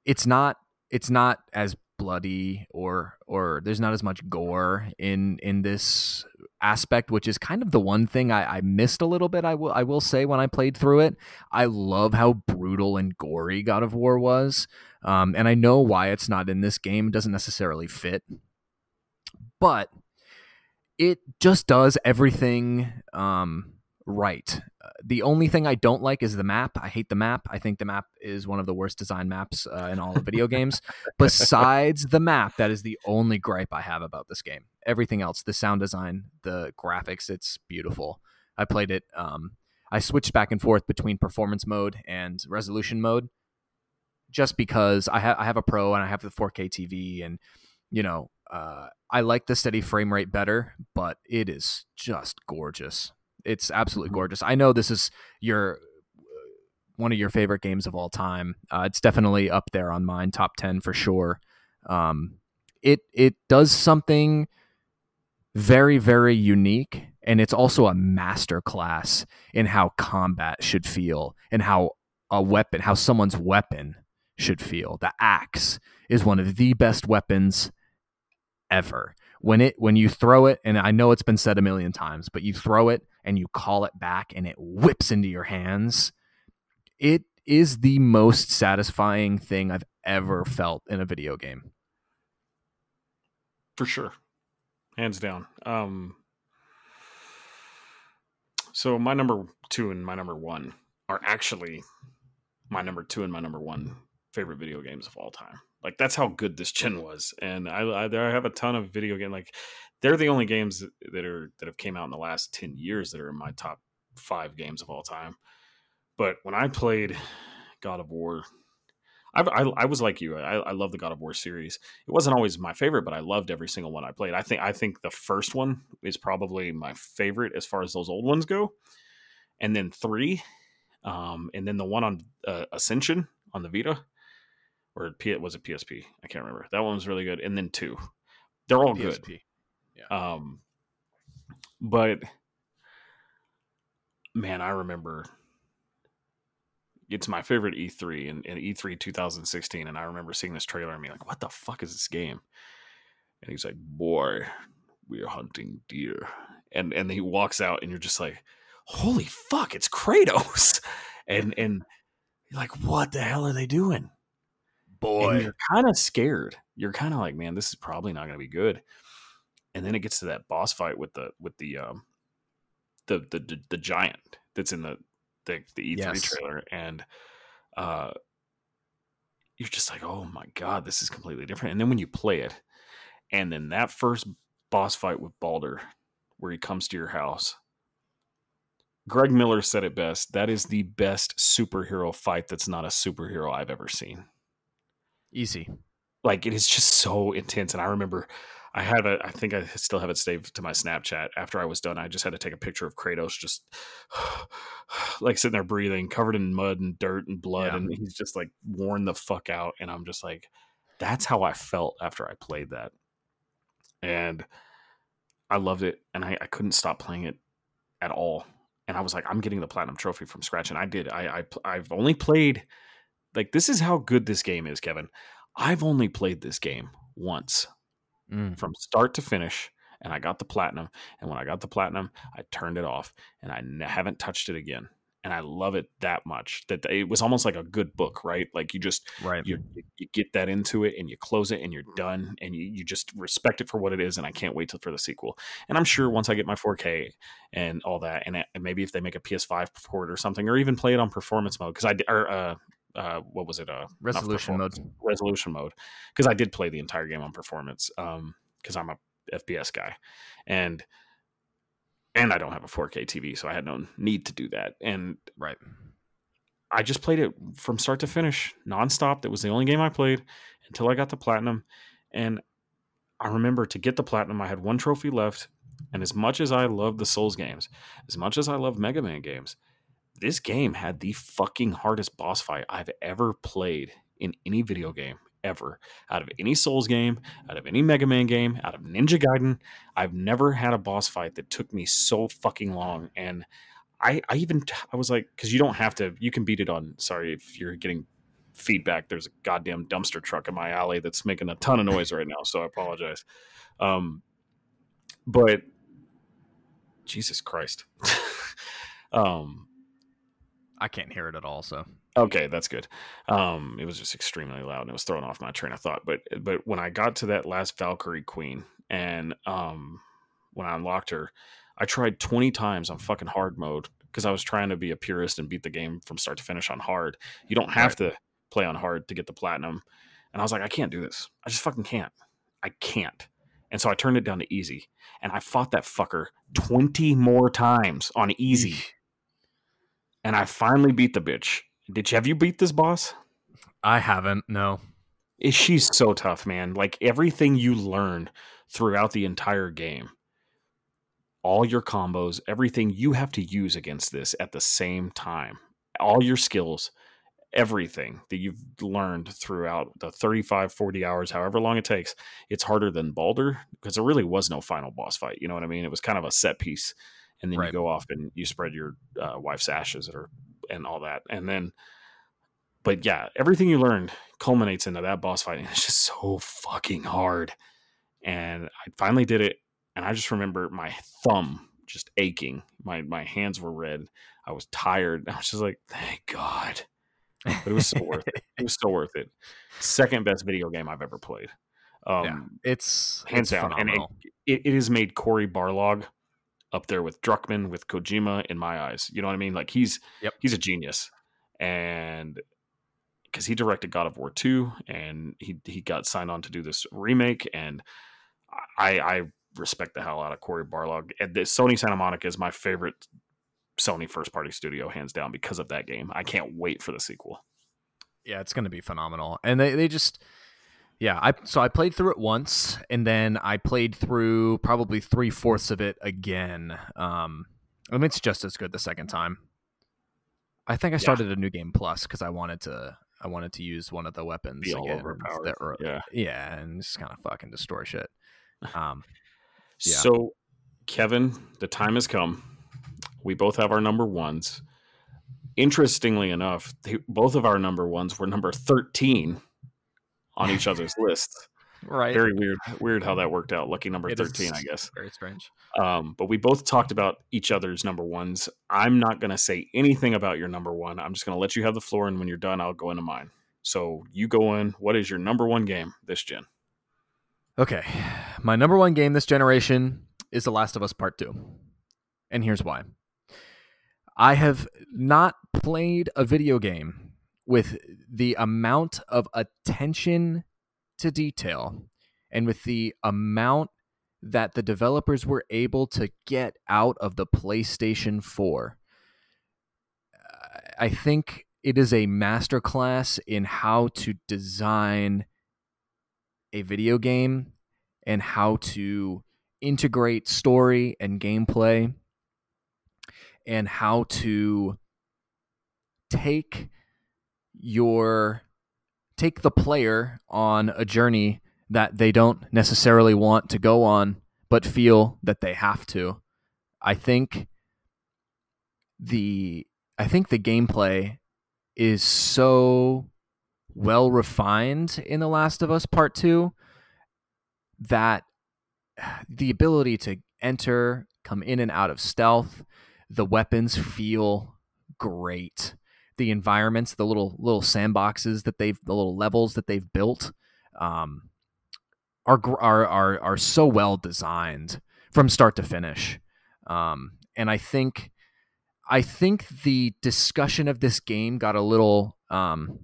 It's not it's not as bloody or or there's not as much gore in in this aspect, which is kind of the one thing I, I missed a little bit. I will I will say when I played through it, I love how brutal and gory God of War was, um, and I know why it's not in this game. It doesn't necessarily fit, but it just does everything um, right. The only thing I don't like is the map. I hate the map. I think the map is one of the worst design maps uh, in all of video games. *laughs* Besides the map, that is the only gripe I have about this game. Everything else, the sound design, the graphics, it's beautiful. I played it. Um, I switched back and forth between performance mode and resolution mode, just because I, ha- I have a pro and I have the 4K TV, and you know, uh, I like the steady frame rate better, but it is just gorgeous. It's absolutely mm-hmm. gorgeous. I know this is your one of your favorite games of all time. Uh, it's definitely up there on mine, top ten for sure. Um, it it does something very very unique, and it's also a master class in how combat should feel and how a weapon, how someone's weapon should feel. The axe is one of the best weapons ever. When it when you throw it, and I know it's been said a million times, but you throw it and you call it back and it whips into your hands, it is the most satisfying thing I've ever felt in a video game. For sure. Hands down. Um so my number two and my number one are actually my number two and my number one favorite video games of all time. Like that's how good this gen was, and I, I, I have a ton of video game like they're the only games that are that have came out in the last ten years that are in my top five games of all time. But when I played God of War, I, I, I was like you. I, I love the God of War series. It wasn't always my favorite, but I loved every single one I played. I think I think the first one is probably my favorite as far as those old ones go, and then three, um, and then the one on uh, Ascension on the Vita or P, was it PSP? I can't remember. That one was really good. And then two, they're all PSP. good. Yeah. Um, but man, I remember it's my favorite E3 and, and E3 2016, and I remember seeing this trailer and being like, "What the fuck is this game?" And he's like, "Boy, we are hunting deer," and and he walks out, and you're just like, "Holy fuck, it's Kratos!" *laughs* And and you're like, "What the hell are they doing?" Boy. And you're kind of scared. You're kind of like, man, this is probably not going to be good. And then it gets to that boss fight with the with the um the the the, the giant that's in the the, the E3 yes. trailer, and uh, you're just like, oh my god, this is completely different. And then when you play it, and then that first boss fight with Baldur where he comes to your house. Greg Miller said it best. That is the best superhero fight that's not a superhero I've ever seen. Easy. Like it is just so intense. And I remember I have it, I think I still have it saved to my Snapchat. After I was done, I just had to take a picture of Kratos just *sighs* like sitting there breathing, covered in mud and dirt and blood. Yeah. And he's just like worn the fuck out. And I'm just like, that's how I felt after I played that. And I loved it. And I, I couldn't stop playing it at all. And I was like, I'm getting the platinum trophy from scratch. And I did. I, I I've only played like this is how good this game is, Kevin. I've only played this game once mm. from start to finish and I got the platinum. And when I got the platinum, I turned it off and I n- haven't touched it again. And I love it that much that it was almost like a good book, right? Like you just right. you, you get that into it and you close it and you're done and you, you just respect it for what it is. And I can't wait till for the sequel. And I'm sure once I get my 4K and all that, and, and maybe if they make a PS5 port or something, or even play it on performance mode, because I or uh, uh, what was it? Uh, resolution mode. Resolution mode. Because I did play the entire game on performance. Um, because I'm a FPS guy, and and I don't have a 4K TV, so I had no need to do that. And right, I just played it from start to finish, nonstop. That was the only game I played until I got the platinum. And I remember to get the platinum, I had one trophy left. And as much as I love the Souls games, as much as I love Mega Man games, this game had the fucking hardest boss fight I've ever played in any video game ever. Out of any Souls game, out of any Mega Man game, out of Ninja Gaiden, I've never had a boss fight that took me so fucking long. And I, I even, I was like, because you don't have to, you can beat it on. Sorry if you're getting feedback. There's a goddamn dumpster truck in my alley that's making a ton of noise right now, so I apologize. Um, but Jesus Christ. *laughs* um, I can't hear it at all. So okay, that's good. Um, it was just extremely loud and it was throwing off my train of thought. But but when I got to that last Valkyrie Queen and um, when I unlocked her. I tried 20 times on fucking hard mode because I was trying to be a purist and beat the game from start to finish on hard. You don't have right. to play on hard to get the platinum. And I was like, I can't do this. I just fucking can't. I can't. And so I turned it down to easy. And I fought that fucker 20 more times on easy. And I finally beat the bitch. Did you have you beat this boss? I haven't, no. Eh, she's so tough, man. Like everything you learn throughout the entire game, all your combos, everything you have to use against this at the same time, all your skills, everything that you've learned throughout the 35, 40 hours, however long it takes, it's harder than Baldur because there really was no final boss fight. You know what I mean? It was kind of a set piece. And then right. you go off and you spread your uh, wife's ashes or and all that. And then but yeah, everything you learned culminates into that boss fight, and it's just so fucking hard. And I finally did it, and I just remember my thumb just aching. My my hands were red. I was tired. I was just like, thank God. But it was so worth it. It was so worth it. Second best video game I've ever played. Um, yeah, it's hands it's down, phenomenal. and it, it, it has made Cory Barlog up there with Druckmann, with Kojima in my eyes. You know what I mean? Like he's yep. he's a genius, and because he directed God of War two, and he he got signed on to do this remake, and I I respect the hell out of Cory Barlog. And the Sony Santa Monica is my favorite Sony first party studio, hands down, because of that game. I can't wait for the sequel. Yeah, it's going to be phenomenal, and they they just. Yeah, I so I played through it once, and then I played through probably three fourths of it again. Um, I mean, it's just as good the second time. I think I started yeah. a new game plus because I wanted to I wanted to use one of the weapons Be again. Yeah, yeah, and just kind of fucking destroy shit. Um, *laughs* yeah. So, Kevin, the time has come. We both have our number ones. Interestingly enough, they, both of our number ones were number thirteen on each *laughs* other's lists. Right. Very weird. Weird how that worked out. Lucky number it 13, I guess. Very strange. Um, but we both talked about each other's number ones. I'm not going to say anything about your number one. I'm just going to let you have the floor. And when you're done, I'll go into mine. So you go in. What is your number one game this gen? Okay. My number one game this generation is The Last of Us Part 2. And here's why I have not played a video game with the amount of attention to detail and with the amount that the developers were able to get out of the PlayStation 4, I think it is a masterclass in how to design a video game and how to integrate story and gameplay and how to take your take the player on a journey that they don't necessarily want to go on, but feel that they have to. I think the I think the gameplay is so well refined in The Last of Us Part 2 that the ability to enter, come in and out of stealth, the weapons feel great the environments, the little little sandboxes that they've, the little levels that they've built, um, are are are are so well designed from start to finish. Um, and I think, I think the discussion of this game got a little um,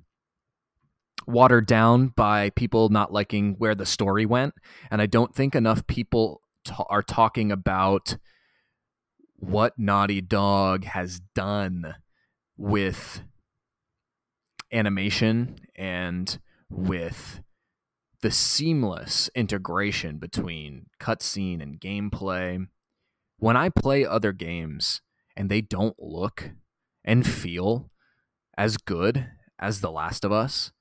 watered down by people not liking where the story went, and I don't think enough people are talking about what Naughty Dog has done with animation and with the seamless integration between cutscene and gameplay. When I play other games and they don't look and feel as good as The Last of Us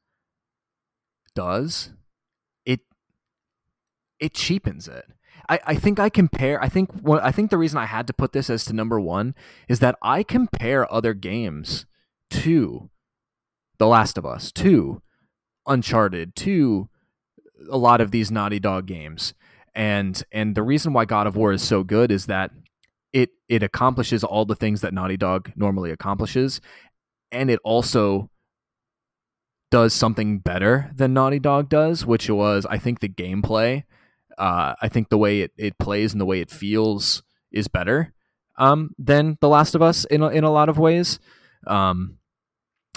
does, it it cheapens it. I, I think I compare. I think I think the reason I had to put this as to number one is that I compare other games to The Last of Us, to Uncharted, to a lot of these Naughty Dog games, and and the reason why God of War is so good is that it it accomplishes all the things that Naughty Dog normally accomplishes, and it also does something better than Naughty Dog does, which was I think the gameplay Uh, I think the way it, it plays and the way it feels is better um, than The Last of Us in a, in a lot of ways. Um,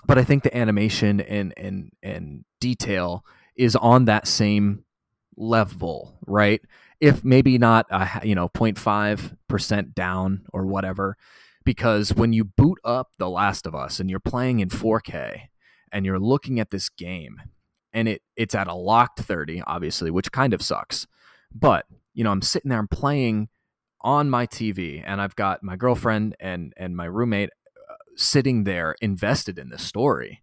but I think the animation and and and detail is on that same level, right? If maybe not a you know 0.5 percent down or whatever, because when you boot up The Last of Us and you're playing in 4K and you're looking at this game and it it's at a locked 30 obviously which kind of sucks but you know i'm sitting there i'm playing on my tv and i've got my girlfriend and and my roommate uh, sitting there invested in the story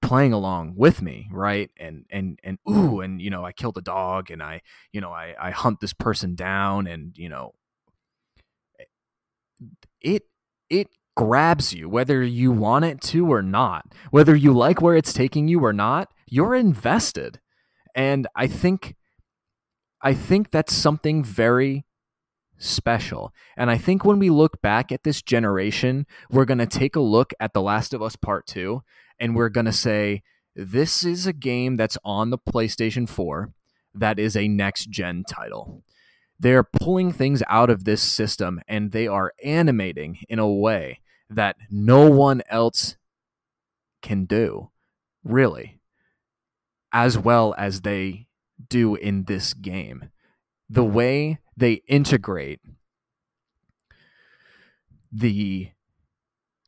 playing along with me right? And and and ooh and you know i killed a dog and i you know i i hunt this person down and you know it it grabs you whether you want it to or not. Whether you like where it's taking you or not you're invested. And i think i think that's something very special. And i think when we look back at this generation we're going to take a look at the last of us part 2 and we're going to say this is a game that's on the PlayStation 4 that is a next gen title. They're pulling things out of this system and they are animating in a way that no one else can do, really, as well as they do in this game. The way they integrate the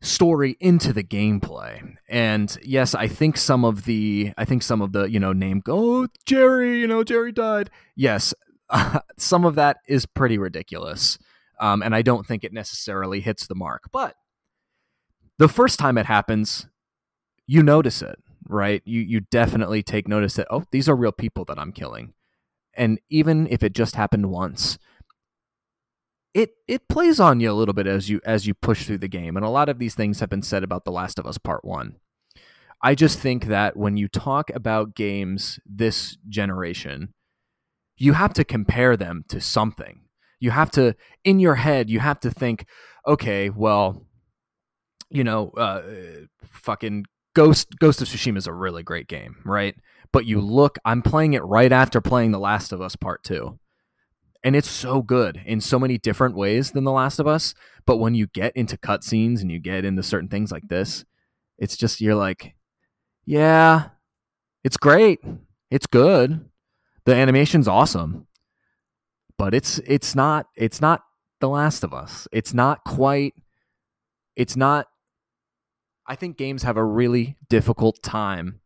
story into the gameplay. And yes, I think some of the I think some of the, you know, name go oh, Jerry, you know, Jerry died. Yes, uh, *laughs* some of that is pretty ridiculous. Um, and I don't think it necessarily hits the mark. But the first time it happens, you notice it, right? You you definitely take notice that oh, these are real people that I'm killing. And even if it just happened once, it it plays on you a little bit as you as you push through the game. And a lot of these things have been said about The Last of Us Part 1. I just think that when you talk about games this generation, you have to compare them to something. You have to in your head, you have to think, okay, well, you know, uh, fucking Ghost Ghost of Tsushima is a really great game, right? But you look, I'm playing it right after playing The Last of Us Part 2. And it's so good in so many different ways than The Last of Us. But when you get into cutscenes and you get into certain things like this, it's just, you're like, yeah, it's great. It's good. The animation's awesome. But it's it's not it's not The Last of Us. It's not quite it's not I think games have a really difficult time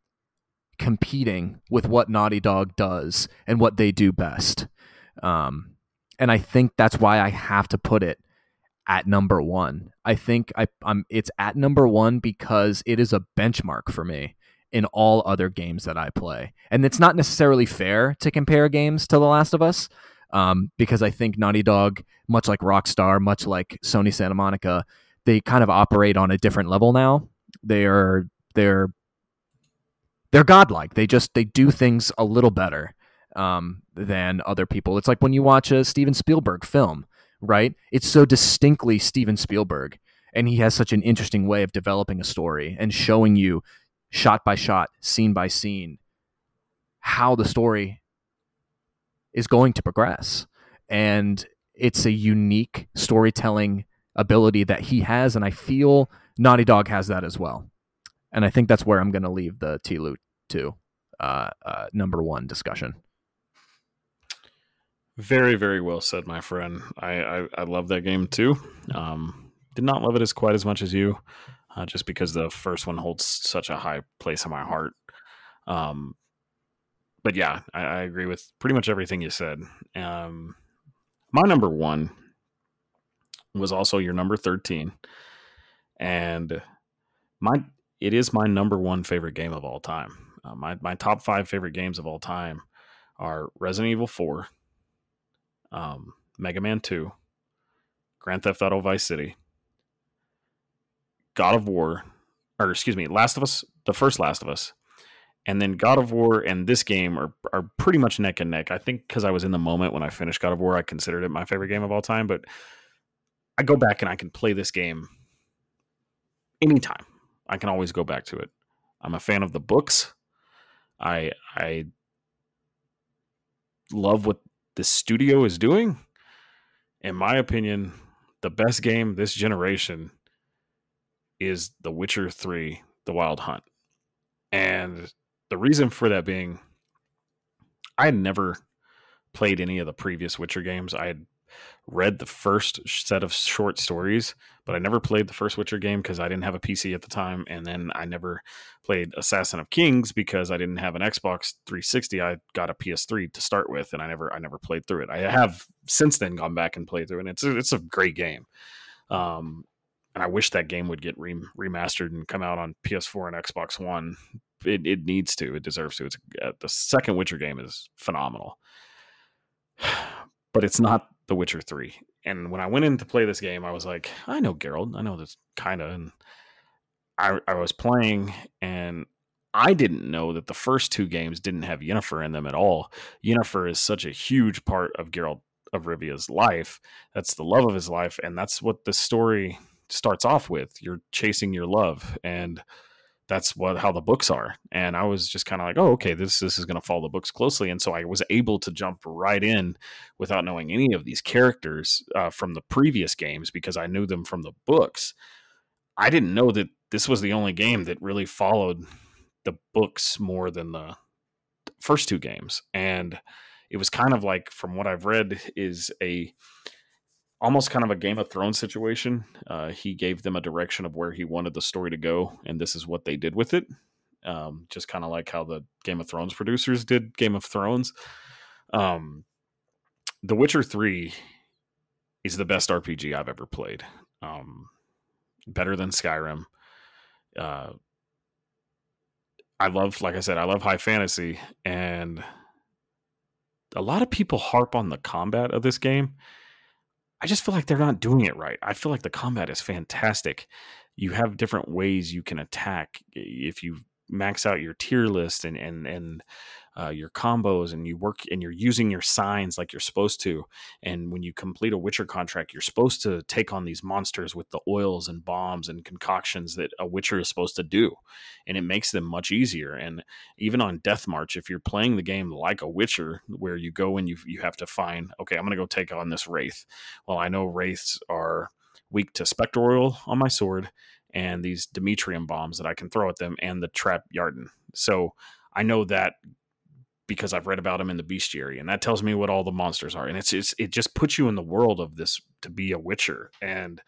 competing with what Naughty Dog does and what they do best. Um, and I think that's why I have to put it at number one. I think I, am it's at number one because it is a benchmark for me in all other games that I play. And it's not necessarily fair to compare games to The Last of Us um, because I think Naughty Dog, much like Rockstar, much like Sony Santa Monica, they kind of operate on a different level now. They are they're they're godlike. They just they do things a little better um, than other people. It's like when you watch a Steven Spielberg film, right? It's so distinctly Steven Spielberg, and he has such an interesting way of developing a story and showing you shot by shot, scene by scene, how the story is going to progress. And it's a unique storytelling ability that he has, and I feel Naughty Dog has that as well. And I think that's where I'm going to leave the T-Loot 2 uh, uh, number one discussion. Very, very well said, my friend. I, I, I love that game too. Um, did not love it as quite as much as you, uh, just because the first one holds such a high place in my heart. Um, but yeah, I, I agree with pretty much everything you said. Um, my number one was also your number 13 and my it is my number one favorite game of all time. Uh, my my top five favorite games of all time are Resident Evil Four, um, Mega Man Two, Grand Theft Auto Vice City, God of War, or excuse me, Last of Us, the first Last of Us, and then God of War and this game are are pretty much neck and neck. I think because I was in the moment when I finished God of War, I considered it my favorite game of all time. But I go back and I can play this game anytime. I can always go back to it. I'm a fan of the books. I I love what the studio is doing. In my opinion, the best game this generation is The Witcher 3 The Wild Hunt. And the reason for that being, I had never played any of the previous Witcher games. I had read the first set of short stories, but I never played the first Witcher game because I didn't have a PC at the time. And then I never played Assassin of Kings because I didn't have an Xbox 360. I got a PS3 to start with, and I never I never played through it. I have since then gone back and played through it. And it's it's a great game. Um, and I wish that game would get re- remastered and come out on PS4 and Xbox One. It, it needs to. It deserves to. It's uh, the second Witcher game is phenomenal, *sighs* but it's not The Witcher Three. And when I went in to play this game, I was like, I know Geralt. I know this kind of. And I, I was playing, and I didn't know that the first two games didn't have Yennefer in them at all. Yennefer is such a huge part of Geralt of Rivia's life. That's the love of his life, and that's what the story starts off with. You're chasing your love, and that's what how the books are. And I was just kind of like, oh, okay, this this is going to follow the books closely, and so I was able to jump right in without knowing any of these characters uh, from the previous games because I knew them from the books. I didn't know that this was the only game that really followed the books more than the first two games, and it was kind of like, from what I've read, is a almost kind of a Game of Thrones situation. Uh, he gave them a direction of where he wanted the story to go, and this is what they did with it. Um, just kind of like how the Game of Thrones producers did Game of Thrones. Um, the Witcher 3 is the best RPG I've ever played. Um, better than Skyrim. Uh, I love, like I said, I love high fantasy, and a lot of people harp on the combat of this game I just feel like they're not doing it right. I feel like the combat is fantastic. You have different ways you can attack if you max out your tier list and and and uh, your combos and you work and you're using your signs like you're supposed to. And when you complete a Witcher contract, you're supposed to take on these monsters with the oils and bombs and concoctions that a Witcher is supposed to do. And it makes them much easier. And even on Death March, if you're playing the game like a Witcher, where you go and you you have to find, okay, I'm going to go take on this Wraith. Well, I know Wraiths are weak to Spectral Oil on my sword and these Dimeritium bombs that I can throw at them and the Trap Yrden. So I know that because I've read about them in the bestiary, and that tells me what all the monsters are. And it's, it's it just puts you in the world of this to be a Witcher, and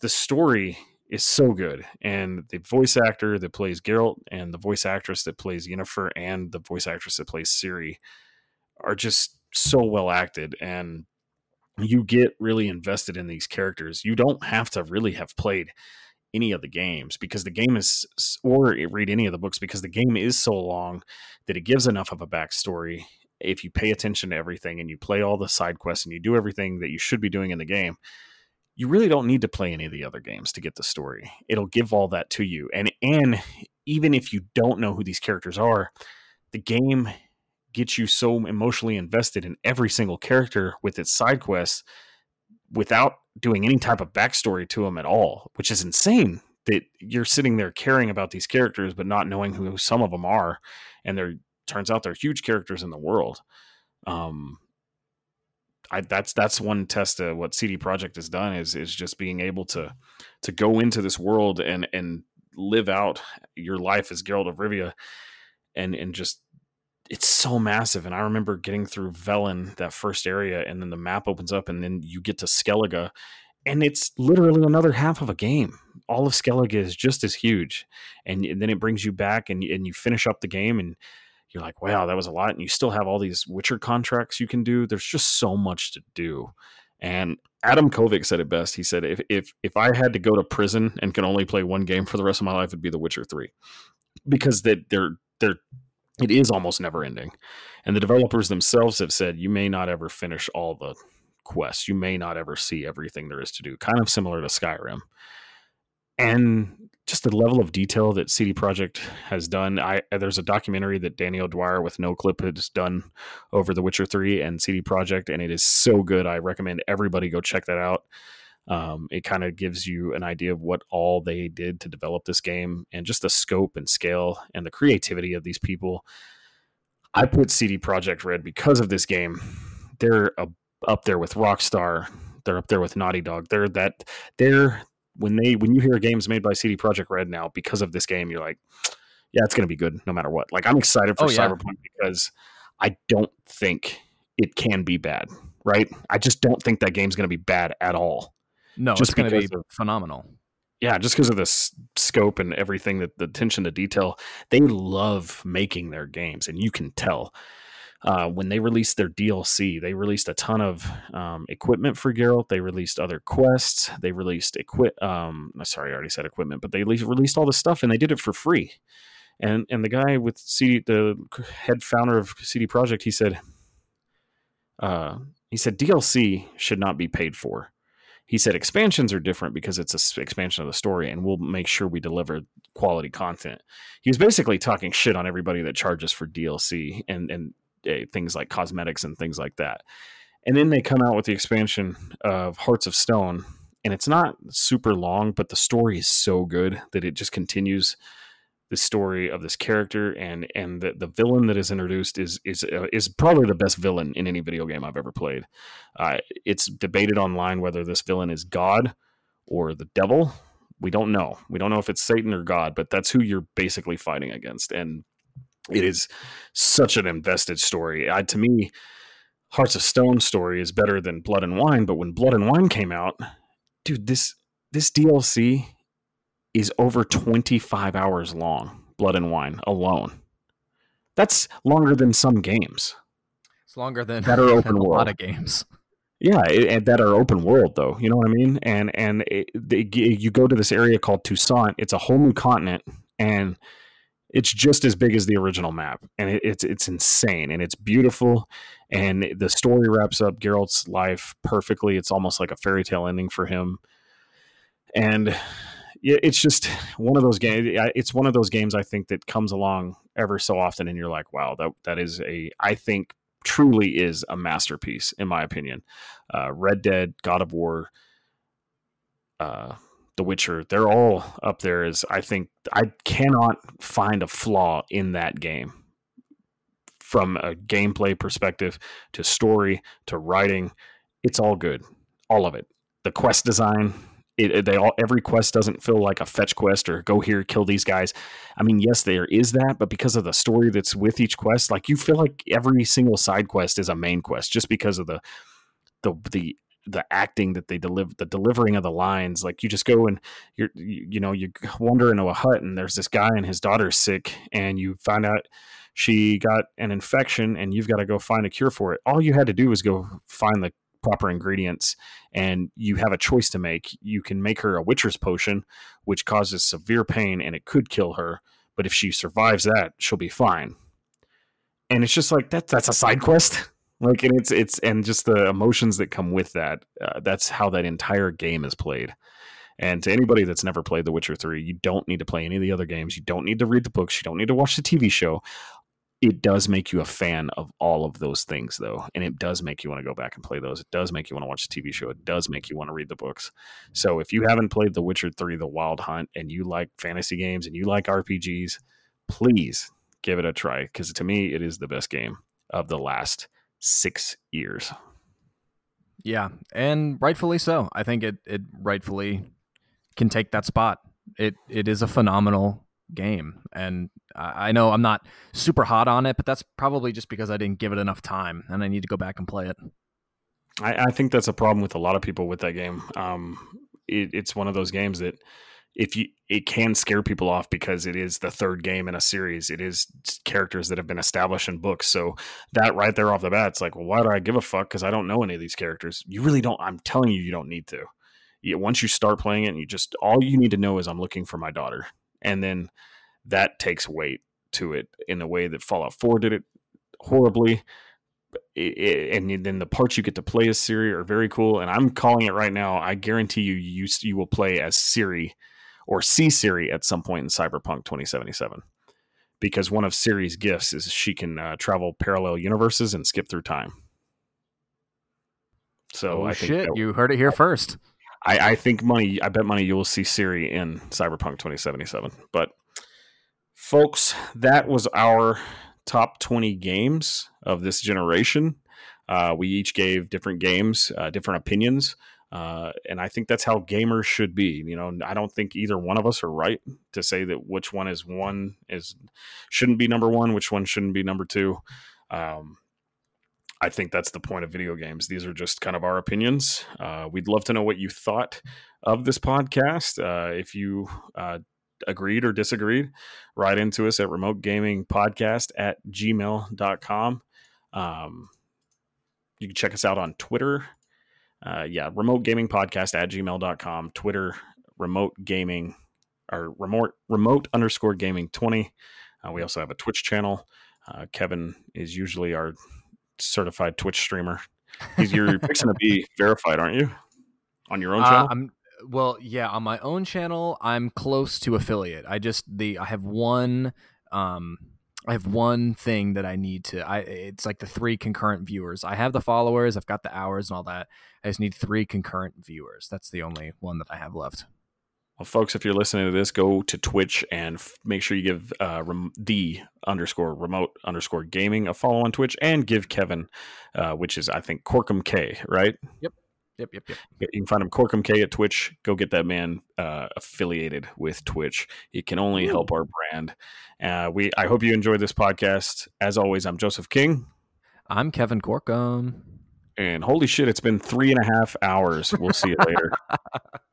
the story is so good. And the voice actor that plays Geralt, and the voice actress that plays Yennefer, and the voice actress that plays Ciri are just so well acted, and you get really invested in these characters. You don't have to really have played any of the games because the game is or read any of the books because the game is so long that it gives enough of a backstory. If you pay attention to everything and you play all the side quests and you do everything that you should be doing in the game you really don't need to play any of the other games to get the story. It'll give all that to you. And and even if you don't know who these characters are the game gets you so emotionally invested in every single character with its side quests without doing any type of backstory to them at all, which is insane that you're sitting there caring about these characters but not knowing who some of them are and they're turns out they're huge characters in the world. Um I, that's that's one test of what CD Projekt has done is is just being able to to go into this world and and live out your life as Geralt of Rivia and and just it's so massive. And I remember getting through Velen, that first area, and then the map opens up, and then you get to Skellige, and it's literally another half of a game. All of Skellige is just as huge, and, and then it brings you back, and and you finish up the game, and you're like, wow, that was a lot. And you still have all these Witcher contracts you can do. There's just so much to do. And Adam Kovic said it best. He said, if if if I had to go to prison and can only play one game for the rest of my life, it'd be The Witcher Three, because that they're they're it is almost never ending. And the developers themselves have said you may not ever finish all the quests. You may not ever see everything there is to do, kind of similar to Skyrim. And just the level of detail that CD Projekt has done. I there's a documentary that Daniel Dwyer with Noclip has done over The Witcher 3 and CD Projekt, and it is so good. I recommend everybody go check that out. Um, it kind of gives you an idea of what all they did to develop this game and just the scope and scale and the creativity of these people. I put CD Projekt Red because of this game. They're a, up there with Rockstar. They're up there with Naughty Dog. They're that they're when they when you hear games made by CD Projekt Red now because of this game, you're like, yeah, it's going to be good no matter what. Like I'm excited for oh, yeah. Cyberpunk because I don't think it can be bad. Right? I just don't think that game's going to be bad at all. No, just it's going to be of, phenomenal. Yeah, just because of the s- scope and everything, that the attention to detail, they love making their games, and you can tell. Uh, when they released their DLC, they released a ton of um, equipment for Geralt. They released other quests. They released equip. Um, sorry, I already said equipment, but they released all this stuff, and they did it for free. And and the guy with CD, the head founder of CD Projekt, he said, uh, he said DLC should not be paid for he said expansions are different because it's an expansion of the story and we'll make sure we deliver quality content. He was basically talking shit on everybody that charges for dlc and and uh, things like cosmetics and things like that. And then they come out with the expansion of hearts of stone and it's not super long but the story is so good that it just continues the story of this character and and the, the villain that is introduced is is uh, is probably the best villain in any video game I've ever played. Uh, it's debated online whether this villain is God or the devil. We don't know. We don't know if it's Satan or God, but that's who you're basically fighting against, and it is such an invested story. I, to me, Hearts of Stone story is better than Blood and Wine. But when Blood and Wine came out, dude, this this DLC is over 25 hours long, Blood and Wine alone. That's longer than some games. It's longer than that are *laughs* open world. a lot of games. Yeah, and that are open world though. You know what I mean? And and it, it, you go to this area called Toussaint. It's a whole new continent, and it's just as big as the original map, and it, it's it's insane and it's beautiful. And the story wraps up Geralt's life perfectly. It's almost like a fairy tale ending for him. And it's just one of those games. It's one of those games I think that comes along ever so often, and you're like, wow, that that is a I think truly is a masterpiece in my opinion. Uh, Red Dead, God of War, uh, The Witcher, they're all up there. As I think I cannot find a flaw in that game from a gameplay perspective to story to writing. It's all good, all of it. The quest design, it, they all every quest doesn't feel like a fetch quest or go here kill these guys. I mean yes there is that but because of the story that's with each quest like you feel like every single side quest is a main quest just because of the the the the acting that they deliver the delivering of the lines. Like you just go and you're you, you know you wander into a hut and there's this guy and his daughter's sick and you find out she got an infection and you've got to go find a cure for it. All you had to do was go find the proper ingredients and you have a choice to make. You can make her a Witcher's potion, which causes severe pain and it could kill her. But if she survives that, she'll be fine. And it's just like that. That's a side quest. *laughs* Like, and it's it's and just the emotions that come with that. Uh, that's how that entire game is played. And to anybody that's never played The Witcher 3, you don't need to play any of the other games. You don't need to read the books. You don't need to watch the TV show it does make you a fan of all of those things though and it does make you want to go back and play those. It does make you want to watch the tv show. It does make you want to read the books. So if you haven't played the witcher 3 the wild hunt and you like fantasy games and you like rpgs please give it a try because to me it is the best game of the last six years. Yeah and rightfully so. I think it, it rightfully can take that spot. It it is a phenomenal game. And I know I'm not super hot on it, but that's probably just because I didn't give it enough time and I need to go back and play it. I, I think that's a problem with a lot of people with that game. Um, it, it's one of those games that if you it can scare people off because it is the third game in a series. It is characters that have been established in books. So that right there off the bat, it's like, well, why do I give a fuck? Because I don't know any of these characters. You really don't. I'm telling you, you don't need to. Once you start playing it, and you just all you need to know is I'm looking for my daughter and then that takes weight to it in a way that Fallout 4 did it horribly. It, it, and then the parts you get to play as Ciri are very cool. And I'm calling it right now. I guarantee you, you you will play as Ciri or see Ciri at some point in Cyberpunk 2077, because one of Ciri's gifts is she can uh, travel parallel universes and skip through time. So oh, I shit, that, you heard it here first. I, I think money. I bet money you will see Ciri in Cyberpunk 2077. But folks, that was our top 20 games of this generation. Uh, we each gave different games, uh, different opinions. Uh, and I think that's how gamers should be. You know, I don't think either one of us are right to say that which one is one is shouldn't be number one, which one shouldn't be number two. Um, I think that's the point of video games. These are just kind of our opinions. Uh, we'd love to know what you thought of this podcast. Uh, if you uh, agreed or disagreed, write into us at remote gaming podcast at gmail.com. Um, you can check us out on Twitter. Uh, yeah, remote gaming podcast at gmail.com, Twitter, remote gaming or remote, remote underscore gaming 20. Uh, we also have a Twitch channel. Uh, Kevin is usually our certified Twitch streamer. You're *laughs* fixing to be verified, aren't you? On your own Uh, channel? I'm well, yeah, on my own channel, I'm close to affiliate. I just the I have one um I have one thing that I need to I it's like the three concurrent viewers. I have the followers, I've got the hours and all that. I just need three concurrent viewers. That's the only one that I have left. Well, folks, if you're listening to this, go to Twitch and f- make sure you give uh, rem- the underscore remote underscore gaming a follow on Twitch and give Kevin, uh, which is, I think, Corkum K, right? Yep, yep, yep. yep. You can find him Corkum K at Twitch. Go get that man uh, affiliated with Twitch. It can only Ooh. help our brand. Uh, we, I hope you enjoyed this podcast. As always, I'm Joseph King. I'm Kevin Corkum. And holy shit, it's been three and a half hours. We'll see you later. *laughs*